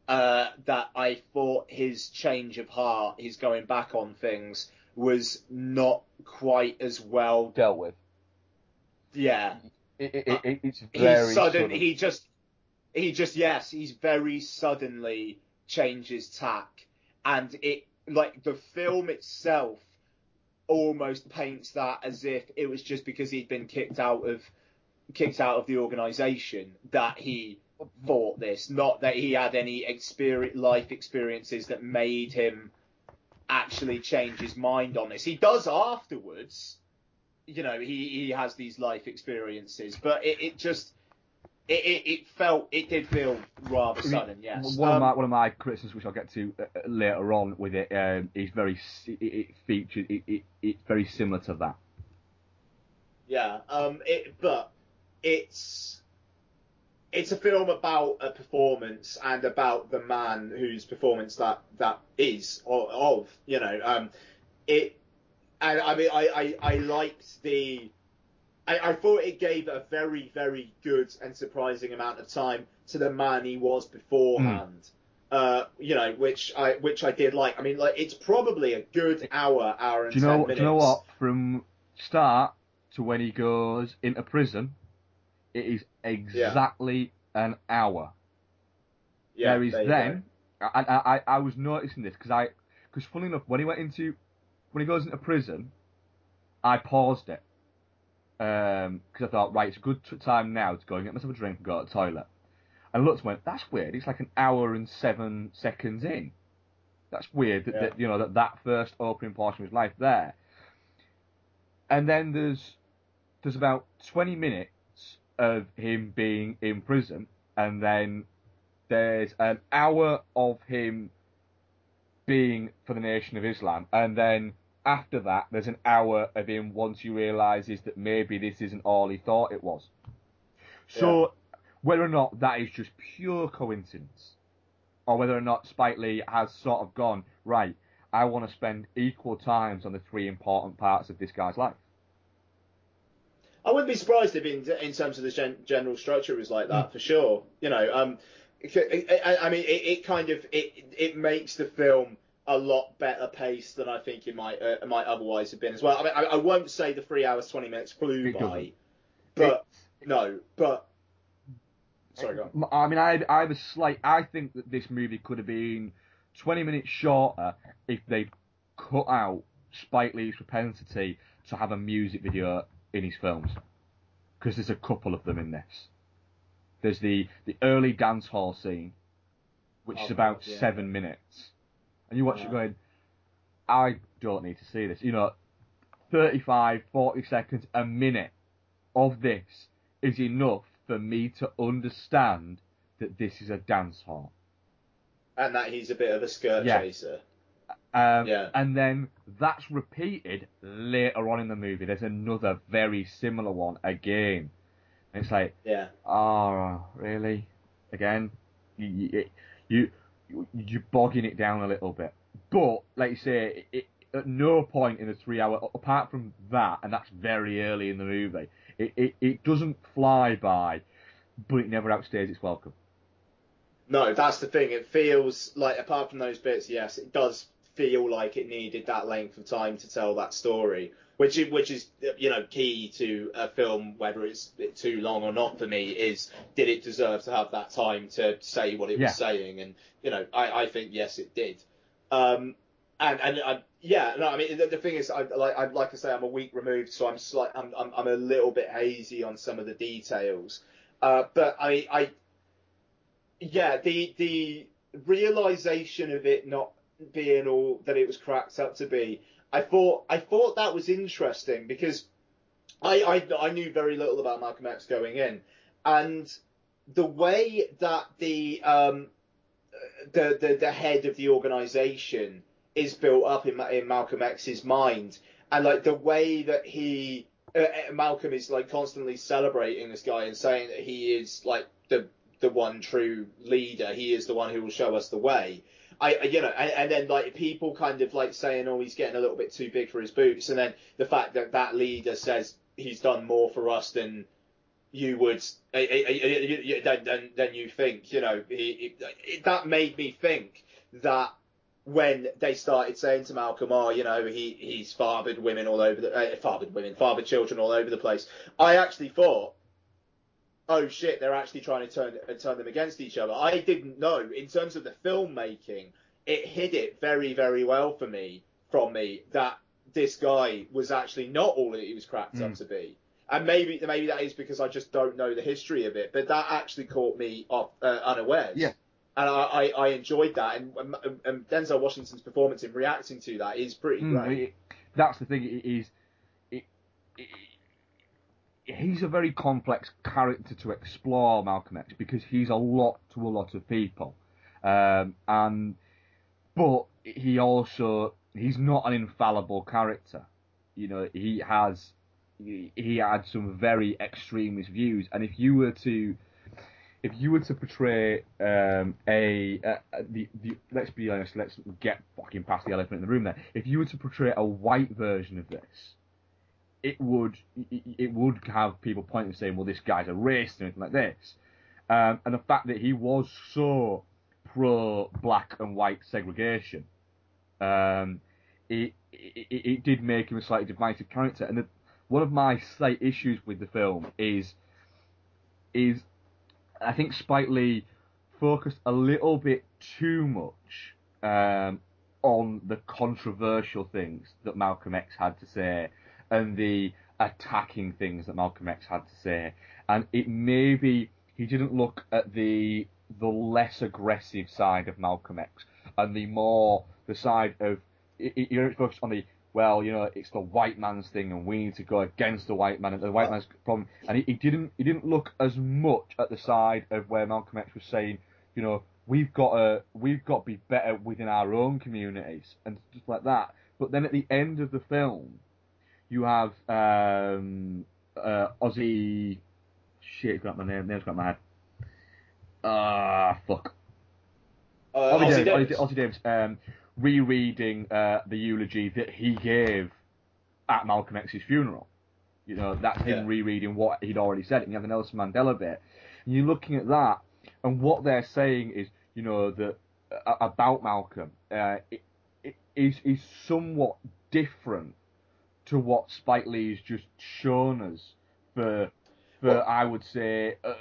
Speaker 5: uh, that I thought his change of heart, his going back on things, was not quite as well
Speaker 4: dealt with.
Speaker 5: Yeah.
Speaker 4: It, it, it, it's very
Speaker 5: he's sudden,
Speaker 4: sudden.
Speaker 5: he just he just yes he's very suddenly changes tack and it like the film itself almost paints that as if it was just because he'd been kicked out of kicked out of the organization that he thought this not that he had any experience life experiences that made him actually change his mind on this. He does afterwards. You know he he has these life experiences but it, it just it, it, it felt it did feel rather sudden yes.
Speaker 6: One of
Speaker 5: Um,
Speaker 6: my one of my criticisms, which I'll get to uh, uh, later on with it, um, is very it, it features it, it, it's very similar to that.
Speaker 5: Yeah, um, it, but it's it's a film about a performance and about the man whose performance that that is of, of you know um, it and I mean I, I, I liked the I, I thought it gave a very very good and surprising amount of time to the man he was beforehand. Uh, you know, which I which I did like. I mean, like it's probably a good hour, hour and
Speaker 6: Do you
Speaker 5: ten
Speaker 6: know?
Speaker 5: minutes.
Speaker 6: Do you know what? From start to when he goes into prison, it is exactly an hour.
Speaker 5: Yeah,
Speaker 6: there is
Speaker 5: there
Speaker 6: then, I, I, I was noticing this because I, because funny enough, when he went into, when he goes into prison, I paused it um, because I thought, right, it's a good t- time now to go and get myself a drink and go to the toilet. And I looked and went, that's weird. It's like an hour and seven seconds in. That's weird that,
Speaker 5: Yeah.
Speaker 6: that you know that that first opening portion of his life there. And then there's there's about 20 minutes of him being in prison, and then there's an hour of him being for the Nation of Islam, and then after that, there's an hour of him once he realizes that maybe this isn't all he thought it was. So, whether or not that is just pure coincidence,
Speaker 4: or whether or not Spike Lee has sort of gone right. I want to spend equal times on the three important parts of this guy's life.
Speaker 5: I wouldn't be surprised if, in, in terms of the gen- general structure, it was like that for sure. You know, um, I, I mean, it, it kind of it it makes the film a lot better paced than I think it might uh, might otherwise have been as well. I mean, I, I won't say the three hours twenty minutes flew
Speaker 4: It
Speaker 5: by, but no, but sorry, go on.
Speaker 4: I mean, I I have a slight. I think that this movie could have been 20 minutes shorter if they cut out Spike Lee's propensity to have a music video in his films, because there's a couple of them in this. There's the the early dance hall scene, which is
Speaker 5: Oh,
Speaker 4: about
Speaker 5: yeah.
Speaker 4: seven minutes, and you watch it going, I don't need to see this. You know, 35, 40 seconds, a minute of this is enough for me to understand that this is a dance hall.
Speaker 5: and that he's a bit of a skirt
Speaker 4: Yeah.
Speaker 5: chaser.
Speaker 4: Um,
Speaker 5: Yeah.
Speaker 4: And then that's repeated later on in the movie. There's another very similar one again. And it's like,
Speaker 5: Yeah.
Speaker 4: oh, really? Again? You, you, you, you're bogging it down a little bit. But, like you say, it, at no point in the three hour, apart from that, and that's very early in the movie, it, it, it doesn't fly by, but it never outstays its welcome.
Speaker 5: No, that's the thing. It feels like, apart from those bits, yes, it does feel like it needed that length of time to tell that story, which is, which is you know key to a film, whether it's too long or not. For me, is did it deserve to have that time to say what it
Speaker 4: Yeah.
Speaker 5: was saying? And you know, I, I think yes, it did. Um, and and I, yeah, no, I mean the, the thing is, I like I like I say, I'm a week removed, so I'm slight, I'm, I'm I'm a little bit hazy on some of the details. Uh, but I I yeah, the the realization of it not being all that it was cracked up to be, I thought I thought that was interesting because I I, I knew very little about Malcolm X going in, and the way that the um the the, the head of the organization is built up in in Malcolm X's mind, and like the way that he uh, uh, Malcolm is like constantly celebrating this guy and saying that he is like the the one true leader. He is the one who will show us the way. I, you know, and, and then like people kind of like saying, oh, he's getting a little bit too big for his boots, and then the fact that that leader says he's done more for us than you would eh, eh, eh, than, than, you think. You know, he, it, that made me think that when they started saying to Malcolm, oh, you know, he he's fathered women all over the uh, fathered women, fathered children all over the place. I actually thought, oh shit, they're actually trying to turn uh, turn them against each other. I didn't know. In terms of the filmmaking, it hid it very very well for me from me that this guy was actually not all that he was cracked up
Speaker 4: Mm.
Speaker 5: to be. And maybe maybe that is because I just don't know the history of it, but that actually caught me off uh, unawares.
Speaker 4: Yeah.
Speaker 5: And I, I, I enjoyed that, and, and, and Denzel Washington's performance in reacting to that is pretty
Speaker 4: Mm,
Speaker 5: great.
Speaker 4: it- that's the thing. It is. It, it, he's a very complex character to explore, Malcolm X, because he's a lot to a lot of people, um, and but he also he's not an infallible character. You know, he has he, had some very extremist views, and if you were to if you were to portray um, a, uh the the let's be honest, let's get fucking past the elephant in the room there. If you were to portray a white version of this, it would it, would have people pointing and saying, well, this guy's a racist and anything like this. Um, and the fact that he was so pro black and white segregation, um, it, it it did make him a slightly divisive character. And the, one of my slight issues with the film is is I think Spike Lee focused a little bit too much um, on the controversial things that Malcolm X had to say and the attacking things that Malcolm X had to say, and it maybe he didn't look at the the less aggressive side of Malcolm X and the more the side of you know focused on the well, you know, it's the white man's thing, and we need to go against the white man and the white man's problem. And he, he didn't he didn't look as much at the side of where Malcolm X was saying, you know, we've got to we've got to be better within our own communities and stuff like that. But then at the end of the film, you have um, uh, Ossie. Shit, got my name. Name's got my head. Ah, fuck.
Speaker 5: Uh,
Speaker 4: Ollie,
Speaker 5: Ossie
Speaker 4: Davis,
Speaker 5: Davis.
Speaker 4: Davis um, rereading uh, the eulogy that he gave at Malcolm X's funeral. You know, that's him
Speaker 5: Yeah.
Speaker 4: rereading what he'd already said, and you have the Nelson Mandela bit. And you're looking at that, and what they're saying is, you know, that uh, about Malcolm uh, it, it is is somewhat different to what Spike Lee's just shown us for, for I would say, uh,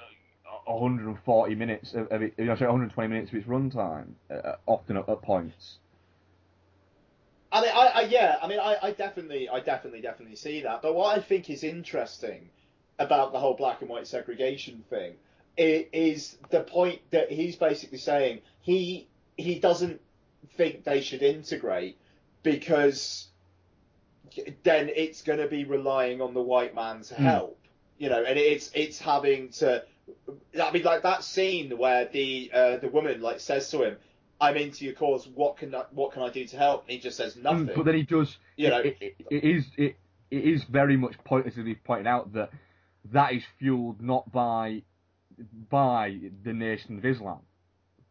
Speaker 4: 140 minutes of, of it, you know, sorry, 120 minutes of its runtime, uh, often at, at points.
Speaker 5: I mean, I, I yeah, I mean, I, I definitely, I definitely, definitely see that. But what I think is interesting about the whole black and white segregation thing is the point that he's basically saying he he doesn't think they should integrate because then it's going to be relying on the white man to
Speaker 4: Hmm.
Speaker 5: help, you know, and it's it's having to. I mean, like that scene where the uh, the woman like says to him, "I'm into your cause. What can I, what can I do to help?" And he just says nothing.
Speaker 4: Mm, But then he does.
Speaker 5: You know-
Speaker 4: it, it, it is it, it is very much pointlessly pointed out that that is fueled not by by the Nation of Islam,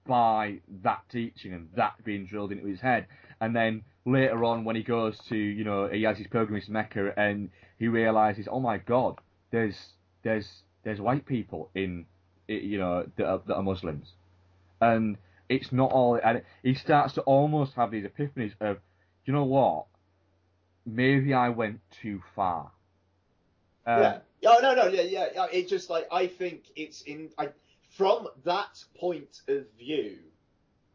Speaker 4: by that teaching and that being drilled into his head, and then later on when he goes to you know he has his pilgrimage to Mecca and he realizes oh my God there's there's there's white people in you know that are, that are Muslims, and it's not all and he starts to almost have these epiphanies of you know what maybe I went too far. Um,
Speaker 5: yeah. Oh no no yeah yeah yeah. It just like I think it's in I from that point of view,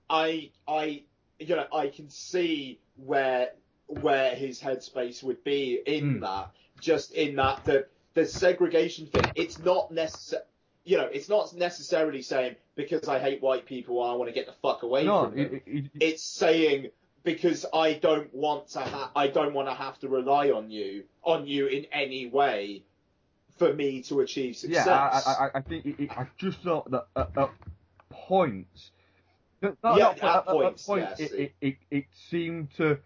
Speaker 5: I I you know I can see where where his headspace would be in hmm. that just in that the the segregation thing. It's not necessary. You know, it's not necessarily saying because I hate white people, I want to get the fuck away
Speaker 4: No,
Speaker 5: from them.
Speaker 4: it- it- it-
Speaker 5: it's saying because I don't want to ha- I don't want to have to rely on you on you in any way for me to achieve success.
Speaker 4: Yeah, I, I, I- think I just thought that at, at points, no, no,
Speaker 5: Yeah, at
Speaker 4: at,
Speaker 5: points,
Speaker 4: points,
Speaker 5: yes.
Speaker 4: it, it, it, it seemed to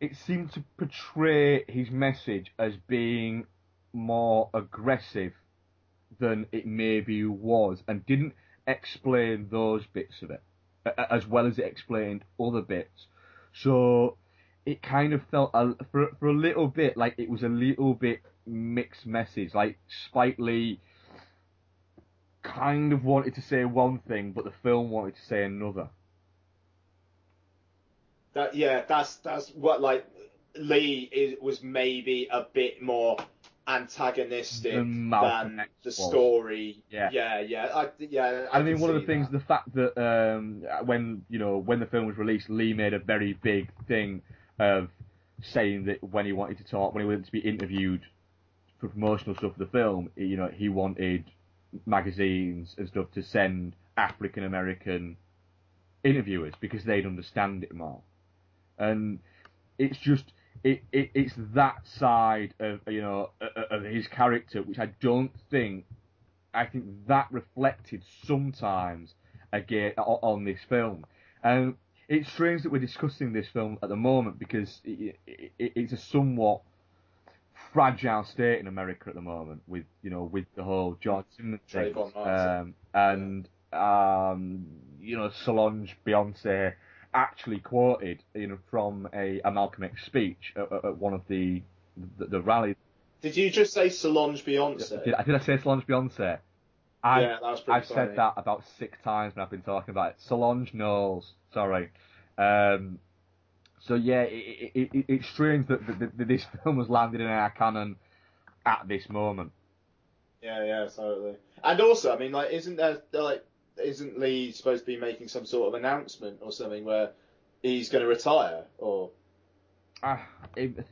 Speaker 4: it seemed to portray his message as being more aggressive than it maybe was, and didn't explain those bits of it as well as it explained other bits. So it kind of felt a, for for a little bit like it was a little bit mixed message. Like Spike Lee kind of wanted to say one thing, but the film wanted to say another.
Speaker 5: That yeah, that's that's what like Lee is, was maybe a bit more antagonistic
Speaker 4: Than
Speaker 5: than
Speaker 4: X
Speaker 5: the
Speaker 4: was.
Speaker 5: story.
Speaker 4: Yeah.
Speaker 5: yeah, yeah. I, yeah. I,
Speaker 4: I mean, one of the things, the fact that um, when you know when the film was released, Lee made a very big thing of saying that when he wanted to talk, when he wanted to be interviewed for promotional stuff for the film, you know, he wanted magazines and stuff to send African American interviewers because they'd understand it more. And it's just it, it it's that side of you know of- his character which I don't think I think that reflected sometimes again on this film. And it's strange that we're discussing this film at the moment because it, it, it's a somewhat fragile state in America at the moment with you know with the whole George Zimmerman thing, um, and um, you know Solange Beyonce actually quoted you know from a, a Malcolm X speech at, at- one of the the, the rallies.
Speaker 5: Did you just say Solange Beyonce?
Speaker 4: Did, did I say Solange Beyonce? I,
Speaker 5: Yeah, that was pretty
Speaker 4: I've
Speaker 5: funny.
Speaker 4: said that about six times when I've been talking about it. Solange Knowles, sorry. Um, so yeah, it, it, it, it's strange that, that, that this [LAUGHS] film was landed in our canon at this moment.
Speaker 5: Yeah, yeah, totally. And also, I mean, like, isn't there like, isn't Lee supposed to be making some sort of announcement or something where he's going to retire or?
Speaker 4: Ah, it,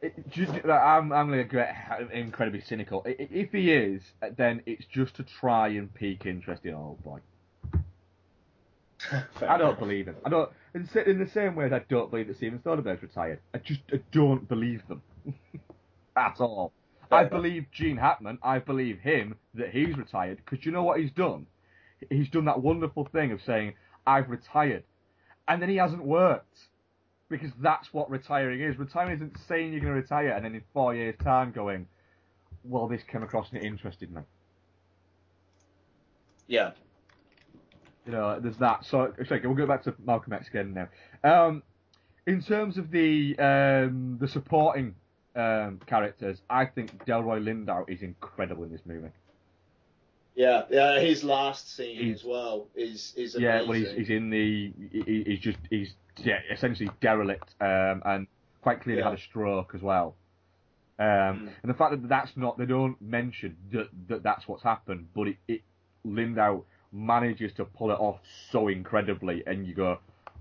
Speaker 4: it, ju- ju- I'm, I'm going to get incredibly cynical. If he is, then it's just to try and pique interest in Oldboy. [LAUGHS] I don't believe him. I don't. In, in the same way as I don't believe that Steven Soderbergh's retired. I just I don't believe them [LAUGHS] at all. I believe Gene Hackman. I believe him that he's retired because you know what he's done. He's done that wonderful thing of saying I've retired, and then he hasn't worked because that's what retiring is. Retiring isn't saying you're going to retire and then in four years' time going, well, this came across and it interested me.
Speaker 5: Yeah.
Speaker 4: You know, there's that. So, okay, we'll go back to Malcolm X again now. Um, in terms of the um, the supporting um, characters, I think Delroy Lindo is incredible in this movie.
Speaker 5: Yeah, yeah. His last scene
Speaker 4: He's-
Speaker 5: as well is is amazing.
Speaker 4: Yeah, well, he's, he's in the he, he's just he's yeah essentially derelict um, and quite clearly
Speaker 5: Yeah.
Speaker 4: had a stroke as well. Um, And the fact that that's not they don't mention that, that that's what's happened, but it, it Lindo manages to pull it off so incredibly, and you go,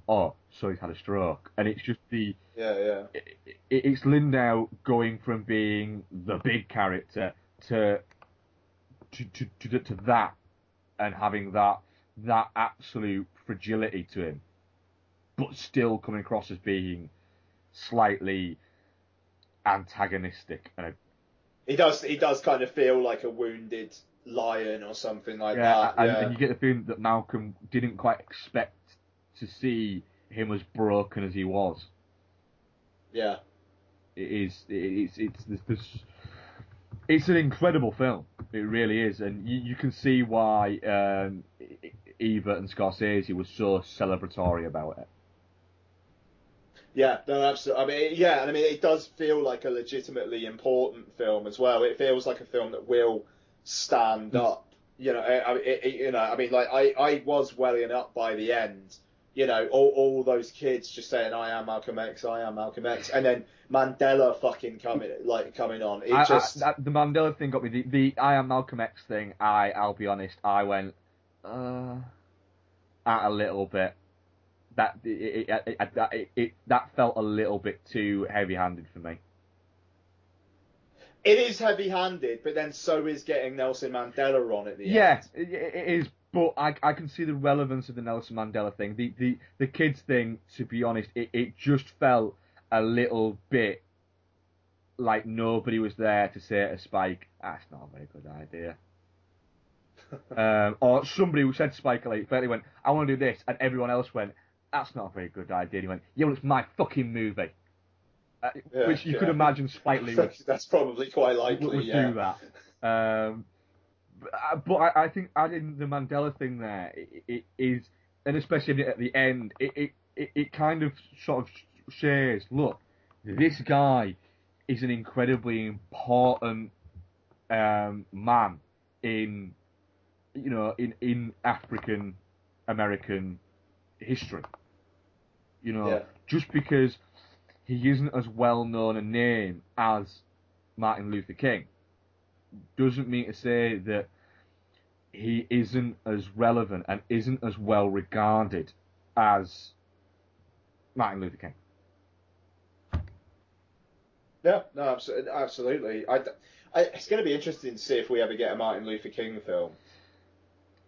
Speaker 4: oh, so he's had a stroke, and it's just the
Speaker 5: yeah, yeah.
Speaker 4: it, it's Lindo going from being the big character to to, to, to, to that and having that that absolute fragility to him, but still coming across as being slightly antagonistic and
Speaker 5: He does. He does kind of feel like a wounded lion or something like
Speaker 4: yeah,
Speaker 5: that.
Speaker 4: and,
Speaker 5: yeah.
Speaker 4: and you get the feeling that Malcolm didn't quite expect to see him as broken as he was.
Speaker 5: yeah.
Speaker 4: It is. It's. It's. This, this, it's an incredible film. It really is, and you, you can see why um, Eva and Scorsese was so celebratory about it.
Speaker 5: Yeah, no, absolutely. I mean, yeah, and I mean, it does feel like a legitimately important film as well. It feels like a film that will stand up. You know, I, I, it, it- you know, I mean, like I, I was welling up by the end. You know, all, all those kids just saying, "I am Malcolm X, I am Malcolm X," and then Mandela fucking coming, like coming on. It
Speaker 4: I- I-
Speaker 5: just,
Speaker 4: that- the Mandela thing got me. The, the I am Malcolm X thing. I. I'll be honest. I went uh, at a little bit. That it, it, it, it that felt a little bit too heavy-handed for me.
Speaker 5: It is heavy-handed, but then so is getting Nelson Mandela on at the
Speaker 4: Yeah,
Speaker 5: end.
Speaker 4: it, it is, but I, I can see the relevance of the Nelson Mandela thing. The the, the kids thing, to be honest, it, it just felt a little bit like nobody was there to say to Spike, that's not a very good idea. [LAUGHS] um, or somebody who said Spike like, fairly went, I want to do this, and everyone else went, that's not a very good idea. And he went, yeah, well, it's my fucking movie. Uh,
Speaker 5: Yeah,
Speaker 4: which you could imagine Spike Lee [LAUGHS] would
Speaker 5: That's probably quite likely.
Speaker 4: would, would
Speaker 5: yeah.
Speaker 4: do that. Um, but I- but I, I think adding the Mandela thing there it, it is, and especially at the end, it, it, it, it kind of sort of shares. Look, this guy is an incredibly important um, man in, you know, in in African American history. You know,
Speaker 5: Yeah.
Speaker 4: just because he isn't as well known a name as Martin Luther King doesn't mean to say that he isn't as relevant and isn't as well regarded as Martin Luther King.
Speaker 5: Yeah, no, absolutely. I, I, it's going to be interesting to see if we ever get a Martin Luther King film.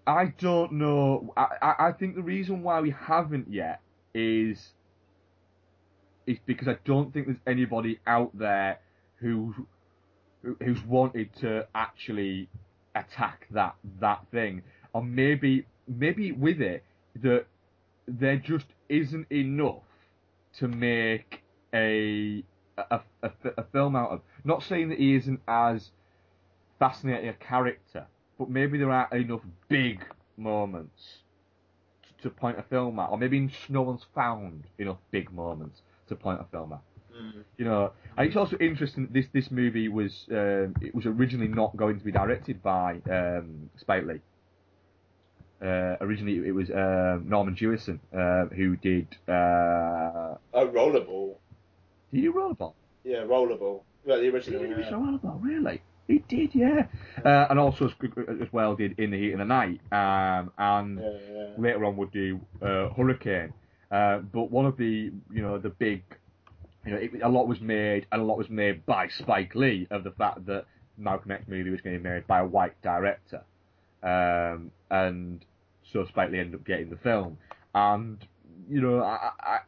Speaker 4: I don't know. I, I think the reason why we haven't yet is is because I don't think there's anybody out there who who- who's wanted to actually attack that that thing, or maybe maybe with it that there just isn't enough to make a a, a, a film out of. Not saying that he isn't as fascinating a character, but maybe there aren't enough big moments to point a film at, or maybe no one's found enough big moments to point a film at. You know, and it's also interesting that this this movie was um, it was originally not going to be directed by um, Spike Lee. Uh, originally, it was um, Norman Jewison uh, who did. Uh,
Speaker 5: Oh, Rollerball.
Speaker 4: did you Rollerball?
Speaker 5: Yeah, Rollerball. Well, the original.
Speaker 4: Did
Speaker 5: yeah.
Speaker 4: Rollerball? Really? He did, yeah. Uh, and also as, as well did In the Heat of the Night, um, and
Speaker 5: Yeah, yeah.
Speaker 4: later on would do uh, Hurricane. Uh, but one of the you know the big you know it, a lot was made and a lot was made by Spike Lee of the fact that Malcolm X movie was going to be made by a white director, um, and so Spike Lee ended up getting the film. And you know I, I,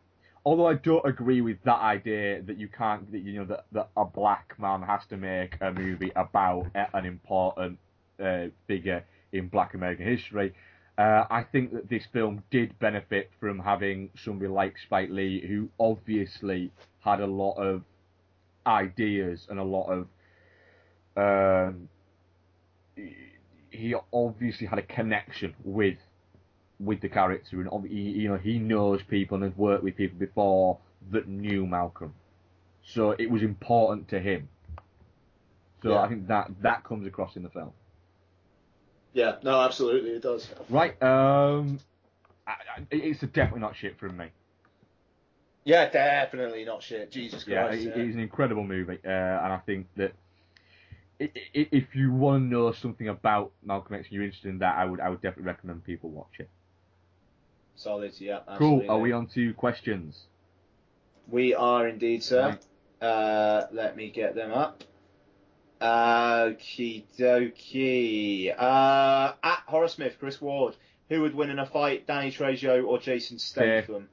Speaker 4: although I don't agree with that idea that you can't, that you know, that, that a black man has to make a movie about an important uh, figure in Black American history. Uh, I think that this film did benefit from having somebody like Spike Lee, who obviously had a lot of ideas and a lot of. Um, he obviously had a connection with with the character, and he, you know he knows people and has worked with people before that knew Malcolm, so it was important to him. So
Speaker 5: Yeah.
Speaker 4: I think that that comes across in the film.
Speaker 5: Yeah, no, absolutely, it does.
Speaker 4: Right. Um, I, I, it's definitely not shit from me.
Speaker 5: Yeah, definitely not shit. Jesus
Speaker 4: Yeah,
Speaker 5: Christ.
Speaker 4: it,
Speaker 5: yeah.
Speaker 4: it's an incredible movie, uh, and I think that i- i- if you want to know something about Malcolm X and you're interested in that, I would I would definitely recommend people watch it.
Speaker 5: Solid, yeah. Absolutely.
Speaker 4: Cool. Are we on to questions?
Speaker 5: We are indeed, sir. Uh, let me get them up. Okie dokie. Uh, at Horace Smith, Chris Ward. Who would win in a fight, Danny Trejo or Jason Statham?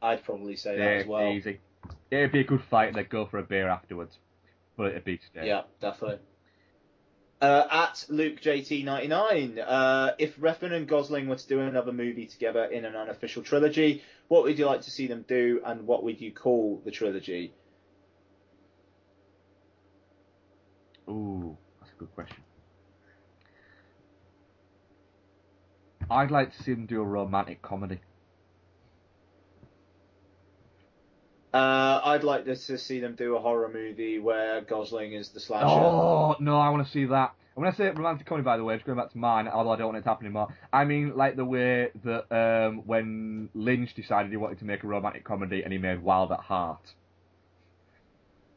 Speaker 5: I'd probably say that as well.
Speaker 4: easy. It'd be a good fight, and they'd go for a beer afterwards, but it'd be stay.
Speaker 5: Yeah, definitely. Uh, at Luke JT99, uh, if Refn and Gosling were to do another movie together in an unofficial trilogy, what would you like to see them do, and what would you call the trilogy?
Speaker 4: Ooh, that's a good question. I'd like to see them do a romantic comedy.
Speaker 5: Uh, I'd like to see them do a horror movie where Gosling is the slasher.
Speaker 4: Oh no, I want to see that. When I say romantic comedy, by the way, just going back to mine, although I don't want it to happen anymore. I mean, like the way that um, when Lynch decided he wanted to make a romantic comedy and he made Wild at Heart.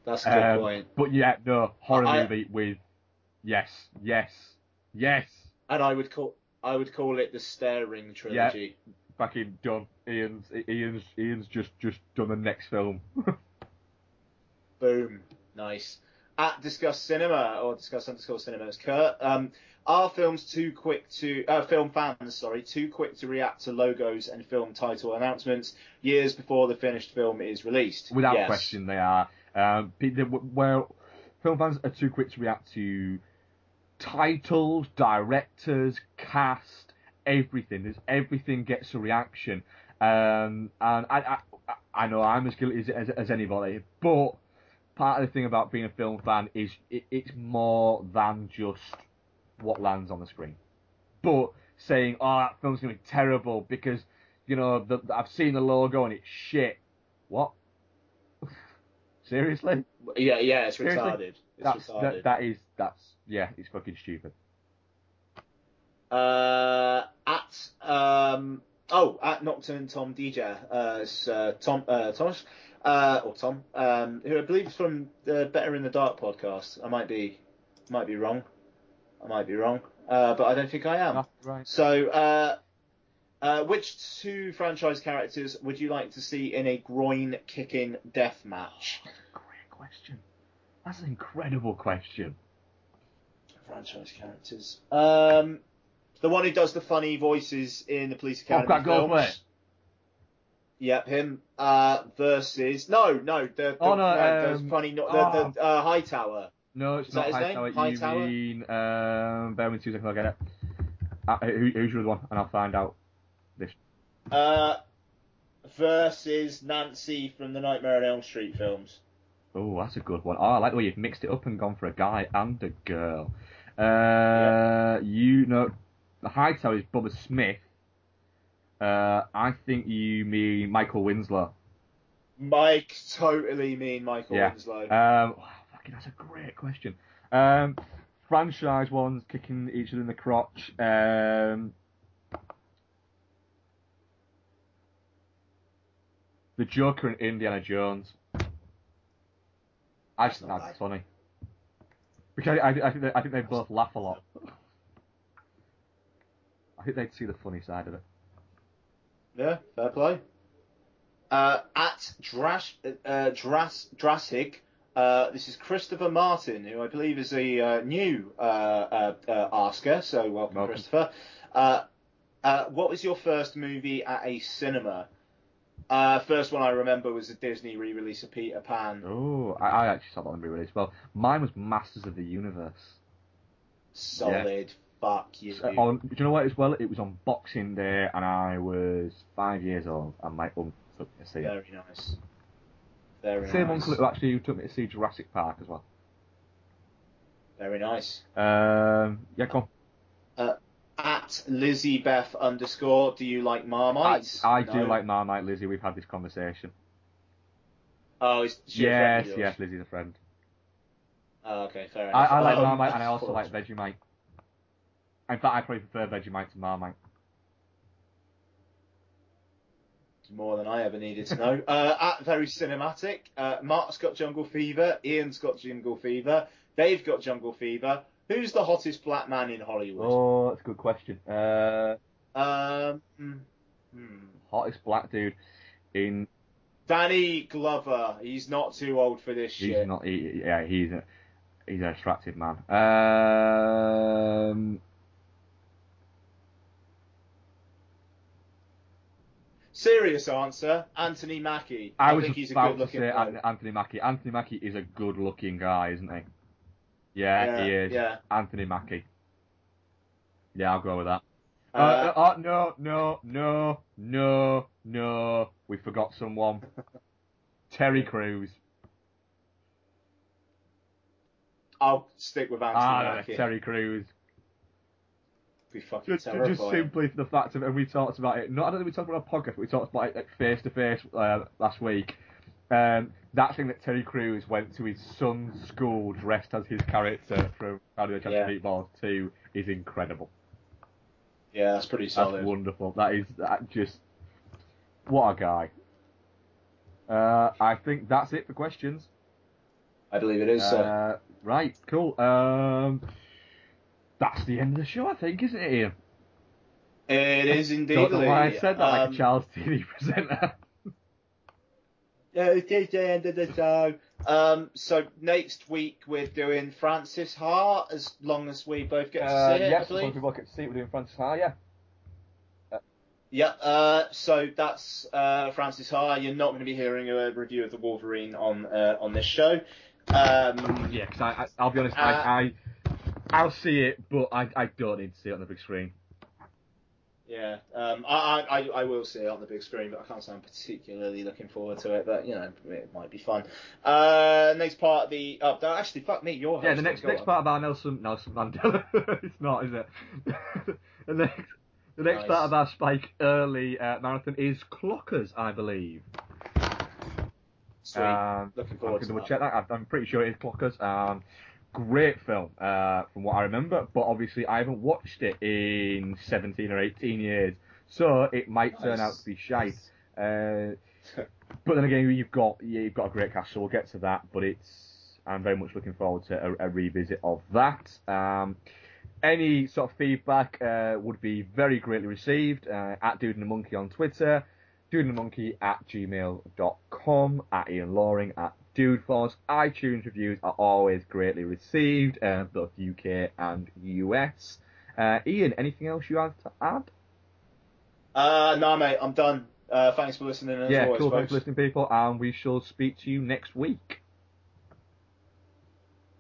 Speaker 5: That's a good
Speaker 4: Um,
Speaker 5: point.
Speaker 4: But yeah, no horror
Speaker 5: I-
Speaker 4: movie with yes, yes, yes.
Speaker 5: And I would call I would call it the Staring trilogy.
Speaker 4: Fucking done. Ian's Ian's Ian's just just done the next film. [LAUGHS]
Speaker 5: Boom. Nice. At Discuss Cinema, or Discuss underscore Cinemas, Kurt, um, are films too quick to, uh, film fans, sorry, too quick to react to logos and film title announcements years before the finished film is released?
Speaker 4: Without
Speaker 5: Yes.
Speaker 4: question, they are. Um, film fans are too quick to react to titles, directors, cast, everything. There's everything gets a reaction. Um, and I, I, I know I'm as guilty as, as, as anybody, but part of the thing about being a film fan is it, it's more than just what lands on the screen. But saying, "Oh, that film's gonna be terrible because you know the, I've seen the logo and it's shit." What? Seriously?
Speaker 5: Yeah, yeah, it's
Speaker 4: Seriously?
Speaker 5: retarded. It's
Speaker 4: That's
Speaker 5: retarded.
Speaker 4: that, that is that's yeah, it's fucking stupid.
Speaker 5: Uh, at um, oh, at Nocturne Tom DJ, uh, it's, uh, Tom uh, Thomas, uh, or Tom, um, who I believe is from the Better in the Dark podcast. I might be, might be wrong. I might be wrong, uh, but I don't think I am.
Speaker 4: right.
Speaker 5: So, uh, uh, which two franchise characters would you like to see in a groin-kicking death match?
Speaker 4: Question. That's an incredible question.
Speaker 5: Franchise characters. Um, the one who does the funny voices in the Police Academy films. Yep, him. Uh, versus no, no, the, the,
Speaker 4: Oh, no,
Speaker 5: uh,
Speaker 4: um,
Speaker 5: the funny, not
Speaker 4: oh.
Speaker 5: the, the uh, Hightower.
Speaker 4: No, it's
Speaker 5: Is
Speaker 4: not? Hightower. You mean um, bear with me two seconds, I'll get it. Uh, who, who's your other one? And I'll find out. This.
Speaker 5: Uh, versus Nancy from the Nightmare on Elm Street films.
Speaker 4: Oh, that's a good one. Oh, I like the way you've mixed it up and gone for a guy and a girl. Uh, you know, the Hightower is Bubba Smith. Uh, I think you mean Michael Winslow.
Speaker 5: Mike totally mean Michael
Speaker 4: yeah.
Speaker 5: Winslow.
Speaker 4: Um, oh, fucking, that's a great question. Um, franchise ones kicking each other in the crotch. Um, the Joker and Indiana Jones. I just think that's funny. Because I, I, I think they, I think they both laugh a lot. I think they'd see the funny side of it.
Speaker 5: Yeah, fair play. Uh, at Drash, uh, Dras, uh, this is Christopher Martin, who I believe is a uh, new uh, uh, uh, asker, so welcome, Christopher. Uh, uh, what was your first movie at a cinema? Uh, first one I remember was a Disney re-release of Peter Pan.
Speaker 4: Oh, I, I actually saw that one re-released. Well, mine was Masters of the Universe.
Speaker 5: Solid. Fuck you.
Speaker 4: Uh, on, do you know what? As well, it was on Boxing Day, and I was five years old, and my uncle took me to see it.
Speaker 5: Very nice. Very
Speaker 4: Same
Speaker 5: nice.
Speaker 4: uncle who actually took me to see Jurassic Park as well.
Speaker 5: Very nice.
Speaker 4: Um, yeah, come on.
Speaker 5: Uh, at at Lizzie Beth underscore. Do you like Marmite?
Speaker 4: I, I do like Marmite Lizzie. We've had this conversation.
Speaker 5: Oh, is she a friend
Speaker 4: Yes,
Speaker 5: of yours?
Speaker 4: yes, Lizzie's a friend.
Speaker 5: Oh, okay, fair
Speaker 4: I,
Speaker 5: enough.
Speaker 4: I like
Speaker 5: Um,
Speaker 4: Marmite and I also like Vegemite. In fact, I probably prefer Vegemite to Marmite.
Speaker 5: more than I ever needed to know. [LAUGHS] uh, at Very Cinematic, uh, Mark's got Jungle Fever, Ian's got Jungle Fever, They've got Jungle Fever. Who's the hottest black man in Hollywood?
Speaker 4: Oh, that's a good question. Uh,
Speaker 5: Um, hmm.
Speaker 4: hottest black dude in.
Speaker 5: Danny Glover. He's not too old for this
Speaker 4: He's
Speaker 5: shit.
Speaker 4: not. He, yeah, he's a. He's an attractive man. Um,
Speaker 5: Serious answer, Anthony Mackie.
Speaker 4: I,
Speaker 5: I,
Speaker 4: was
Speaker 5: think he's a
Speaker 4: about
Speaker 5: good
Speaker 4: to
Speaker 5: looking
Speaker 4: say Anthony Mackie. Anthony Mackie is a good-looking guy, isn't he? Yeah,
Speaker 5: Yeah,
Speaker 4: he is.
Speaker 5: yeah.
Speaker 4: Anthony Mackie. Yeah, I'll go with that. Uh,
Speaker 5: Uh,
Speaker 4: uh, no, no, no, no, no. We forgot someone. [LAUGHS] Terry Crews.
Speaker 5: I'll stick with Anthony
Speaker 4: Ah,
Speaker 5: Mackie.
Speaker 4: Terry Crews.
Speaker 5: Be fucking
Speaker 4: Just,
Speaker 5: terrifying.
Speaker 4: just simply for the fact of, and we talked about it. Not I don't think we talked about a podcast, but we talked about it like, face to face uh, last week. Um, that thing that Terry Crews went to his son's school dressed as his character from How the Chance
Speaker 5: Yeah.
Speaker 4: Meatballs 2 is incredible.
Speaker 5: Yeah, that's pretty solid.
Speaker 4: That's wonderful. That is that just what a guy. Uh, I think that's it for questions.
Speaker 5: I believe it is, sir.
Speaker 4: Uh, right, cool. Um, that's the end of the show, I think, isn't it, Ian?
Speaker 5: It is indeed.
Speaker 4: Don't know why I said that like
Speaker 5: Um,
Speaker 4: a Charles TV [LAUGHS] presenter.
Speaker 5: Yeah, it is the end of the show. Um, so next week we're doing Frances Ha, as long as we both get to
Speaker 4: Uh,
Speaker 5: see it, I
Speaker 4: yes,
Speaker 5: believe.
Speaker 4: some people can see it. We're doing Frances Ha, yeah.
Speaker 5: Yeah, uh, so that's uh, Frances Ha. You're not going to be hearing a review of the Wolverine on uh, on this show. Um,
Speaker 4: Yeah, because I, I, I'll be honest,
Speaker 5: Uh,
Speaker 4: I, I, I'll see it, but I, I don't need to see it on the big screen.
Speaker 5: Yeah, um, I, I, I- will see it on the big screen, but I can't say I'm particularly looking forward to it. But you know, it might be fun. Uh, next part of the oh, actually, fuck me, your
Speaker 4: Yeah, the next next
Speaker 5: on.
Speaker 4: part about Nelson Nelson Mandela. [LAUGHS] it's not, is it? [LAUGHS] the next the next
Speaker 5: Nice.
Speaker 4: part of our Spike Early uh, marathon is Clockers, I believe.
Speaker 5: Sweet.
Speaker 4: Um,
Speaker 5: Looking forward
Speaker 4: can
Speaker 5: to that.
Speaker 4: check that. I'm- I'm pretty sure it is Clockers. Um, great film, uh, from what I remember, but obviously I haven't watched it in 17 or 18 years, so it might turn out to be shite. Uh, but then again, you've got yeah, you've got a great cast, so we'll get to that. But it's I'm very much looking forward to a, a revisit of that. Um, any sort of feedback uh, would be very greatly received uh, at Dude and the Monkey on Twitter, Dude and the Monkey at gmail.com, at Ian Loring, at Dude Force. iTunes reviews are always greatly received, uh, both UK and US. Uh, Ian, anything else you have to add?
Speaker 5: Uh, no, mate, I'm done. Uh, thanks for listening. As
Speaker 4: yeah,
Speaker 5: always,
Speaker 4: cool.
Speaker 5: folks.
Speaker 4: Thanks for listening, people, and we shall speak to you next week.